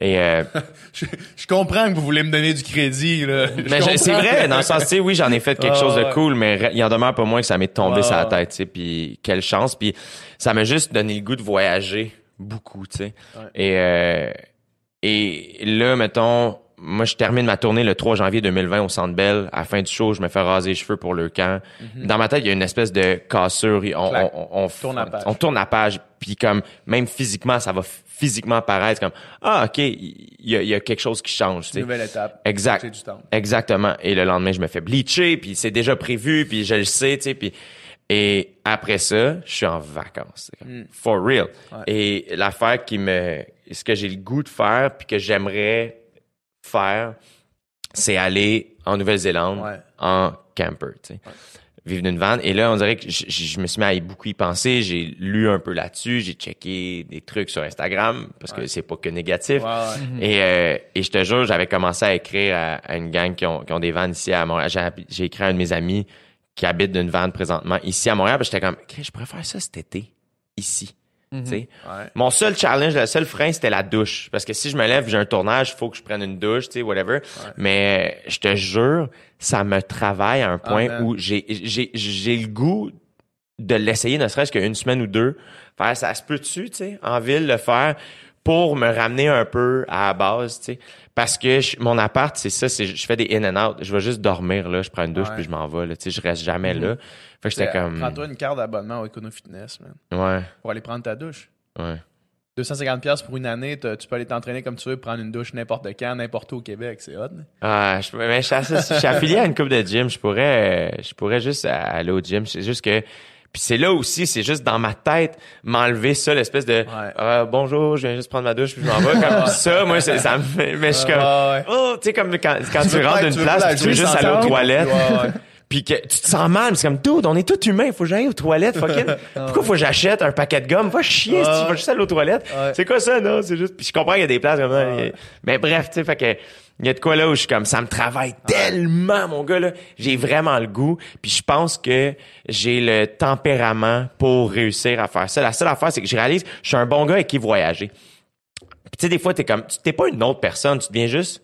et, euh, Je, je comprends que vous voulez me donner du crédit là. Mais c'est vrai, dans le sens, tu sais, oui, j'en ai fait quelque Ah, chose de cool, mais il en demeure pas moins que ça m'est tombé sur la tête, tu sais, puis quelle chance, puis ça m'a juste donné le goût de voyager beaucoup, tu sais. Et, euh, et là, mettons, moi, je termine ma tournée le 3 janvier 2020 au Centre Bell. À la fin du show, je me fais raser les cheveux pour le camp. Dans ma tête, il y a une espèce de cassure. On, Mhm. On, on, on, Tourne la page. on tourne la page, puis comme, même physiquement, ça va physiquement paraître comme, ah, OK, il y a, il y a quelque chose qui change, sais. Nouvelle étape. Exact. Du temps. Exactement. Et le lendemain, je me fais bleacher, puis c'est déjà prévu, puis je le sais, tu sais, puis et après ça, je suis en vacances, comme, for real. Et l'affaire qui me, ce que j'ai le goût de faire, puis que j'aimerais faire, c'est aller en Nouvelle-Zélande Ouais. en camper, tu sais. Vivre d'une van. Et là, on dirait que je, me suis mis à y beaucoup y penser. J'ai lu un peu là-dessus. J'ai checké des trucs sur Instagram parce que c'est pas que négatif. Et, euh, et je te jure, j'avais commencé à écrire à, à une gang qui ont, qui ont des vannes ici à Montréal. J'ai, écrit à un de mes amis qui habite d'une vanne présentement ici à Montréal. J'étais comme, je pourrais faire ça cet été, ici. Ouais. Mon seul challenge, le seul frein, c'était la douche. Parce que si je me lève, j'ai un tournage, il faut que je prenne une douche, tu sais, whatever. Mais je te jure, ça me travaille à un point où j'ai, j'ai, j'ai le goût de l'essayer, ne serait-ce qu'une semaine ou deux. Faire ça se peut-tu, tu sais, en ville, le faire pour me ramener un peu à la base, tu sais. Parce que je- mon appart, c'est ça, c'est je fais des in and out. Je vais juste dormir, là, je prends une douche Ouais. puis je m'en vais, là, tu sais, je reste jamais là. Fait que j'étais comme... Prends-toi une carte d'abonnement au Econo Fitness, man. Ouais, Pour aller prendre ta douche. ouais. 250$ piastres pour une année, tu peux aller t'entraîner comme tu veux, prendre une douche n'importe quand, n'importe où au Québec, c'est hot. Ah, je, mais je je suis affilié à une coupe de gym. Je pourrais, je pourrais juste aller au gym. C'est juste que, puis c'est là aussi, c'est juste dans ma tête m'enlever ça, l'espèce de Ah, bonjour, je viens juste prendre ma douche puis je m'en vais. Comme ça, moi, ça me fait, mais je suis comme, oh, tu sais, comme quand, quand tu, rentres d'une place, tu veux juste aller aux toilettes. Puis que tu te sens mal, c'est comme dude, on est tous humains, faut que j'aille aux toilettes, fucking. Pourquoi faut que j'achète un paquet de gomme? Va chier, si tu vas juste aller aux toilettes. C'est quoi ça, non? C'est juste. Puis je comprends qu'il y a des places comme ça. Mais bref, tu sais, fait que il y a de quoi là où je suis comme ça me travaille tellement, mon gars, là. J'ai vraiment le goût. Puis je pense que j'ai le tempérament pour réussir à faire ça. La seule affaire, c'est que je réalise, je suis un bon gars avec qui voyager. Puis tu sais, des fois, t'es comme, tu t'es pas une autre personne, tu deviens juste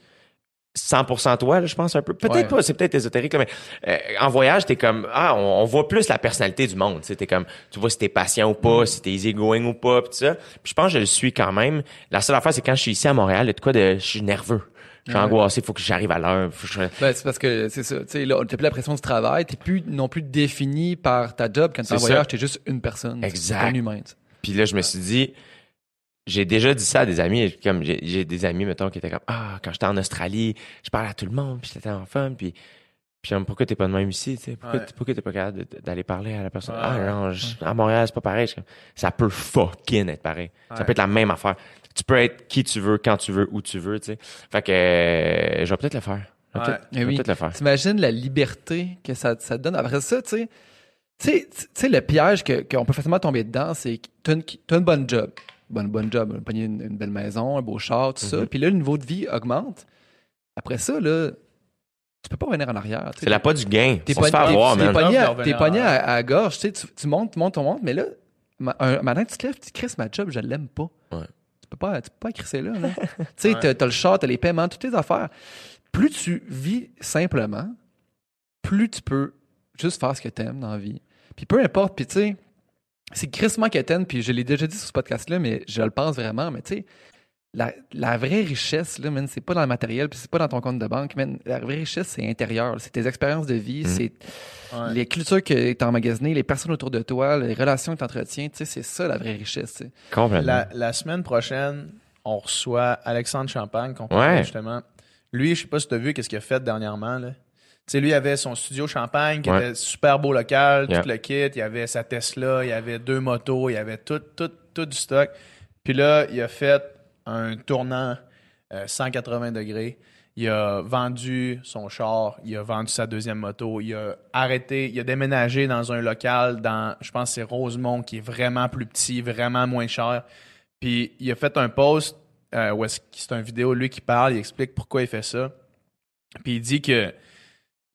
100% toi, là, je pense un peu. Peut-être Ouais. pas, c'est peut-être ésotérique, là, mais euh, en voyage, t'es comme, ah, on, on voit plus la personnalité du monde. Tu sais, t'es comme, tu vois si t'es patient ou pas, si t'es easygoing ou pas, pis tout ça. Puis je pense que je le suis quand même. La seule affaire, c'est quand je suis ici à Montréal, il y a de quoi de, je suis nerveux. Je suis Ouais. angoissé, il faut que j'arrive à l'heure. je- Ben, c'est parce que c'est ça. Tu sais, là, t'as plus la pression du travail, t'es plus non plus défini par ta job. Quand t'es en C'est voyage, t'es juste une personne. Exact. Un humain. tu. Puis là, je me suis dit, j'ai déjà dit ça à des amis, comme j'ai des amis, mettons, qui étaient comme, ah, quand j'étais en Australie, je parlais à tout le monde, puis j'étais en fun, puis, puis pourquoi t'es pas de même ici, tu sais? Pourquoi, Ouais. pourquoi t'es pas capable d'aller parler à la personne? Ouais, ah, non, je- à Montréal, c'est pas pareil. Ça peut fucking être pareil. Ça peut être la même affaire. Tu peux être qui tu veux, quand tu veux, où tu veux, tu sais. Fait que, euh, je vais peut-être le faire. Je vais Ouais. peut-être Eh oui. peut-être le faire. T'imagines la liberté que ça, ça te donne? Après ça, tu sais, tu sais, le piège que- qu'on peut facilement tomber dedans, c'est que t'as une, t'as une bonne job. Bonne, bonne job, une, une, une belle maison, un beau char, tout ça. Mhm. Puis là, le niveau de vie augmente. Après ça, là, tu peux pas revenir en arrière. C'est la pas du gain. T'es pogné- t'es pogné à, à, à la gorge, tu sais, tu, tu montes, tu montes, tu montes, mais là, ma- un matin, tu te lèves, tu crisses ma job, je l'aime pas. Ouais. Tu peux pas, tu peux pas crisser là, là. tu sais, t'as, t'as le char, t'as les paiements, toutes tes affaires. Plus tu vis simplement, plus tu peux juste faire ce que t'aimes dans la vie. Puis peu importe, puis tu sais, c'est crissement quétaine, puis je l'ai déjà dit sur ce podcast-là, mais je le pense vraiment, mais tu sais, la, la vraie richesse, là, man, c'est pas dans le matériel, puis c'est pas dans ton compte de banque, man. La vraie richesse, c'est intérieur. C'est tes expériences de vie, c'est Ouais. les cultures que tu as emmagasinées, les personnes autour de toi, les relations que tu entretiens. Tu sais, c'est ça la vraie richesse. Complètement. La, la semaine prochaine, on reçoit Alexandre Champagne, qu'on Ouais. justement. Lui, je sais pas si tu as vu qu'est-ce qu'il a fait dernièrement. Là. Tu sais, lui, il avait son studio Champagne, qui Ouais. était super beau local, Yeah. tout le kit. Il avait sa Tesla, il avait deux motos, il avait tout, tout, tout du stock. Puis là, il a fait un tournant euh, 180 degrés. Il a vendu son char, il a vendu sa deuxième moto, il a arrêté, il a déménagé dans un local dans, je pense que c'est Rosemont, qui est vraiment plus petit, vraiment moins cher. Puis il a fait un post euh, où est-ce c'est une vidéo lui qui parle, il explique pourquoi il fait ça. Puis il dit que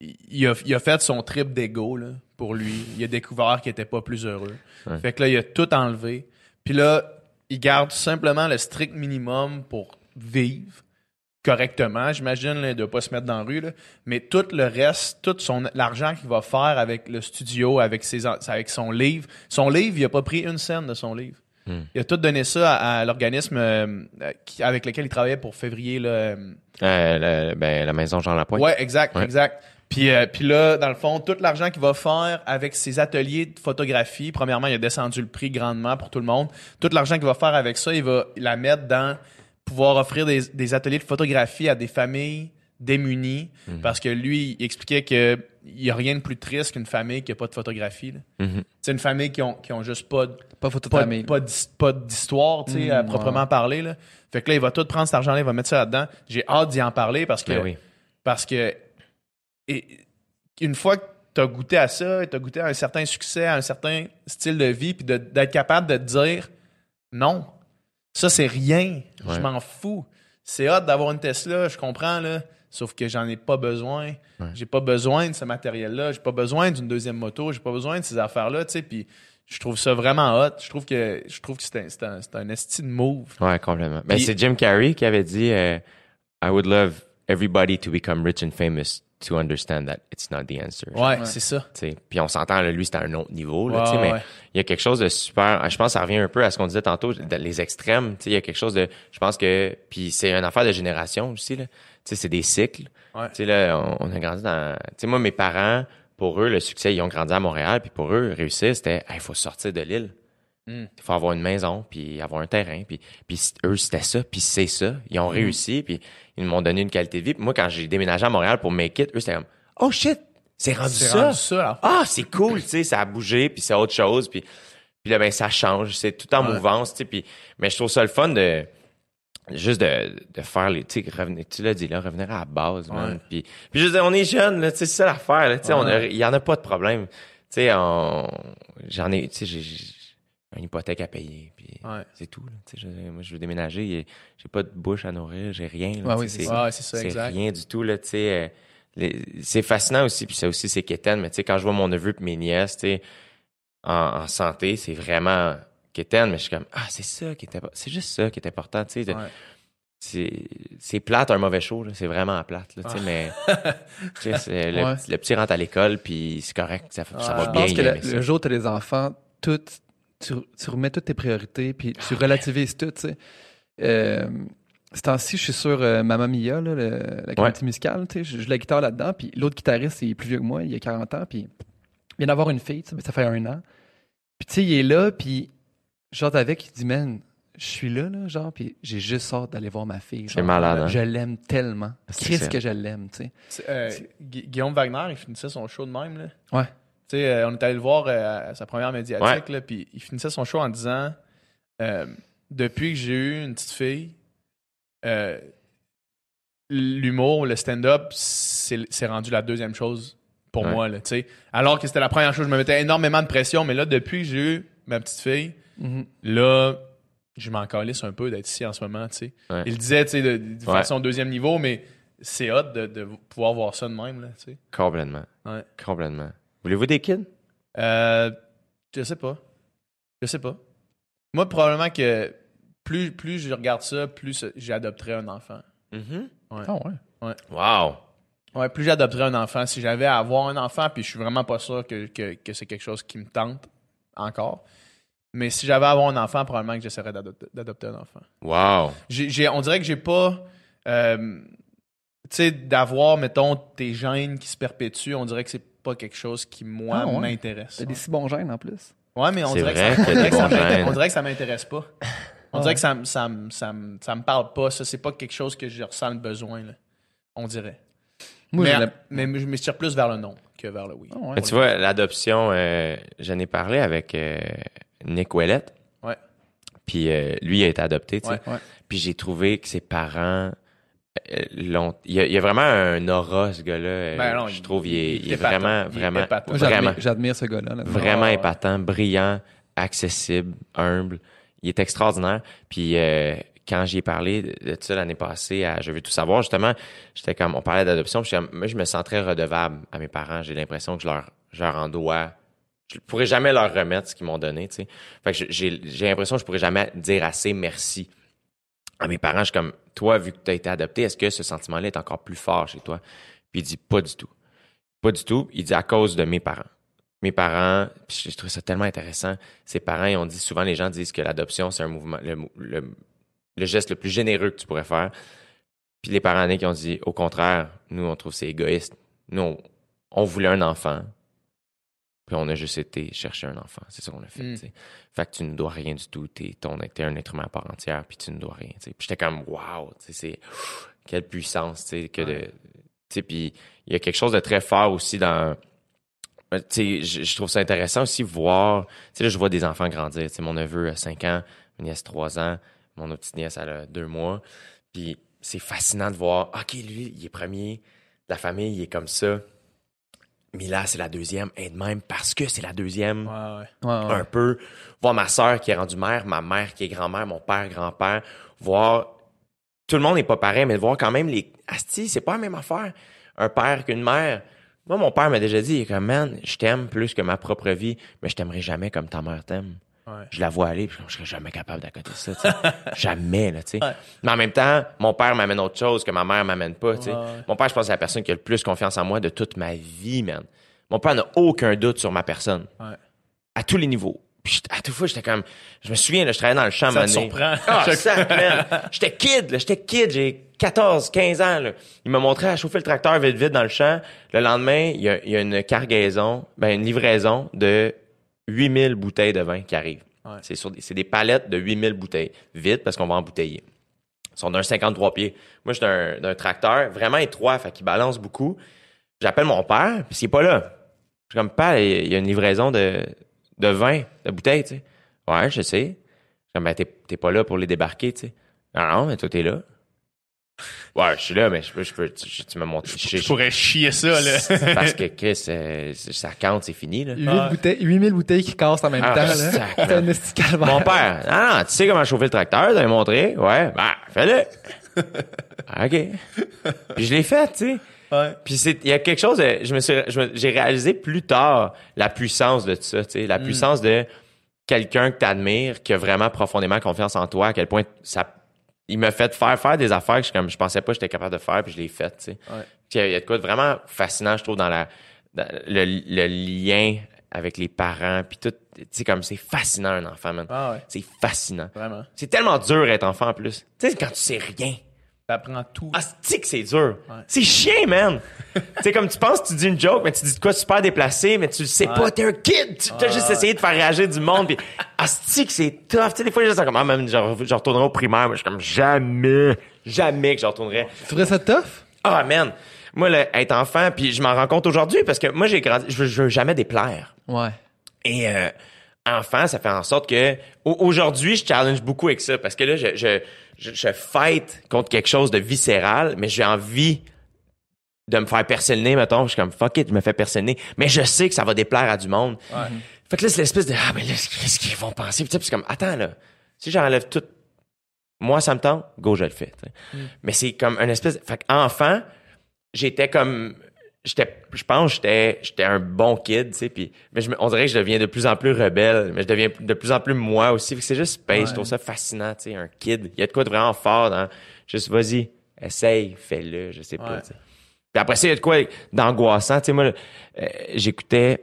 il a, il a fait son trip d'ego pour lui. Il a découvert qu'il était pas plus heureux. Ouais. Fait que là, il a tout enlevé. Puis là, il garde simplement le strict minimum pour vivre correctement, j'imagine, de pas se mettre dans la rue. là. Mais tout le reste, tout son l'argent qu'il va faire avec le studio, avec ses avec son livre. Son livre, il a pas pris une scène de son livre. Hmm. Il a tout donné ça à, à l'organisme euh, avec lequel il travaillait pour février. Là, euh, Euh, le- ben, la maison Jean Lapointe. Ouais, exact, Ouais. exact. Puis, euh, puis là, dans le fond, tout l'argent qu'il va faire avec ses ateliers de photographie, premièrement, il a descendu le prix grandement pour tout le monde. Tout l'argent qu'il va faire avec ça, il va la mettre dans pouvoir offrir des, des ateliers de photographie à des familles démunies. Parce que lui, il expliquait que il y a rien de plus triste qu'une famille qui a pas de photographie. là. Mhm. C'est une famille qui ont, qui ont juste pas de, Pas photo de pas, famille. pas d'his- pas d'histoire, tu sais, Mm, à ouais. proprement parler. Là. Fait que là, il va tout prendre cet argent-là, il va mettre ça là-dedans. J'ai hâte d'y en parler parce que Ben oui. parce que et- une fois que tu as goûté à ça, tu as goûté à un certain succès, à un certain style de vie, puis d'être capable de te dire non, ça c'est rien, Ouais. je m'en fous. C'est hâte d'avoir une Tesla, je comprends, là, sauf que j'en ai pas besoin. Ouais. J'ai pas besoin de ce matériel-là, j'ai pas besoin d'une deuxième moto, j'ai pas besoin de ces affaires-là, tu sais, puis je trouve ça vraiment hot. Je trouve que je trouve que c'est un, c'est un, c'est un esti de move. Ouais, complètement. Ben, Puis- c'est Jim Carrey qui avait dit euh, I would love everybody to become rich and famous to understand that it's not the answer. Ouais, c'est ça. Puis on s'entend, là, lui, c'était à un autre niveau. Là, Ouais, mais il y a quelque chose de super. Je pense que ça revient un peu à ce qu'on disait tantôt, les extrêmes. Il y a quelque chose de. Je pense que. Puis c'est une affaire de génération aussi. C'est des cycles. Ouais. Là, on, on a grandi dans. Sais, moi, mes parents, pour eux, le succès, ils ont grandi à Montréal. Puis pour eux, réussir, c'était il faut sortir de l'île. Mm. Il faut avoir une maison, puis avoir un terrain. Puis, puis eux, c'était ça, puis c'est ça. Ils ont réussi, puis ils m'ont donné une qualité de vie. Puis moi, quand j'ai déménagé à Montréal pour Make It, eux, c'était comme « Oh shit! C'est rendu ça! là. Ah, c'est cool! » Tu sais, ça a bougé, puis c'est autre chose. Puis, puis là, ben, ça change. C'est tout en Ouais. mouvance, tu sais. Puis, mais je trouve ça le fun de juste de, de faire les tu revenir tu l'as dit là revenir à la base man. Puis puis dire on est jeune là tu sais c'est ça l'affaire là tu sais on il y en a pas de problème tu sais on- j'en ai tu sais une hypothèque à payer puis Ouais. c'est tout là je- moi je veux déménager et j'ai pas de bouche à nourrir j'ai rien là, Ouais, tu oui, c'est ça, c'est exact. rien du tout là euh, les- c'est fascinant aussi puis ça aussi c'est quétaine mais quand je vois mon neveu et mes nièces en, en santé c'est vraiment quétaine mais je suis comme ah c'est ça qui était c'est juste ça qui est important tu sais de- Ouais. c'est c'est plate un mauvais show là. c'est vraiment plate là, sais mais c'est le, petit rentre à l'école puis c'est correct ça, ça Ouais. va Je bien pense que le, jour où tu as des enfants, tout, tu, tu remets toutes tes priorités, puis tu relativises tout, tu sais. Euh, ce temps-ci, je suis sur euh, Mamma Mia, là, le- la comédie musicale, tu sais. Je joue la guitare là-dedans, puis l'autre guitariste, il est plus vieux que moi, il a 40 ans, puis il vient d'avoir une fille, tu sais, mais ça fait un an. Puis tu sais, il est là, puis genre avec, il dit, man, je suis là, là, genre, puis j'ai juste hâte d'aller voir ma fille. C'est malade, hein? Je l'aime tellement. Ça. que je l'aime, tu sais. Euh, Gu- Guillaume Wagner, il finissait son show de même. Là. Ouais. Tu sais, euh, on est allé le voir euh, à sa première médiatique, là, puis il finissait son show en disant euh, Depuis que j'ai eu une petite fille, euh, l'humour, le stand-up, c'est c'est rendu la deuxième chose pour Ouais. moi. Là. Alors que c'était la première chose, je me mettais énormément de pression, mais là, depuis que j'ai eu ma petite fille, Mhm. là, je m'en calisse un peu d'être ici en ce moment. Ouais. Il disait tu sais, de, de Ouais. façon deuxième niveau, mais c'est hot de, de pouvoir voir ça de même. Là, tu sais. complètement Ouais. complètement voulez-vous des kids? Euh, je sais pas. Je sais pas. Moi, probablement que plus, plus je regarde ça, plus j'adopterais un enfant. Ah ouais. wow Ouais, plus j'adopterais un enfant. Si j'avais à avoir un enfant, puis je suis vraiment pas sûr que, que, que c'est quelque chose qui me tente encore. Mais si j'avais à avoir un enfant, probablement que j'essaierais d'adopter, d'adopter un enfant. Wow. J'ai, j'ai- on dirait que j'ai pas. euh, tu sais, d'avoir, mettons, tes gènes qui se perpétuent, on dirait que c'est pas quelque chose qui, moi, Ah ouais? m'intéresse. T'as des si bons gènes en plus. Ouais, mais on dirait, que ça, on dirait des que ça bons m'intéresse- gènes. on dirait que ça m'intéresse pas. On dirait que ça, me- ça, me- ça, me- parle pas. Ça, c'est pas quelque chose que je ressens le besoin, là. On dirait. Moi, mais, mais je me tire plus vers le non que vers le oui. Ah ouais. Mais tu vois, l'adoption, euh, j'en ai parlé avec euh, Nick Ouellette. Ouais. Puis euh, lui, il a été adopté, tu sais. Ouais. Ouais. Puis j'ai trouvé que ses parents. Il y, a, il y a vraiment un aura, ce gars-là. euh, Ben je trouve, il est, il vraiment, Il est vraiment, épatant. Moi, vraiment, j'admire, ce gars-là. là. vraiment ouais. épatant, brillant, accessible, humble. Il est extraordinaire. Puis euh, quand j'y ai parlé de ça l'année passée à Je veux tout savoir, justement, j'étais comme, on parlait d'adoption, puis moi, je me sens très redevable à mes parents. J'ai l'impression que je leur, je leur en dois. Je pourrais jamais leur remettre ce qu'ils m'ont donné, tu sais. Fait que j'ai j'ai l'impression que je pourrais jamais dire assez merci à mes parents. Je suis comme, toi, vu que tu as été adopté, est-ce que ce sentiment-là est encore plus fort chez toi? Puis il dit, pas du tout. Pas du tout. Il dit, à cause de mes parents. Mes parents, puis je trouve ça tellement intéressant. Ses parents, ils ont dit, souvent les gens disent que l'adoption, c'est un mouvement, le, geste le plus généreux que tu pourrais faire. Puis les parents qui ont dit, au contraire, nous, on trouve c'est égoïste. Nous, on voulait un enfant. Puis on a juste été chercher un enfant. C'est ça qu'on a fait. Mm. Fait que tu ne dois rien du tout. T'es, ton, t'es un être humain à part entière, puis tu ne dois rien. Puis j'étais comme, wow, c'est quelle puissance, que de. Puis il y a quelque chose de très fort aussi dans. euh, je, je trouve ça intéressant aussi voir. Tu sais, là, je vois des enfants grandir. Mon neveu a 5 ans, ma nièce 3 ans, mon autre petite nièce, elle a 2 mois. Puis c'est fascinant de voir, OK, lui, il est premier la famille, il est comme ça. Mila, c'est la deuxième, et de même parce que c'est la deuxième Ouais, ouais. Ouais, ouais. un peu, voir ma sœur qui est rendue mère, ma mère qui est grand-mère, mon père grand-père, voir tout le monde n'est pas pareil, mais de voir quand même les asti, c'est pas la même affaire. Un père qu'une mère. Moi, mon père m'a déjà dit, il est comme man, je t'aime plus que ma propre vie, mais je t'aimerai jamais comme ta mère t'aime. Ouais. Je la vois aller, puis je serais jamais capable d'accoter ça, jamais, là, tu sais. Ouais. Mais en même temps, mon père m'amène autre chose que ma mère m'amène pas, tu sais. Mon père, je pense, c'est la personne qui a le plus confiance en moi de toute ma vie, man. Mon père n'a aucun doute sur ma personne. Ouais. À tous les niveaux. Puis à toute fois, j'étais comme, je me souviens, là, je travaillais dans le champ Ça donné. surprend. Ah, man. J'étais kid, là, j'étais kid, j'ai 14, 15 ans, là. Il m'a montré à chauffer le tracteur vite vite dans le champ. Le lendemain, il y a, il y a une cargaison, ben, une livraison de 8000 bouteilles de vin qui arrive. Ouais. C'est sur des, c'est des palettes de 8000 bouteilles. Vite, parce qu'on va embouteiller. Ils sont d'un 53 pieds. Moi, j'étais d'un, d'un tracteur vraiment étroit, fait qu'il balance beaucoup. J'appelle mon père, puis il est pas là. Je suis comme, père, il y a une livraison de, de vin, de bouteilles, tu sais. Ouais, je sais. Je suis comme, ben, t'es, t'es pas là pour les débarquer, tu sais. Non, non, mais toi, t'es là. Ouais, je suis là, mais je peux, je peux, tu, tu me montres. Je, Je pourrais chier ça, là. parce que, Chris, euh, ça compte, c'est fini, là. 8 Ah. bouteilles, 8000 bouteilles qui cassent en même Ah, temps, là. C'est un calvaire. Mon père, ah non, tu sais comment chauffer le tracteur, t'avais montré? Ouais, bah, fais-le. Ah, OK. Puis je l'ai fait, tu sais. Ouais. Puis c'est, il y a quelque chose, je me suis, je me- j'ai réalisé plus tard la puissance de tout ça, tu sais, la puissance de quelqu'un que t'admires, qui a vraiment profondément confiance en toi, à quel point ça, il m'a fait faire faire des affaires que je, comme, je pensais pas que j'étais capable de faire, puis je l'ai fait, tu sais. Ouais. Puis il y a- il y a de quoi de vraiment fascinant, je trouve, dans la, dans le, le lien avec les parents, puis tout, tu sais, comme c'est fascinant un enfant, man. Ah ouais, C'est fascinant. vraiment. C'est tellement dur être enfant en plus. Tu sais, quand tu sais rien. T'apprends tout. Ah, c'est que c'est dur? Ouais. C'est chiant, man. tu sais, comme tu penses, tu dis une joke, mais tu dis de quoi super déplacé, mais tu le sais pas, t'es un kid. Tu as juste essayé de faire réagir du monde, puis ah, c'est que c'est tough? Tu sais, des fois, les gens sont comme, ah, même, je, je retournerai au primaire, mais je suis comme, jamais, jamais que je retournerai. Tu trouverais ça tough? Ah, man. Moi, là, être enfant, puis je m'en rends compte aujourd'hui, parce que moi, j'ai grandi, je veux, je veux jamais déplaire. Ouais. Et euh, enfant, ça fait en sorte que au- aujourd'hui, je challenge beaucoup avec ça parce que là, je je je, je fight contre quelque chose de viscéral, mais j'ai envie de me faire percer le nez, mettons. Je suis comme fuck it, je me fais percer le nez, mais je sais que ça va déplaire à du monde. Fait que là, c'est l'espèce de ah mais là, qu'est-ce qu'ils vont penser? Puis tu sais, puis c'est comme attends là, si j'enlève tout, moi ça me tente, go je le fais. tu sais. Mais c'est comme une espèce. Fait qu'enfant, j'étais comme j'étais je pense que j'étais j'étais un bon kid tu sais puis mais je me- on dirait que je deviens de plus en plus rebelle mais je deviens de plus en plus moi aussi c'est juste space Ouais. je trouve ça fascinant tu sais un kid il y a de quoi de vraiment fort dans juste vas-y essaye fais-le je sais pas Ouais. tu sais. Puis après ça, il y a de quoi d'angoissant. Tu sais, moi, euh, j'écoutais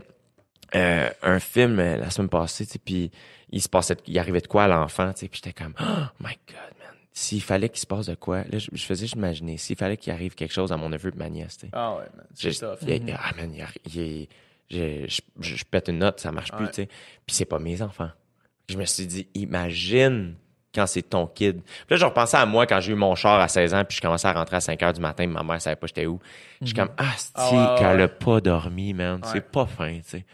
euh, un film euh, la semaine passée, tu sais, puis il se passait, il arrivait de quoi à l'enfant, tu sais, puis j'étais comme, oh my God. S'il fallait qu'il se passe de quoi, là, je, je faisais juste imaginer, s'il fallait qu'il arrive quelque chose à mon neveu et ma nièce, tu sais. Ah ouais, man. C'est tough. il Ah, man, il y a- il je, je, je- pète une note, ça marche plus, tu sais. Puis c'est pas mes enfants. Je me suis dit, imagine quand c'est ton kid. Puis là, je repensais à moi quand j'ai eu mon char à 16 ans, puis je commençais à rentrer à 5 heures du matin, ma mère savait pas j'étais où. Je suis comme, ah, c'est Ah ouais, qu'elle ouais. a pas dormi, man. C'est pas fin, tu sais.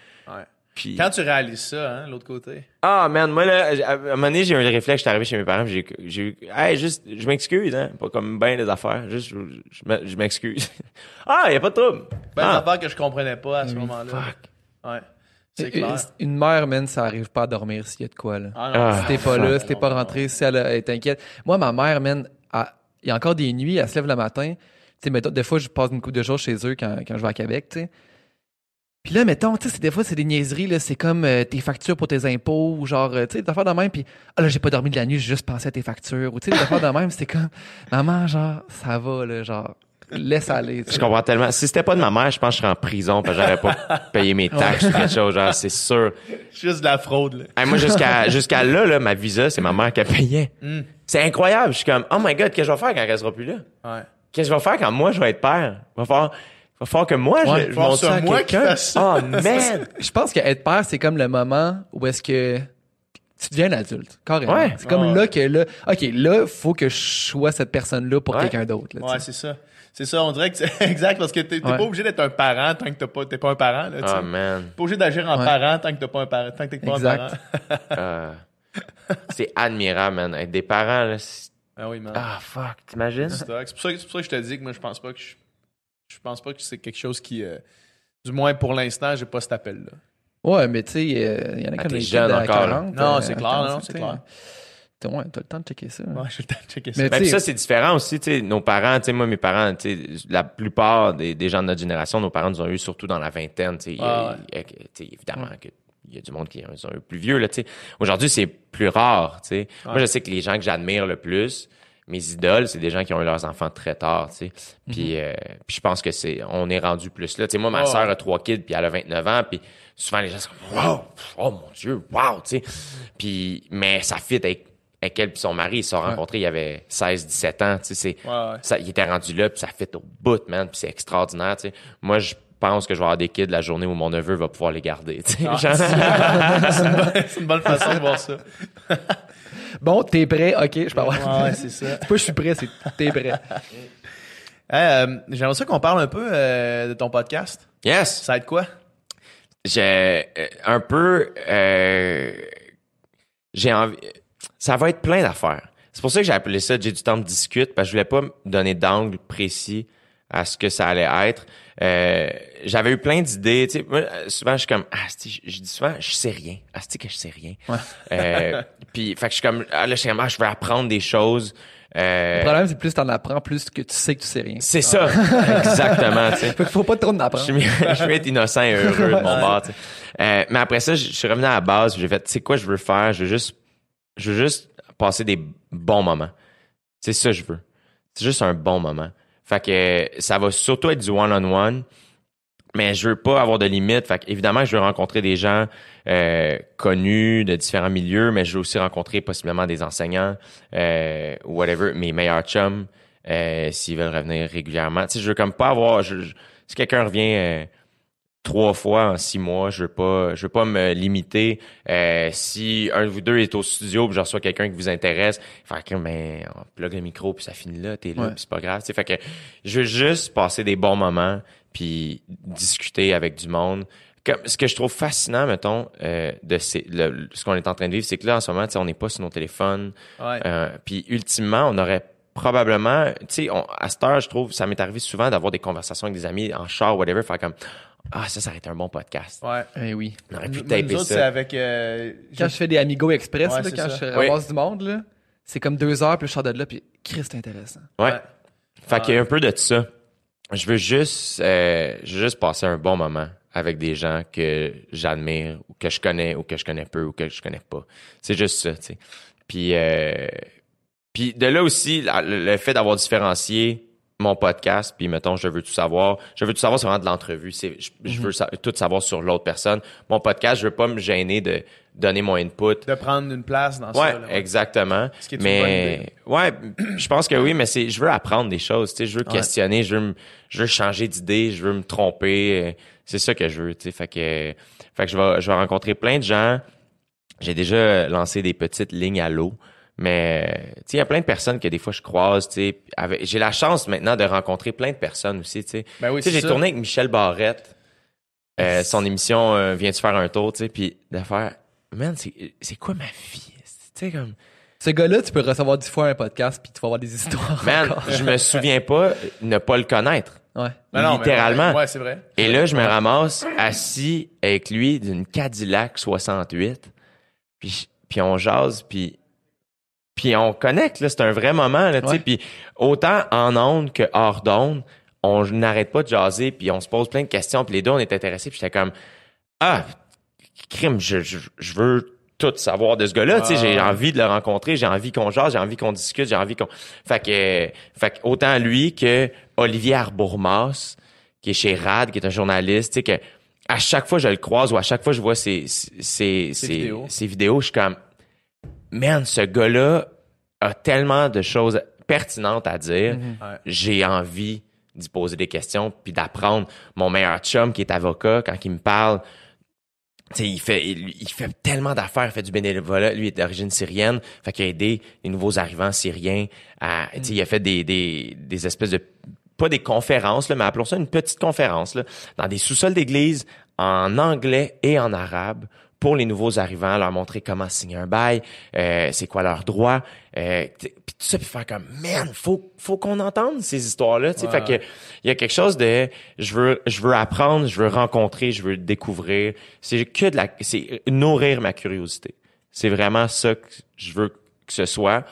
Puis, Quand tu réalises ça, hein, l'autre côté? ah, man, moi, là, à un moment donné, j'ai eu un réflexe, j'étais arrivé chez mes parents, j'ai, j'ai eu, hey, juste, je m'excuse, hein, pas comme ben des affaires, juste, je, je m'e- je m'excuse. ah, y a pas de trouble. Ben, ah, des affaires que je comprenais pas à ce moment-là. fuck. Ouais. C'est clair. Une mère, man, ça arrive pas à dormir s'il y a de quoi, là. Ah, Ah. Si t'es pas là, si t'es non, pas non, rentré, si elle, elle est inquiète. Moi, ma mère, man, il y a encore des nuits, elle se lève le matin. Tu sais, des fois, je passe une couple de jours chez eux quand, quand je vais à Québec, tu sais. Puis là, mettons, tu sais, c'est- des fois, c'est des niaiseries, là. C'est comme euh, tes factures pour tes impôts, ou genre, euh, tu sais, des affaires de même. Puis, ah là, j'ai pas dormi de la nuit, j'ai juste pensé à tes factures. Ou, tu sais, des affaires de même, c'était comme, maman, genre, ça va, là, genre, laisse aller. tu Je comprends tellement. Si c'était pas de ma mère, je pense que je serais en prison parce que j'aurais pas payé mes taxes ou quelque chose, genre, c'est sûr. Juste de la fraude, là. Hey, moi, jusqu'à, jusqu'à là, là, ma visa, c'est ma mère qui a payé. Mm. C'est incroyable. Je suis comme, oh my god, qu'est-ce que je vais faire quand elle sera plus là? Ouais. Qu'est-ce que je vais faire quand moi, je vais être père? Il va falloir que moi, je, Ouais, je montre ce ça à moi qui quelqu'un. Oh, man! Je pense que être père, c'est comme le moment où est-ce que tu deviens un adulte, carrément. Ouais. C'est comme Ouais. là que là, ok, là, faut que je sois cette personne-là pour Ouais. quelqu'un d'autre. Ouais, c'est ça. C'est ça, on dirait que c'est exact parce que t'es Ouais. pas obligé d'être un parent tant que t'as pas, t'es pas un parent, là. Oh, man. T'es pas obligé d'agir en Ouais. parent tant que t'as pas un parent, tant que t'es pas Exact. un parent. Euh, c'est admirable, man. Être des parents, là, Ah oui, man. ah, fuck, t'imagines? C'est pour, ça que- c'est pour ça que je te dis que moi, je pense pas que je, je pense pas que c'est quelque chose qui, euh, du moins pour l'instant, j'ai pas cet appel-là. Ouais, mais tu sais, euh, il y en a Ah, qui ont t'es des jeune kids à encore, là. 40. Non, euh, c'est clair, 45, non, c'est clair. T'as ouais, t'as le temps de checker ça. Ouais, j'ai le temps de checker ça. Mais Ben, ça, c'est différent aussi, tu sais, nos parents, tu sais, moi, mes parents, tu sais, la plupart des, des gens de notre génération, nos parents nous ont eu surtout dans la vingtaine, y a- Ah ouais. y a- évidemment que il y a du monde qui ont eu plus vieux, là, tu sais. Aujourd'hui, c'est plus rare, tu sais. Moi, je sais que les gens que j'admire le plus, mes idoles, c'est des gens qui ont eu leurs enfants très tard, tu sais. Puis, euh, puis je pense que c'est, on est rendu plus là. Tu sais, moi, ma Oh, sœur a trois kids, puis elle a 29 ans, puis souvent les gens sont wow, oh mon Dieu, wow, tu sais. Puis, mais ça fit avec, avec elle puis son mari. Ils se sont rencontrés, il y avait 16, 17 ans, tu sais. C'est, Ouais, ouais. ça, il était rendu là, puis ça fit au bout, man, puis c'est extraordinaire, tu sais. Moi, je pense que je vais avoir des kids la journée où mon neveu va pouvoir les garder, tu sais. Ah, une c'est une bonne façon de voir ça. Bon, t'es prêt, ok, je peux avoir. Ouais, c'est ça. C'est pas je suis prêt, c'est t'es prêt. Hey, euh, J'aimerais ça qu'on parle un peu euh, de ton podcast. yes! Ça va être quoi? j'ai euh, un peu euh, j'ai envie ça va être plein d'affaires c'est pour ça que j'ai appelé ça j'ai du temps de discute parce que je voulais pas me donner d'angle précis à ce que ça allait être Euh, j'avais eu plein d'idées tu sais moi, euh, souvent je suis comme ah je, je dis souvent je sais rien ah que je sais rien euh, puis fait que je suis comme ah, là je suis comme, ah, je veux apprendre des choses Euh, Le problème, c'est plus t'en apprends, plus que tu sais que tu sais rien. c'est ça exactement tu sais faut pas trop en je apprendre. je suis mieux être innocent et heureux de mon bord. tu sais. Euh, mais après ça, je je suis revenu à la base. J'ai fait, tu sais quoi, je veux faire? Je veux juste, je veux juste passer des bons moments. C'est ça que je veux. C'est juste un bon moment. Fait que ça va surtout être du one-on-one. Mais je veux pas avoir de limites. Fait évidemment, je veux rencontrer des gens euh, connus de différents milieux, mais je veux aussi rencontrer possiblement des enseignants euh, whatever, mes meilleurs chums, euh, s'ils veulent revenir régulièrement. Tu sais, je veux comme pas avoir. je- si quelqu'un revient euh, trois fois en six mois, je veux pas, je veux pas me limiter. Euh, si un de vous deux est au studio, puis je reçois quelqu'un qui vous intéresse, faire que mais on plug le micro puis ça finit là, t'es là, Ouais. puis c'est pas grave. Tu sais, fait que je veux juste passer des bons moments puis discuter avec du monde. Comme, ce que je trouve fascinant, mettons, euh, de ces, le- ce qu'on est en train de vivre, c'est que là, en ce moment, tu sais, on n'est pas sur nos téléphones. Ouais. Euh, puis ultimement, on aurait probablement, tu sais, à cette heure, je trouve, ça m'est arrivé souvent d'avoir des conversations avec des amis en char, whatever, faire comme, ah, ça, ça aurait été un bon podcast. Ouais. Eh oui. On aurait pu taper nous autres, c'est ça. avec. euh, Quand je fais des Amigo Express, Ouais, là, c'est quand ça. je Oui. ramasse du monde, là, c'est comme deux heures, puis je sors de là, puis Christ, c'est intéressant. Ouais. Ouais. Fait qu'il y a un peu de ça. Je veux juste, euh, je veux juste passer un bon moment avec des gens que j'admire ou que je connais ou que je connais peu ou que je connais pas. C'est juste ça, tu sais. Puis, euh, puis de là aussi, la- le, le fait d'avoir différencié mon podcast, puis mettons, je veux tout savoir. Je veux tout savoir, c'est vraiment de l'entrevue. C'est, je, je veux sa- tout savoir sur l'autre personne. Mon podcast, je veux pas me gêner de donner mon input. De prendre une place dans Ouais, ça. là, exactement. Ce qui est une bonne mais ouais, je pense que oui, mais c'est je veux apprendre des choses, tu sais, je veux questionner, je veux me- je veux changer d'idée, je veux me tromper, euh, c'est ça que je veux, tu sais, fait que fait que je vais je vais rencontrer plein de gens. J'ai déjà lancé des petites lignes à l'eau. Mais tu sais, il y a plein de personnes que des fois je croise, tu sais. avec- J'ai la chance maintenant de rencontrer plein de personnes aussi, tu sais. Ben oui, Tu sais, c'est j'ai ça. tourné avec Michel Barrette. Euh, son émission euh, Viens-tu faire un tour, tu sais, puis de faire Man, c'est c'est quoi ma vie? Tu sais, comme Ce gars-là, tu peux recevoir dix fois un podcast puis tu vas avoir des histoires. Man, encore. je me souviens pas ne pas le connaître. Ouais. Ben non, mais- littéralement. Ouais, c'est vrai. Et là, je me ramasse assis avec lui d'une Cadillac 68. Puis, puis on jase, puis, puis on connecte. Là, c'est un vrai moment. Là, tu sais. Ouais. Puis autant en onde que hors d'onde, on n'arrête pas de jaser, puis on se pose plein de questions. Puis les deux, on est intéressés. Puis j'étais comme, ah, crime, je, je, je veux tout savoir de ce gars-là. Tu sais, j'ai envie de le rencontrer, j'ai envie qu'on jase, j'ai envie qu'on discute, j'ai envie qu'on. Fait que, fait que autant lui que Olivier Arbourmas, qui est chez Rad, qui est un journaliste, tu sais que à chaque fois je le croise ou à chaque fois je vois ses ses ses, vidéos. ses vidéos, je suis comme man, ce gars-là a tellement de choses pertinentes à dire. Ouais. J'ai envie d'y poser des questions puis d'apprendre. Mon meilleur chum qui est avocat, quand il me parle, tu sais, il fait, il, il fait tellement d'affaires, il fait du bénévolat. Lui est d'origine syrienne, fait qu'il a aidé les nouveaux arrivants syriens. À, tu sais, il a fait des, des, des espèces de pas des conférences, là, mais appelons ça une petite conférence, là, dans des sous-sols d'église, en anglais et en arabe, pour les nouveaux arrivants, leur montrer comment signer un bail, euh, c'est quoi leurs droits, euh, puis tout ça, puis faire comme, man, faut, faut qu'on entende ces histoires-là, tu sais, fait que il y a quelque chose de, je veux, je veux apprendre, je veux rencontrer, je veux découvrir, c'est que de la, c'est nourrir ma curiosité. C'est vraiment ça que je veux que ce soit.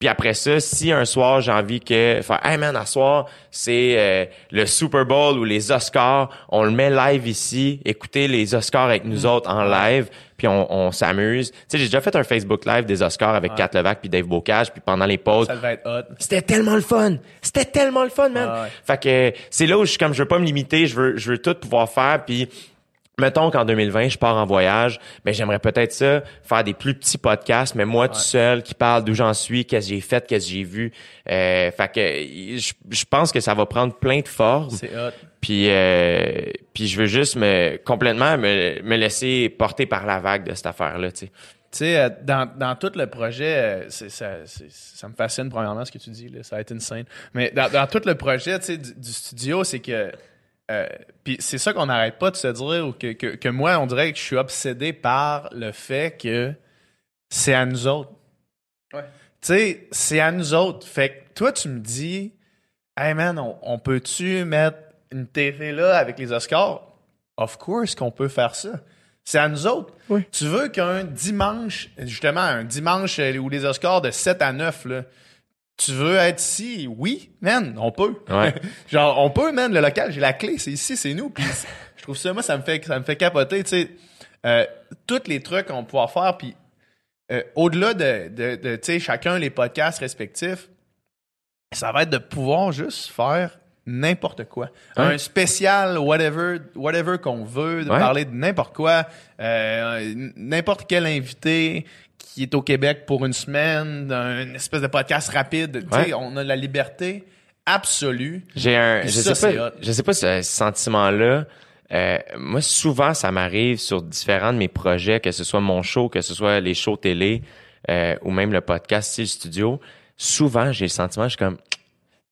Puis après ça, si un soir j'ai envie que faire hey man, à soir, c'est euh, le Super Bowl ou les Oscars, on le met live ici, écoutez les Oscars avec nous autres en live, puis on, on s'amuse. Tu sais, j'ai déjà fait un Facebook live des Oscars avec Kat Levac puis Dave Bocage, puis pendant les pauses, Ça devait être hot. c'était tellement le fun. C'était tellement le fun, man. Ah ouais. Fait que c'est là où je suis comme je veux pas me limiter, je veux je veux tout pouvoir faire puis mettons qu'en 2020 je pars en voyage, mais j'aimerais peut-être ça faire des plus petits podcasts mais moi tout seul qui parle d'où j'en suis, qu'est-ce que j'ai fait, qu'est-ce que j'ai vu. Euh, fait que je, je pense que ça va prendre plein de formes. C'est hot. Puis euh, puis je veux juste me complètement me, me laisser porter par la vague de cette affaire là, tu sais. Tu sais, euh, dans, dans tout le projet, ça, ça me fascine premièrement ce que tu dis, là, ça a été une scène. Mais dans, dans tout le projet, tu sais, du, du studio, c'est que euh, puis c'est ça qu'on n'arrête pas de se dire ou que, que, que moi, on dirait que je suis obsédé par le fait que c'est à nous autres. Ouais. Tu sais, c'est à nous autres. Fait que toi, tu me dis, hey man, on, on peut-tu mettre une TV là avec les Oscars? Of course qu'on peut faire ça. C'est à nous autres. Tu veux qu'un dimanche, justement, un dimanche où les Oscars de 7 à 9, là, tu veux être ici? Oui, man, on peut. Ouais. Genre, on peut, man, le local, j'ai la clé, c'est ici, c'est nous. Puis je trouve ça, moi, ça me fait, ça me fait capoter, tu sais. Euh, tous les trucs qu'on va pouvoir faire, puis euh, au-delà de, de, de, tu sais, chacun les podcasts respectifs, ça va être de pouvoir juste faire n'importe quoi. Un spécial, whatever, whatever qu'on veut, de Ouais. parler de n'importe quoi, euh, n'importe quel invité qui est au Québec pour une semaine, une espèce de podcast rapide, tu sais, on a la liberté absolue. J'ai un, je sais ça, c'est pas, je sais pas ce sentiment-là. Euh, moi, souvent, ça m'arrive sur différents de mes projets, que ce soit mon show, que ce soit les shows télé euh, ou même le podcast style studio. Souvent, j'ai le sentiment, je suis comme,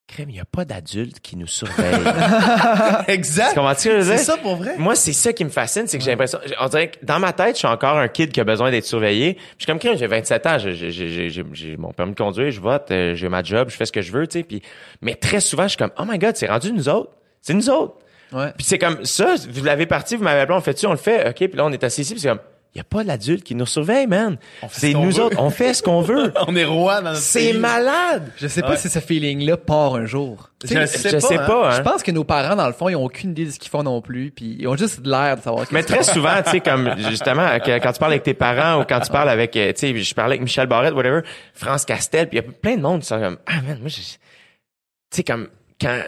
crème, il n'y a pas d'adultes qui nous surveillent. exact. tu que je veux C'est dire? ça pour vrai. Moi, c'est ça qui me fascine, c'est que j'ai l'impression, on dirait que dans ma tête, je suis encore un kid qui a besoin d'être surveillé. Puis Je suis comme, crème, j'ai 27 ans, j'ai, mon permis de conduire, je vote, euh, j'ai ma job, je fais ce que je veux, tu sais. Puis, mais très souvent, je suis comme, oh my god, c'est rendu nous autres. C'est nous autres. Ouais. Puis c'est comme ça, vous l'avez parti, vous m'avez appelé, on le fait-tu, on le fait, ok, puis là on est assis ici, puis c'est comme, il y a pas l'adulte qui nous surveille, man. C'est nous veut. autres, on fait ce qu'on veut. On est roi dans notre c'est malade. Je sais pas Ouais. si ce feeling-là part un jour. Sais, Je sais Je pas, sais hein. pas, hein. Je pense que nos parents, dans le fond, ils ont aucune idée de ce qu'ils font non plus, puis ils ont juste l'air de savoir. Mais très souvent, tu sais, comme justement, quand tu parles avec tes parents ou quand tu parles avec, euh, tu sais, je parlais avec Michel Barrette, whatever, France Castel, puis il y a plein de monde qui sont comme, ah man, moi, je- tu sais, comme, quand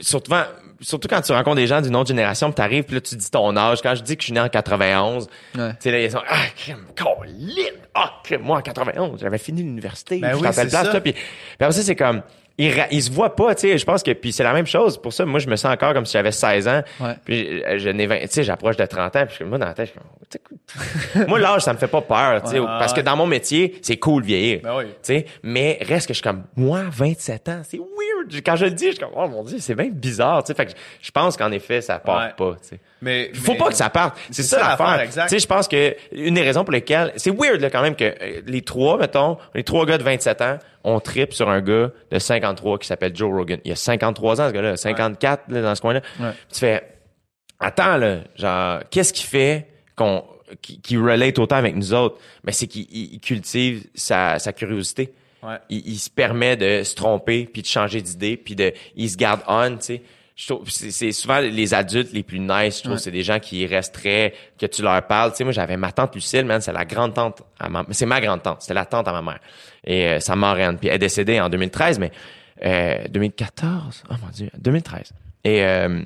surtout surtout quand tu rencontres des gens d'une autre génération, puis t'arrives, puis là tu dis ton âge. Quand je dis que je suis né en 91, Ouais. tu sais là ils sont ah Colin, ah moi en 91, j'avais fini l'université, Ben j'étais oui, place ça. là, puis puis après ça c'est comme ils, ils se voient pas, tu sais, je pense que puis c'est la même chose pour ça moi je me sens encore comme si j'avais 16 ans. Ouais. Puis euh, je n'ai 20, tu sais, j'approche de 30 ans, puis je- moi dans la tête, je suis comme, tu sais, moi l'âge ça me fait pas peur, tu sais, Ouais, parce que dans mon métier, c'est cool vieillir. Ben oui. Tu sais, mais reste que je suis comme moi 27 ans, c'est weird. Quand je le dis, je suis comme oh mon dieu, c'est bien bizarre, tu sais. Fait que je- pense qu'en effet ça part Ouais. pas, tu sais. Mais, Faut mais- pas que ça parte. C'est ça ça l'affaire. Tu sais, je pense que une des raisons pour lesquelles c'est weird là quand même que euh, les trois mettons, les trois gars de 27 ans, on tripe sur un gars de 53 qui s'appelle Joe Rogan. Il a 53 ans ce gars-là, 54 là, dans ce coin-là. Ouais. Tu fais attends là, genre qu'est-ce qui fait qu'on qui, relate autant avec nous autres? Mais c'est qu'il il- il cultive sa, sa curiosité. Ouais. Il, il se permet de se tromper puis de changer d'idée puis de il se garde on, tu sais. Je trouve c'est c'est souvent les adultes les plus nice, je trouve Ouais. c'est des gens qui très que tu leur parles, tu sais moi j'avais ma tante Lucille, man, c'est la grande tante à ma c'est ma grande tante, c'était la tante à ma mère. Et euh, sa marraine puis elle est décédée en 2013 mais euh, 2014, oh mon dieu, 2013. Et euh,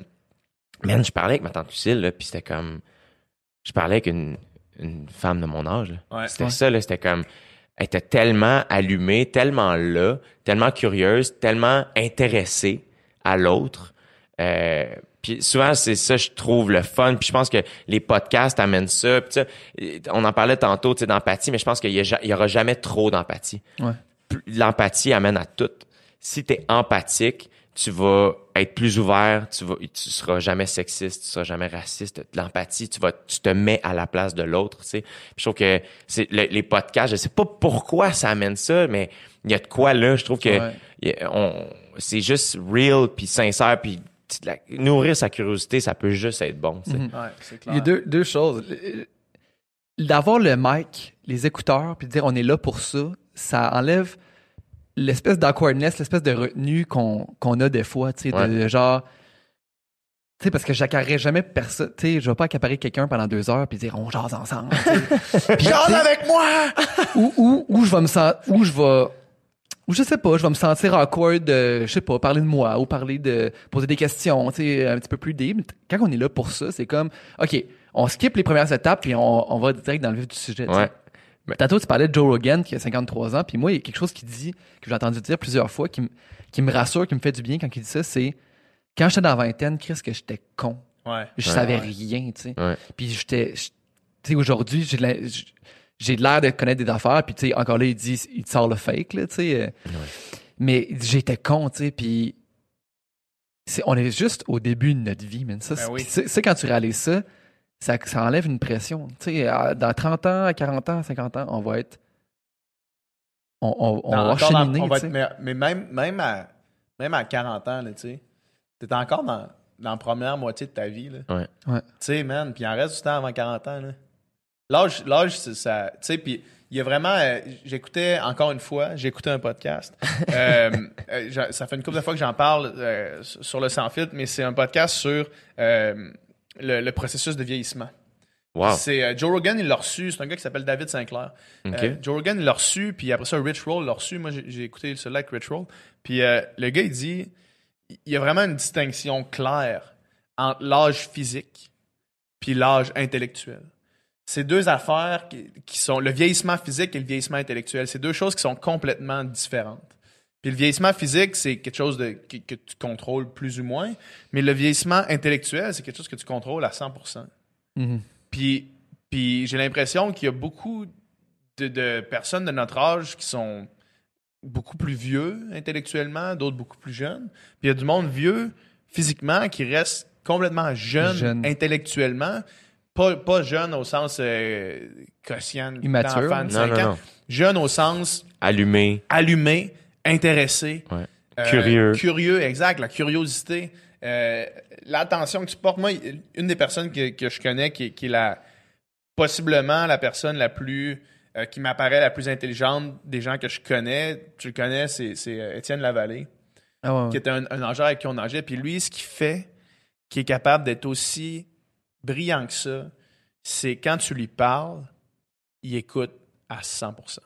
man, je parlais avec ma tante Lucille là, puis c'était comme je parlais avec une une femme de mon âge là. Ouais. C'était Ouais. ça, là. C'était comme, elle était tellement allumée, tellement là, tellement curieuse, tellement intéressée à l'autre. Euh, puis souvent, c'est ça, je trouve le fun. Puis je pense que les podcasts amènent ça. Puis ça, on en parlait tantôt, d'empathie, mais je pense qu'il y, a ja- il y aura jamais trop d'empathie. Ouais. L'empathie amène à tout. Si tu es empathique, tu vas être plus ouvert, tu vas, tu seras jamais sexiste, tu seras jamais raciste. L'empathie, tu vas, tu te mets à la place de l'autre, tu sais. Puis je trouve que c'est le- les podcasts, je sais pas pourquoi ça amène ça, mais il y a de quoi là. Je trouve que Ouais. il y a- on, c'est juste real puis sincère puis la- nourrir sa curiosité, ça peut juste être bon. tu sais. Mhm. Ouais, c'est clair. Il y a deux, deux choses. D'avoir le mic, les écouteurs, puis de dire on est là pour ça, ça enlève l'espèce d'awkwardness, l'espèce de retenue qu'on a des fois, tu sais, de Ouais. genre. Tu sais, parce que j'accaparerais jamais personne. Tu sais, je vais pas accaparer quelqu'un pendant deux heures puis dire on jase ensemble. Puis, sais, avec moi! ou, ou, ou je vais me sentir. Ou je vais. Ou je sais pas, je vais me sentir awkward de, je sais pas, parler de moi ou parler de. poser des questions, tu sais, un petit peu plus deep. Quand on est là pour ça, c'est comme, OK, on skip les premières étapes puis on, on va direct dans le vif du sujet. tu Ouais. Tantôt, tu parlais de Joe Rogan qui a 53 ans, puis moi, il y a quelque chose qu'il dit, que j'ai entendu dire plusieurs fois, qui, me- qui me rassure, qui me fait du bien quand il dit ça, c'est quand j'étais dans la vingtaine, Chris, que j'étais con. Ouais. Je Ouais. savais Ouais. rien, tu sais. Ouais. Puis j'étais. Tu sais, aujourd'hui, j'ai de la- j'ai de l'air de connaître des affaires, puis tu sais, encore là, il dit, il te sort le fake, là, tu sais. euh. Mais j'étais con, tu sais, puis. c'est- On est juste au début de notre vie, man. Ça, Ben c'est- oui. c'est- c'est quand tu réalises ça, ça, ça enlève une pression. Tu sais, à- dans 30 ans, à 40 ans, à 50 ans, on va être. On, on, on Dans- va encore dans- cheminer, on va être- mais, mais même, même, à, même à 40 ans, là, tu sais, t'es encore dans, dans la première moitié de ta vie. Là. Ouais. Ouais. Tu sais, man, puis il en reste du temps avant 40 ans. là. L'âge, l'âge, c'est ça. Tu sais, puis il y a vraiment. euh, j'écoutais, encore une fois, j'écoutais un podcast. Euh, euh, ça fait une couple de fois que j'en parle euh, sur sur le Sans Filtre, mais c'est un podcast sur euh, le, le processus de vieillissement. Wow. C'est euh, Joe Rogan, il l'a reçu. C'est un gars qui s'appelle David Sinclair. Euh, Joe Rogan, il l'a reçu, puis après ça, Rich Roll l'a reçu. Moi, j'ai écouté celui-là avec Rich Roll. Puis euh, le gars, il dit il y a vraiment une distinction claire entre l'âge physique puis l'âge intellectuel. C'est deux affaires qui, qui sont le vieillissement physique et le vieillissement intellectuel. C'est deux choses qui sont complètement différentes. Puis le vieillissement physique, c'est quelque chose de, que, que tu contrôles plus ou moins, mais le vieillissement intellectuel, c'est quelque chose que tu contrôles à 100%. Mhm. Puis, puis j'ai l'impression qu'il y a beaucoup de, de personnes de notre âge qui sont beaucoup plus vieux intellectuellement, d'autres beaucoup plus jeunes. Puis il y a du monde vieux physiquement qui reste complètement jeune, Jeune. intellectuellement. Pas, pas jeune au sens euh, quotient Immature. de Non, 5 non, ans. non. Jeune au sens Allumé. allumé, intéressé. Ouais. Euh, Curieux. Curieux, exact. La curiosité. Euh, L'attention que tu portes. Moi, une des personnes que, que je connais qui, est- qui est la possiblement la personne la plus euh, qui m'apparaît la plus intelligente des gens que je connais. Tu le connais, c'est c'est, euh, Étienne Lavallée, Ah ouais, ouais. qui est un, un nageur avec qui on nageait. Puis lui, ce qu'il fait, qui est capable d'être aussi brillant que ça, c'est quand tu lui parles, il écoute à 100%.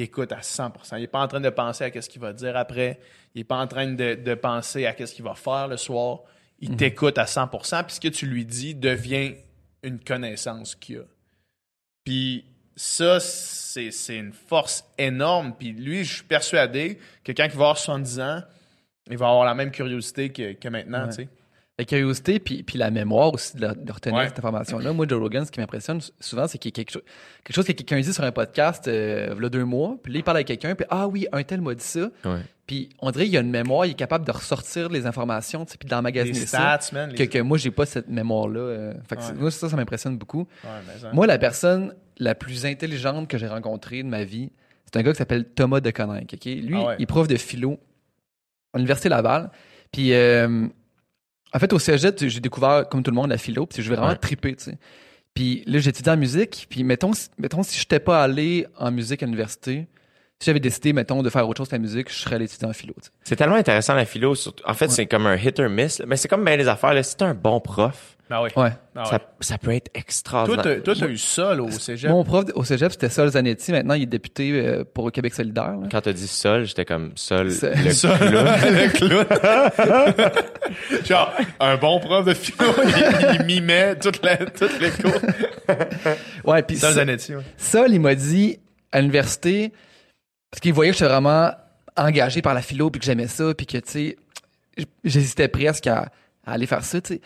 Il écoute à 100%. Il est pas en train de penser à qu'est-ce qu'il va dire après. Il est pas en train de, de penser à qu'est-ce qu'il va faire le soir. Il t'écoute à 100%, puis ce que tu lui dis devient une connaissance qu'il a. Puis ça, c'est c'est une force énorme. Puis lui, je suis persuadé que quand il va avoir 70 ans, il va avoir la même curiosité que, que maintenant, Ouais. tu sais. La curiosité puis, puis la mémoire aussi de, la- de retenir Ouais. cette information-là. Moi, Joe Rogan, ce qui m'impressionne souvent, c'est qu'il y a quelque, chose- quelque chose que quelqu'un dit sur un podcast euh, il y a deux mois, puis là, il parle avec quelqu'un, puis ah oui, un tel m'a dit ça. Ouais. Puis on dirait qu'il y a une mémoire, il est capable de ressortir les informations, tu sais, puis d'emmagasiner ça. stats, man. les- Que, que moi, j'ai pas cette mémoire-là. euh. Fait que c'est- Ouais. moi, ça, ça m'impressionne beaucoup. Ouais, mais ça- Moi, la personne la plus intelligente que j'ai rencontrée de ma vie, c'est un gars qui s'appelle Thomas de Coninck. ok? Lui, Ah ouais. il est prof de philo à l'Université Laval. Puis, euh, en fait, au cégep, j'ai découvert, comme tout le monde, la philo. Puis, je vais vraiment Ouais. triper, tu sais. Puis là, j'étudie en musique. Puis, mettons, mettons si je n'étais pas allé en musique à l'université, si j'avais décidé, mettons, de faire autre chose que la musique, je serais allé étudier en philo. C'est tellement intéressant la philo. surtout- En fait, c'est comme un hit or miss. là. Mais c'est comme bien les affaires. Là. Si t'es un bon prof, Ah oui. Ouais. Ouais. ça, ça peut être Toi, extraordinaire. t'as toi, t'as eu ça là, au cégep. Mon prof au cégep, c'était Sol Zanetti. Maintenant, il est député euh, pour le Québec solidaire. là. Quand t'as dit sol, j'étais comme sol. C'est- Le clown. le clown. Genre, un bon prof de philo, il, il mimait toutes les, toutes les cours. Ouais, puis ça- Zanetti, ouais. Sol, il m'a dit à l'université, parce qu'il voyait que j'étais vraiment engagé par la philo, puis que j'aimais ça, puis que, tu sais, j'hésitais presque à, à aller faire ça, tu sais.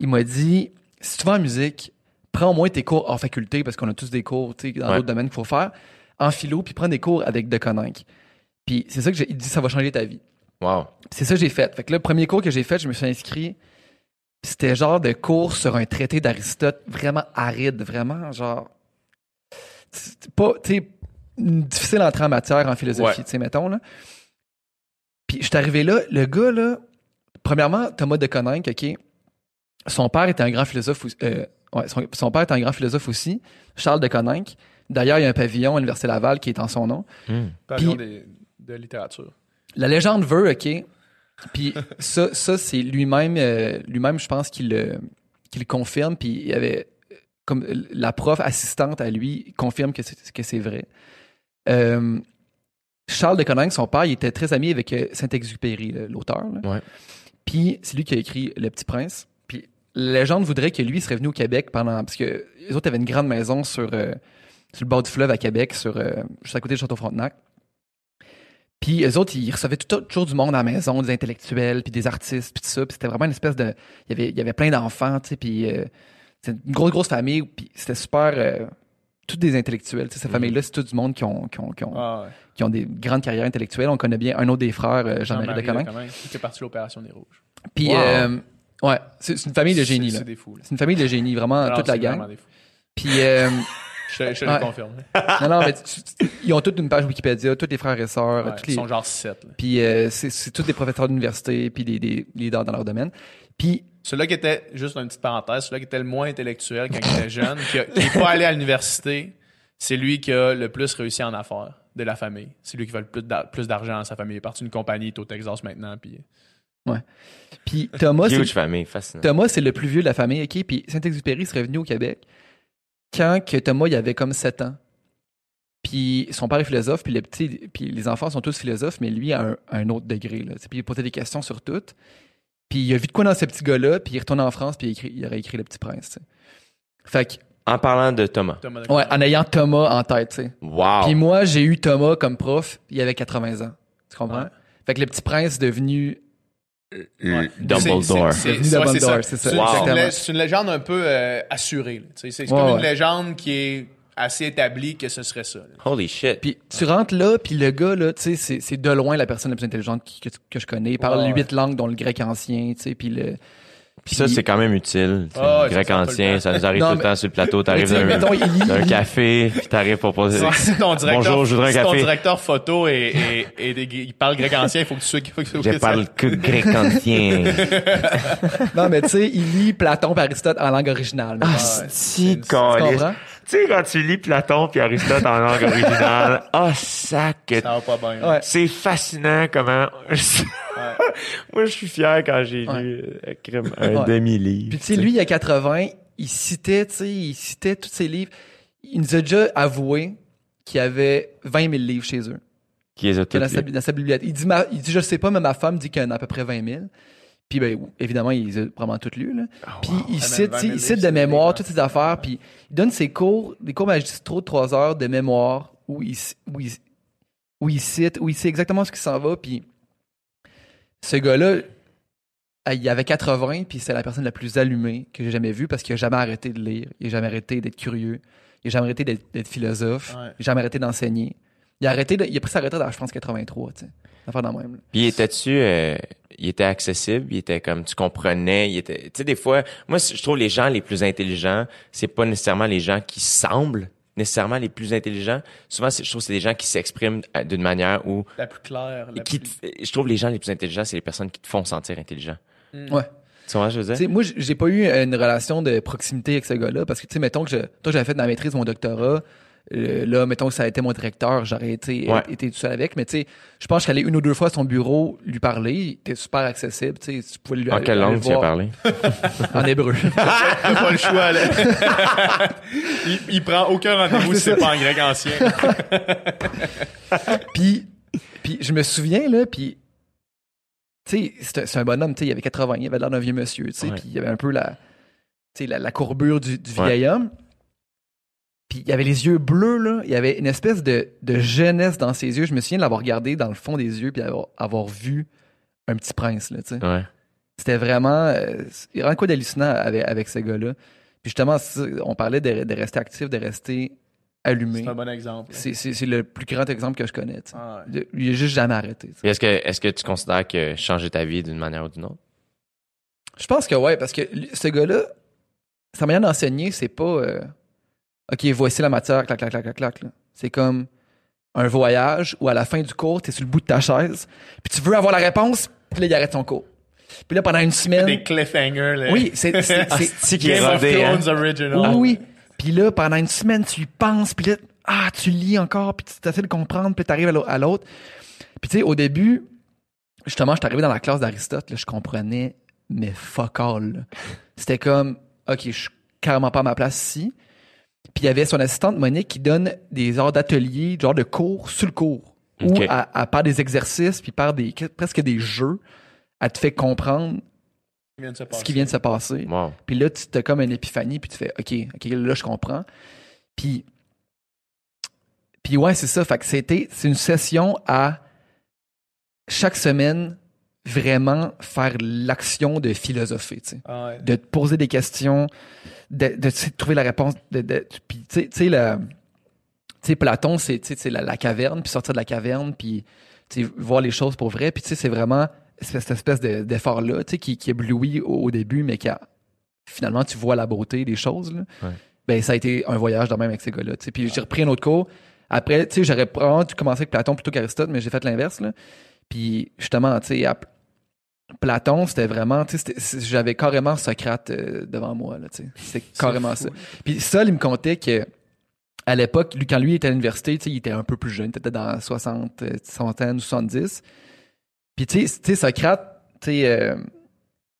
Il m'a dit, si tu vas en musique, prends au moins tes cours en faculté, parce qu'on a tous des cours, tu sais, dans Ouais. d'autres domaines qu'il faut faire, en philo, puis prends des cours avec De Coninck. Puis c'est ça que j'ai il dit, ça va changer ta vie. Wow. C'est ça que j'ai fait. Fait que le premier cours que j'ai fait, je me suis inscrit. C'était genre de cours sur un traité d'Aristote vraiment aride, vraiment genre. Pas, tu sais, difficile d'entrer en matière en philosophie, Ouais. tu sais, mettons, là. Puis je suis arrivé là, le gars, là, premièrement, Thomas de Coninck, OK, son père était un grand philosophe, aussi- euh, ouais, son, son père était un grand philosophe aussi, Charles de Coninck. D'ailleurs, il y a un pavillon à l'Université Laval qui est en son nom. Hmm. Pavillon Puis- des- de littérature. La légende veut, OK. Puis ça, ça c'est lui-même, euh, lui-même, je pense qu'il le, qu'il le confirme. Puis il y avait, euh, comme la prof assistante à lui, confirme que c'est, que c'est vrai. Euh, Charles de Coninck, son père, il était très ami avec euh, Saint-Exupéry, l'auteur. Ouais. Puis c'est lui qui a écrit Le Petit Prince. Puis la légende voudrait que lui serait venu au Québec pendant. Parce que les autres avaient une grande maison sur, euh, sur le bord du fleuve à Québec, sur, euh, juste à côté de Château-Frontenac. Puis les autres, ils recevaient tout, toujours du monde à la maison, des intellectuels, puis des artistes, puis tout ça. Puis c'était vraiment une espèce de... Il y avait, il y avait plein d'enfants, tu sais, puis euh, c'était une grosse, grosse famille, puis c'était super... tous des intellectuels. Cette Mhm. famille-là, c'est tout du monde qui ont, qui, ont, qui, ont, Ah ouais. qui ont des grandes carrières intellectuelles. On connaît bien un autre des frères, euh, Jean-Marie de. Coninck, qui était parti de l'opération des Rouges. Puis, Wow. euh, ouais, c'est une famille de génie, C'est- là. C'est des fous. là. C'est une famille de génie, vraiment, Alors, toute la gang. Puis, euh, Je je Ouais. le confirme. non, non, mais tu- tu- ils ont toutes une page Wikipédia, tous les frères et sœurs, Ouais, tous Ils les, sont genre 7. puis euh, c'est c'est tous des professeurs d'université, puis des, des leaders dans leur domaine. Puis, Celui-là qui était, juste une petite parenthèse, celui-là qui était le moins intellectuel quand il était jeune, qui n'est pas allé à l'université, c'est lui qui a le plus réussi en affaires de la famille. C'est lui qui veut le plus d'ar- plus d'argent dans sa famille. Il est parti d'une compagnie, il est au Texas maintenant. Puis... puis Thomas, c'est famille, fascinant. Thomas, c'est le plus vieux de la famille, OK? Puis Saint-Exupéry serait venu au Québec quand que Thomas, il avait comme 7 ans. Puis son père est philosophe, puis, le petit, puis les enfants sont tous philosophes, mais lui, à un, à un autre degré. Là. Puis il posait des questions sur tout. Puis il a vu de quoi dans ce petit gars-là, puis il retourne en France, puis il, écrit- il aurait écrit Le Petit Prince. Fait que, En parlant de Thomas. Thomas de ouais, en ayant Thomas en tête, tu sais. Wow. Puis moi, j'ai eu Thomas comme prof, il avait 80 ans. Tu comprends? Ouais. Fait que Le Petit Prince est devenu... Ouais. Dumbledore. C'est- ouais, ça. ça, C'est une- c'est légende un peu euh, assurée. C'est c'est Ouais, comme ouais. une légende qui est assez établie que ce serait ça. là. Holy shit. Puis tu rentres là, puis le gars, là, tu sais, c'est- de loin la personne la plus intelligente qui- que, que je connais. Il parle Ouais, huit langues, dont le grec ancien, tu sais, puis le... Puis ça, c'est quand même utile. ouais, grec ancien, ça nous arrive Non, tout le temps sur le plateau. T'arrives d'un café, puis t'arrives pour poser... Si- ton directeur, Bonjour, je voudrais un si ton café. directeur photo et, et, et des- il parle grec ancien, il faut que tu sois. il faut que tu sois- Je parle que grec ancien. Non, mais tu sais, il lit Platon et Aristote en langue originale. Ah, si, tu comprends? Tu sais, quand tu lis Platon puis Aristote en langue originale, ah, sac. Ça va pas bien. Ouais. C'est fascinant comment... Moi, je suis fier quand j'ai Ouais. lu euh, un Ouais. demi-livre. Puis tu sais, lui, il y a 80, il citait, tu sais, il citait tous ses livres. Il nous a déjà avoué qui avait 20 000 livres chez eux. Qui les a que dans, sa, dans sa bibliothèque. Il dit, ma- il dit, je sais pas, mais ma femme dit qu'il y en a à peu près 20 000. Puis, ben, évidemment, il les a probablement toutes lues, là. Puis, il Ah, cite, même 20 000 tu sais, il cite de mémoire toutes ces affaires, puis il donne ses cours, des cours magistraux de 3 heures de mémoire où il, où il, où il cite, où il sait exactement ce qui s'en va, puis ce gars-là, ah, il avait 80, puis c'est la personne la plus allumée que j'ai jamais vue parce qu'il a jamais arrêté de lire, il a jamais arrêté d'être curieux, il a jamais arrêté d'être philosophe, Ouais. il a jamais arrêté d'enseigner. Il a arrêté, de- il a pris sa retraite à, je pense, 83, tu sais. Affaire dans le même. là. Puis était-tu, euh, il était accessible, il était comme tu comprenais, il était, tu sais des fois, moi je trouve les gens les plus intelligents, c'est pas nécessairement les gens qui semblent nécessairement les plus intelligents. Souvent, je trouve que c'est des gens qui s'expriment euh, d'une manière où La plus claire. La qui plus... te- je trouve les gens les plus intelligents, c'est les personnes qui te font sentir intelligent. Ouais. Tu vois ce que je veux dire? moi, j'ai pas eu une relation de proximité avec ce gars-là parce que, tu sais, mettons que je, toi, j'avais fait de ma maîtrise, mon doctorat. Euh, là, mettons que ça a été mon directeur, j'aurais été, Ouais. été tout seul avec. Mais tu sais, je pense qu'aller une ou deux fois à son bureau lui parler, il était super accessible. Tu sais, tu pouvais lui En aller- quelle langue tu as parlé? En hébreu. Pas le choix, là. il, il prend aucun rendez-vous Ouais, si c'est pas en grec ancien. puis, puis je me souviens, là, puis, tu sais, c'est un- bonhomme, tu sais, il avait 80, il avait l'air d'un vieux monsieur, tu sais, puis il avait un peu la, tu sais, la, la courbure du, du Ouais. vieil homme. Puis il avait les yeux bleus, là, il y avait une espèce de, de jeunesse dans ses yeux. Je me souviens de l'avoir regardé dans le fond des yeux, puis avoir, avoir vu un petit prince, là, tu sais. Ouais. C'était vraiment, euh, il y a quoi d'hallucinant avec, avec ce gars-là. Puis justement, on parlait de, de rester actif, de rester allumé. C'est un bon exemple. C'est c'est- c'est le plus grand exemple que je connais. tu sais. Ah ouais. Il a juste jamais arrêté. tu sais. Puis Est-ce que, est-ce que tu considères que changer ta vie d'une manière ou d'une autre? Je pense que ouais, parce que ce gars-là, sa manière d'enseigner, c'est pas euh, OK, voici la matière, clac, clac, clac, clac, clac. C'est comme un voyage où à la fin du cours, t'es sur le bout de ta chaise, puis tu veux avoir la réponse, puis là, il arrête son cours. Puis là, pendant une semaine. Des cliffhangers, là. Oui, c'est. c'est- est Game of hein? Original. Oui, oui. Puis là, pendant une semaine, tu y penses, puis là, ah, tu lis encore, puis tu essaies de comprendre, puis t'arrives à l'au- à l'autre. Puis tu sais, au début, justement, je suis arrivé dans la classe d'Aristote, là, je comprenais, mais fuck all. C'était comme, OK, je suis carrément pas à ma place ici. Puis il y avait son assistante Monique qui donne des heures d'atelier, genre de cours sur le cours. Où, à, à part des exercices, puis par des, presque des jeux, elle te fait comprendre ce qui vient de se passer. Wow. Puis là, tu as comme une épiphanie, puis tu fais OK, OK, là, je comprends. Puis, puis ouais, c'est ça. Fait que c'était, c'est une session à chaque semaine vraiment faire l'action de philosopher, tu sais. Ah ouais. De te poser des questions, de, trouver la réponse. De, puis, tu sais- le- Platon, c'est la, la caverne, puis sortir de la caverne, puis voir les choses pour vrai. Puis, tu sais, c'est vraiment cette espèce de- d'effort-là, qui, qui éblouit au, au début, mais qui a, finalement, tu vois la beauté des choses, là. Ouais. Ben, ça a été un voyage de même avec ces gars-là. Puis, j'ai repris un autre cours. Après, tu sais, j'aurais probablement dû commencer avec Platon plutôt qu'Aristote, mais j'ai fait l'inverse. Puis, justement, tu sais, Platon, c'était vraiment, tu sais, j'avais carrément Socrate euh, devant moi, là, tu sais. C'était carrément ça. Puis Sol, il me contait que à l'époque, quand lui était à l'université, tu sais, il était un peu plus jeune, peut-être dans 60, euh, centaine ou 70. Puis tu sais, tu sais, Socrate, tu sais, euh,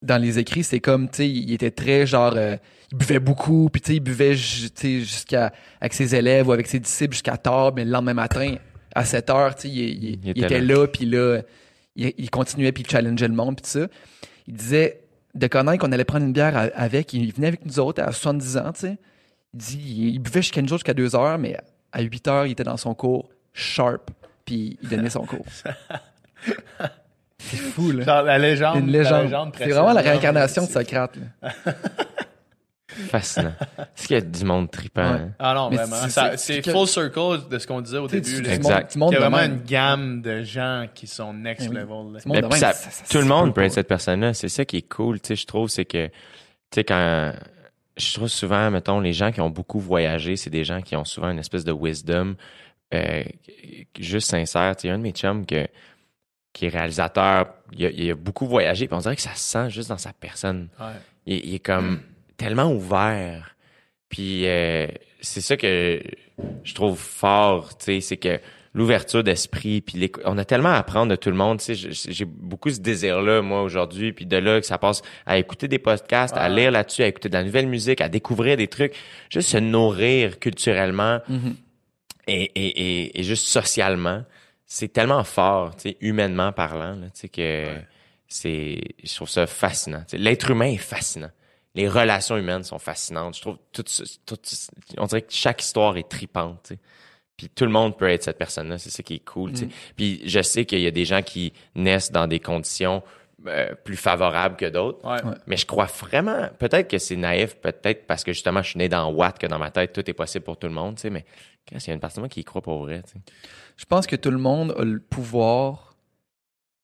dans les écrits, c'est comme, tu sais, il était très genre, euh, il buvait beaucoup, puis tu sais, il buvait, tu sais, jusqu'à avec ses élèves ou avec ses disciples jusqu'à tard, mais le lendemain matin, à 7 heures, tu sais, il, il- Il il était était là. là, puis là, il, il continuait, puis il challengeait le monde, puis tout ça. Il disait de connaître qu'on allait prendre une bière à- avec, il venait avec nous autres à 70 ans, tu sais. Il dit, il, il buvait jusqu'à une jour jusqu'à 2 heures, mais à 8 heures, il était dans son cours sharp, puis il donnait son cours. C'est fou, là. Genre la légende. Une légende. C'est vraiment la réincarnation de Socrate. là. Fascinant. Est-ce qu'il y a du monde tripant? Ouais. hein? Ah non, Mais vraiment. c'est- full circle de ce qu'on disait au début. là. Exact. Il y a vraiment même. une gamme de gens qui sont next Eh oui. level. là. Mais de puis même, ça- ça- ça tout le monde peut être cette personne-là. C'est ça qui est cool, tu sais, je trouve, c'est que, tu sais, quand, je trouve souvent, mettons, les gens qui ont beaucoup voyagé, c'est des gens qui ont souvent une espèce de wisdom, euh, juste sincère. Tu sais, il y a un de mes chums que, qui est réalisateur, il a, il a beaucoup voyagé, puis on dirait que ça se sent juste dans sa personne. Ouais. Il, il est comme tellement ouvert. Puis euh, c'est ça que je trouve fort, tu sais, c'est que l'ouverture d'esprit, puis on a tellement à apprendre de tout le monde, tu sais, j'ai- beaucoup ce désir-là, moi, aujourd'hui, puis de là que ça passe à écouter des podcasts, à lire là-dessus, à écouter de la nouvelle musique, à découvrir des trucs, juste se nourrir culturellement. Mhm. et, et, et, et juste socialement, c'est tellement fort, tu sais, humainement parlant, là, tu sais, que c'est, je trouve ça fascinant. Tu sais, L'être humain est fascinant. Les relations humaines sont fascinantes. Je trouve tout, on dirait que chaque histoire est tripante. Puis tout le monde peut être cette personne-là, c'est ça qui est cool, sais. Puis je sais qu'il y a des gens qui naissent dans des conditions euh, plus favorables que d'autres. Ouais. Mais je crois vraiment, peut-être que c'est naïf, peut-être parce que justement je suis né dans Watt que dans ma tête tout est possible pour tout le monde, mais quand il y a une partie de moi qui y croit pour vrai. Je pense que tout le monde a le pouvoir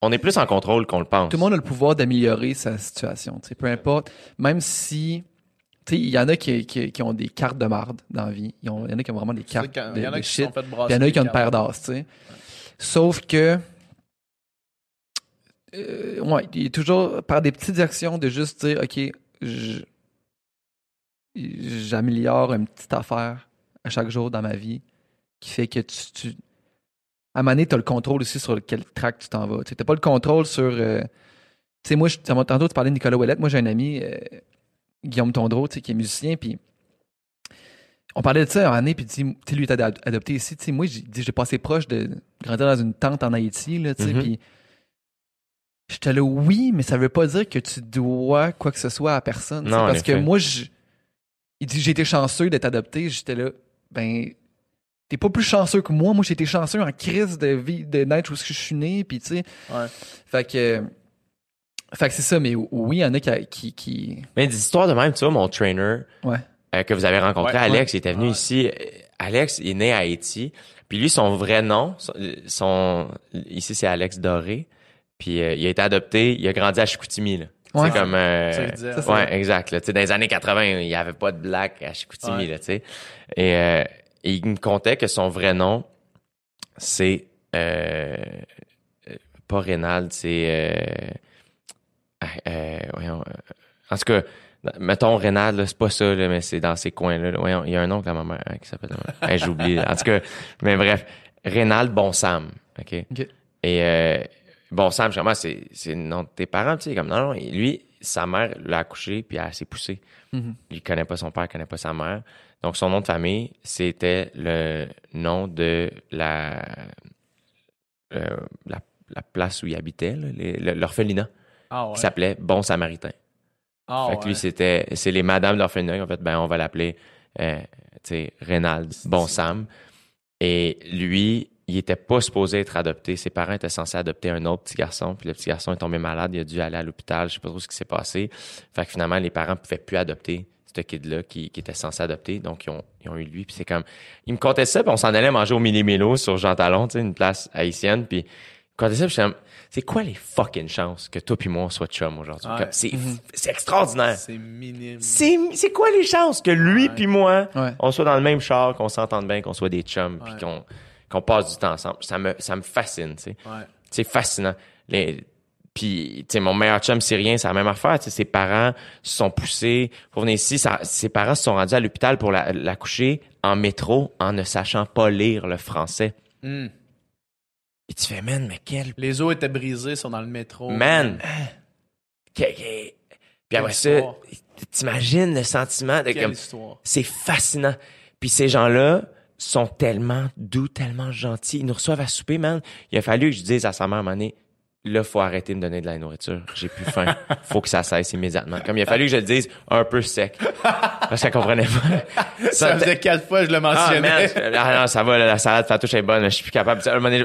On est plus en contrôle qu'on le pense. tout le monde a le pouvoir d'améliorer sa situation. tu sais, Peu importe, même si tu sais, il y en a qui, qui, qui ont des cartes de marde dans la vie. Il y en a qui ont vraiment des cartes quand- de, Il y en a de qui se shit. il y en a qui ont une paire d'as, tu sais. Sauf que, euh, ouais, il a toujours par des petites actions de juste dire, OK, j'améliore une petite affaire à chaque jour dans ma vie qui fait que tu, tu à donné, tu as le contrôle aussi sur quel track tu t'en vas. Tu n'as pas le contrôle sur. euh, tu sais, moi, je- tantôt, tu parlais de Nicolas Ouellette. Moi, j'ai un ami, euh, Guillaume Tondreau, qui est musicien, puis on parlait de ça un année, puis tu sais, lui, était ad- adopté ici. Tu sais, moi, j'ai passé proche de grandir dans une tente en Haïti, là, tu sais, Mhm. puis j'étais là, oui, mais ça veut pas dire que tu dois quoi que ce soit à personne. Non, parce que moi, je- il dit, j'ai été chanceux d'être adopté. J'étais là, ben, t'es pas plus chanceux que moi. Moi, j'ai été chanceux en crise de vie, de naître où je suis né, puis tu sais. Ouais. Fait que, fait que c'est ça, mais oui, il y en a qui, qui, qui- Mais des histoires de même, tu vois, mon trainer ouais. euh, que vous avez rencontré, Ouais, Alex, il était venu Ouais. ici. Euh, Alex il est né à Haïti. Puis lui, son vrai nom, son, son- ici c'est Alex Doré. Puis euh, il a été adopté, il a grandi à Chicoutimi. Là. Ouais. C'est comme... euh, Ça, disait, ça, ouais, exact. Là. Tu sais, Dans les années 80, il n'y avait pas de black à Chicoutimi. Ouais. Là, tu sais. et, euh, et il me contait que son vrai nom, c'est... Euh, euh, pas Rénald, c'est... Euh, voyons, en tout cas, mettons Rénal, c'est pas ça, là, mais c'est dans ces coins-là. là. Voyons, il y a un oncle à ma mère hein, qui s'appelle. hey, J'oublie. En tout cas, mais bref, Rénal Bonsam. OK? Ok. Et euh, Bonsam, moi, c'est c'est le nom de tes parents, tu sais, comme non, non, lui, sa mère l'a accouché puis elle s'est poussée. Mhm. Il connaît pas son père, il connaît pas sa mère. Donc son nom de famille, c'était le nom de la euh, la, la place où il habitait, l'orphelinat, Ah ouais. qui s'appelait Bon Samaritain. Ah Fait que lui, c'était, c'est les madames d'orphelinat qui ont fait, ben, on va l'appeler, euh, tu sais, Reynald, bon Sam. Et lui, il était pas supposé être adopté. Ses parents étaient censés adopter un autre petit garçon, puis le petit garçon est tombé malade, il a dû aller à l'hôpital, je sais pas trop ce qui s'est passé. Fait que finalement, les parents pouvaient plus adopter ce kid-là qui, qui était censé adopter, donc ils ont, ils ont eu lui, puis c'est comme... Il me contait ça, puis on s'en allait manger au Mini Mélo sur Jean Talon, tu sais, une place haïtienne, puis il me contait ça, comme, c'est quoi les fucking chances que toi puis moi on soit chum aujourd'hui? Ouais. Comme, C'est, c'est extraordinaire. C'est minime. C'est, c'est quoi les chances que lui Ouais. puis moi, Ouais. on soit dans le même char, qu'on s'entende bien, qu'on soit des chums, puis qu'on, qu'on passe du temps ensemble? Ça me, ça me fascine, tu sais. Ouais. C'est fascinant. Les, puis, tu sais, mon meilleur chum syrien, c'est la même affaire. Tu sais, ses parents se sont poussés pour venir ici. Ça- ses parents se sont rendus à l'hôpital pour la, la en métro en ne sachant pas lire le français. Hmm. Et tu fais, man, mais quel Les os étaient brisés, sont dans le métro. Man! Que- Puis après ça, t'imagines le sentiment de Quelle comme, histoire. c'est fascinant. Puis ces gens-là sont tellement doux, tellement gentils. Ils nous reçoivent à souper, man. Il a fallu que je dise à sa mère à un moment donné, là, faut arrêter de me donner de la nourriture. J'ai plus faim. faut que ça cesse immédiatement. Comme il a fallu que je le dise un peu sec. Parce qu'elle comprenait pas. Ça faisait quatre fois que je le Ah, man, mentionnais. ah non, ça va, la salade fatouche est bonne, je suis plus capable.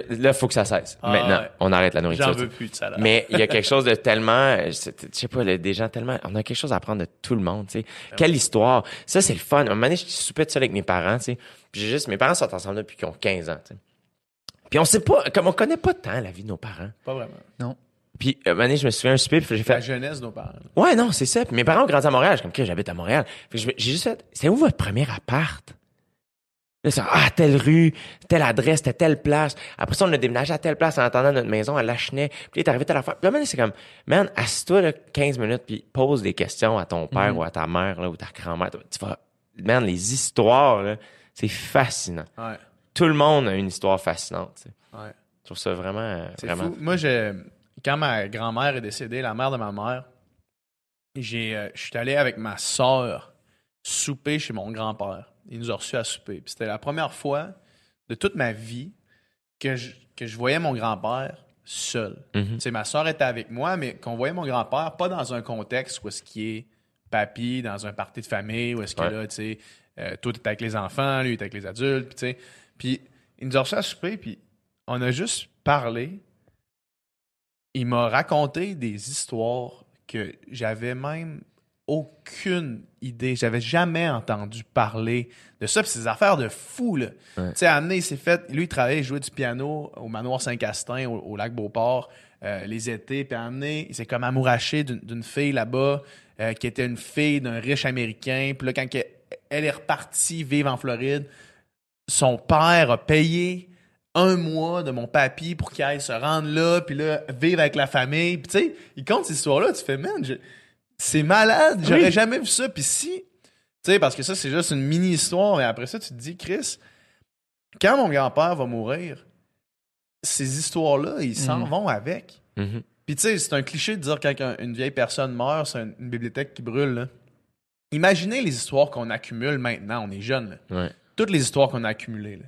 Là, faut que ça cesse. Ah, Maintenant, ouais. on arrête la nourriture. J'en veux plus de salade. Mais il y a quelque chose de tellement, je sais pas, des gens tellement, on a quelque chose à apprendre de tout le monde, tu sais. Ben Quelle histoire. Ça, c'est le fun. À un moment donné, je soupais de ça avec mes parents, tu sais. Puis j'ai juste, mes parents sont ensemble depuis qu'ils ont 15 ans, tu sais. Puis on sait pas, comme on connaît pas tant la vie de nos parents. Pas vraiment. Non. Puis à un moment donné, je me souviens un souper, puis j'ai La fait, jeunesse de nos parents. ouais, non, c'est ça. Puis mes parents ont grandi à Montréal. Je comme, OK, j'habite à Montréal. Que j'ai juste fait, c'est où votre premier appart? Là, c'est, ah, telle rue, telle adresse, c'était telle place. Après ça, on a déménagé à telle place en attendant notre maison à Lachenay. Puis là, t'es arrivé telle affaire. Puis là, maintenant, c'est comme, man, assis-toi, là, 15 minutes, puis pose des questions à ton père ou à ta mère, là, ou ta grand-mère. Tu vas, man, les histoires, là, c'est fascinant. Ouais. Tout le monde a une histoire fascinante. Ouais. Je trouve ça vraiment, C'est vraiment. fou. Moi, je, quand ma grand-mère est décédée, la mère de ma mère, j'ai, euh, je suis allé avec ma soeur souper chez mon grand-père. Il nous a reçus à souper. Puis c'était la première fois de toute ma vie que je, que je voyais mon grand-père seul. Mhm. Tu sais, ma soeur était avec moi, mais qu'on voyait mon grand-père pas dans un contexte où est-ce qu'il est papy, dans un party de famille, où est-ce que Ouais. là, tu sais, euh, toi, t'es avec les enfants, lui, est avec les adultes, tu sais. Puis il nous a reçus à souper, puis on a juste parlé. Il m'a raconté des histoires que j'avais même aucune idée. J'avais jamais entendu parler de ça. Puis c'est des affaires de fou, là. Ouais. Tu sais, donné, il s'est fait... Lui, il travaillait, il jouait du piano au manoir Saint-Castin, au, au lac Beauport, euh, les étés. Puis donné, il s'est comme amouraché d'une fille là-bas, euh, qui était une fille d'un riche Américain. Puis là, quand que- elle est repartie vivre en Floride, son père a payé un mois de mon papy pour qu'il aille se rendre là, puis là, vivre avec la famille. Puis tu sais, il compte cette histoire-là, tu fais, man, je- c'est malade, j'aurais jamais vu ça. Puis si, tu sais, parce que ça, c'est juste une mini-histoire, et après ça, tu te dis, Chris, quand mon grand-père va mourir, ces histoires-là, ils s'en Mm. vont avec. Mhm. Puis tu sais, c'est un cliché de dire quand un- une vieille personne meurt, c'est une, bibliothèque qui brûle. là. Imaginez les histoires qu'on accumule maintenant, on est là. Ouais. Toutes les histoires qu'on a accumulées.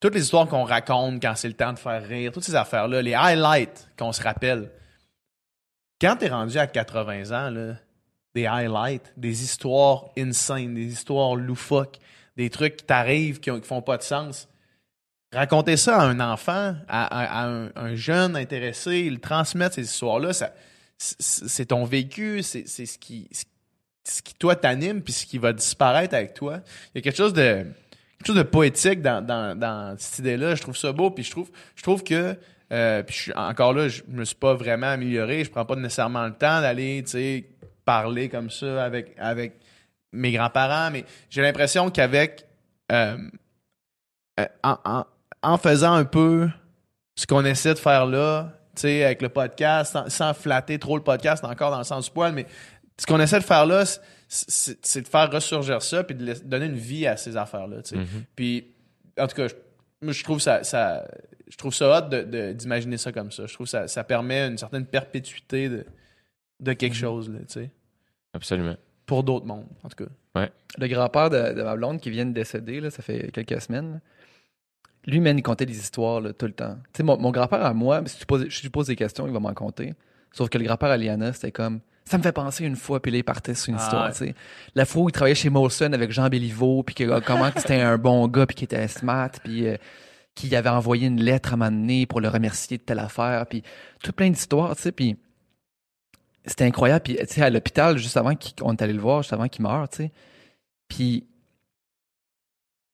Toutes les histoires qu'on raconte quand c'est le temps de faire rire, toutes ces affaires-là, les highlights qu'on se rappelle. Quand t'es rendu à 80 ans, des highlights, des histoires insane, des histoires loufoques, des trucs qui t'arrivent qui, qui font pas de sens. Raconter ça à un enfant, à, un, un jeune intéressé, le transmettre ces histoires-là, c'est ton vécu, c'est ce qui, qui toi t'anime, puis ce qui va disparaître avec toi. Il y a quelque chose de, quelque chose de poétique dans, dans, cette idée-là. Je trouve ça beau, puis je trouve, je trouve que, euh, puis encore là, je me suis pas vraiment amélioré. Je prends pas nécessairement le temps d'aller, parler comme ça avec, avec mes grands-parents, mais j'ai l'impression qu'avec, euh, euh, en, en, en faisant un peu ce qu'on essaie de faire là, avec le podcast, sans, sans flatter trop le podcast encore dans le sens du poil, mais ce qu'on essaie de faire là, c'est- de faire ressurgir ça puis de donner une vie à ces affaires-là, tu sais. Mhm. Puis, en tout cas, je, moi, je trouve ça, ça, je trouve ça hot de- de- d'imaginer ça comme ça. Je trouve que ça, ça permet une certaine perpétuité de, de quelque Mhm. chose, là, tu sais. Absolument. Pour d'autres mondes, en tout cas. Le grand-père de, de ma blonde qui vient de décéder, là, ça fait quelques semaines. Lui, man, il comptait des histoires là, tout le temps. Tu sais, mon, mon grand-père à moi, si tu poses, si je lui pose des questions, il va m'en compter. Sauf que le grand-père à Liana, c'était comme. Ça me fait penser une fois, puis là, il partait sur une Ah histoire, ouais. tu sais. La fois où il travaillait chez Molson avec Jean Béliveau, puis que, euh, comment c'était un bon gars, puis qu'il était smart, puis euh, qu'il avait envoyé une lettre à un moment donné pour le remercier de telle affaire, puis tout plein d'histoires, tu sais, puis c'était incroyable. Puis, tu sais, à l'hôpital, juste avant qu'on est allé le voir, juste avant qu'il meure, tu sais, puis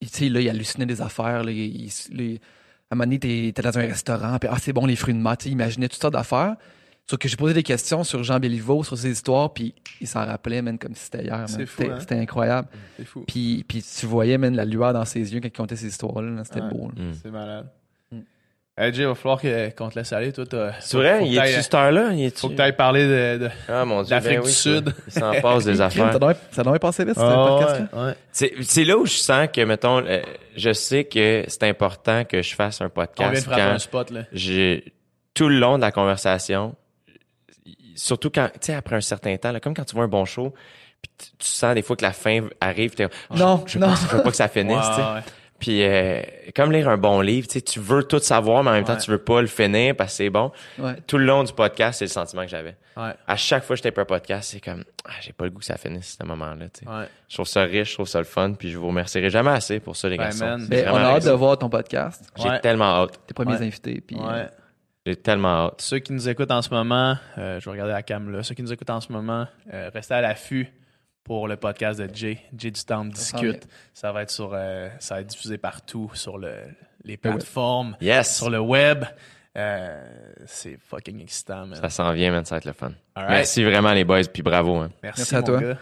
tu sais, là, il hallucinait des affaires. Là, il- il- les- à un moment donné, t'es dans un restaurant, puis ah, c'est bon, les fruits de mer. Tu sais, il imaginait toutes sortes d'affaires. Sauf que j'ai posé des questions sur Jean Béliveau, sur ses histoires, puis il s'en rappelait, même comme si c'était hier. C'est C'était hein? c'était incroyable. C'est fou. Puis, puis tu voyais, même la lueur dans ses yeux quand il comptait ces histoires-là. là. C'était beau. Mm. C'est malade. Mm. Hey, Jay, il va falloir que- qu'on te laisse aller. Toi, t'as- C'est vrai, il est-tu t'ailles- cette heure-là? Faut que tu ailles parler de. de... Ah mon dieu. d'Afrique ben oui, du ça. Sud. Il s'en passe des affaires. ça doit passer vite, ce Ah, podcast-là. ouais, ouais. C'est c'est là où je sens que, mettons, euh, je sais que c'est important que je fasse un On vient de podcast frapper quand un spot, là. tout le long de la conversation, surtout quand, tu sais, après un certain temps, là, comme quand tu vois un bon show, puis tu, tu sens des fois que la fin arrive, t'es, oh, Non, je, je, non. veux pas- je veux pas que ça finisse, tu sais. Ouais. Puis euh, comme lire un bon livre, tu sais, tu veux tout savoir, mais en même temps, Ouais. tu veux pas le finir parce que c'est bon. Ouais. Tout le long du podcast, c'est le sentiment que j'avais. Ouais, À chaque fois que je tape un podcast, c'est comme, ah, j'ai pas le goût que ça finisse, ce moment-là, tu sais. ouais. Je trouve ça riche, je trouve ça le fun, puis je vous remercierai jamais assez pour ça, les Ben, garçons. Ben, on a hâte de voir ton podcast. J'ai Ouais. tellement hâte. Tes premiers Ouais. invités. Puis, euh, Ouais. J'ai tellement hâte. Ceux qui nous écoutent en ce moment, euh, je vais regarder la cam là. Ceux qui nous écoutent en ce moment, euh, restez à l'affût pour le podcast de Jay. Jay du Temple discute. Ça va être sur, euh, ça va être diffusé partout sur le, les plateformes, Yes! sur le web. Euh, c'est fucking excitant, man. Ça s'en vient, man, ça va être le fun. Right. Merci vraiment, les boys, puis bravo. Hein. Merci, Merci à mon toi. gars.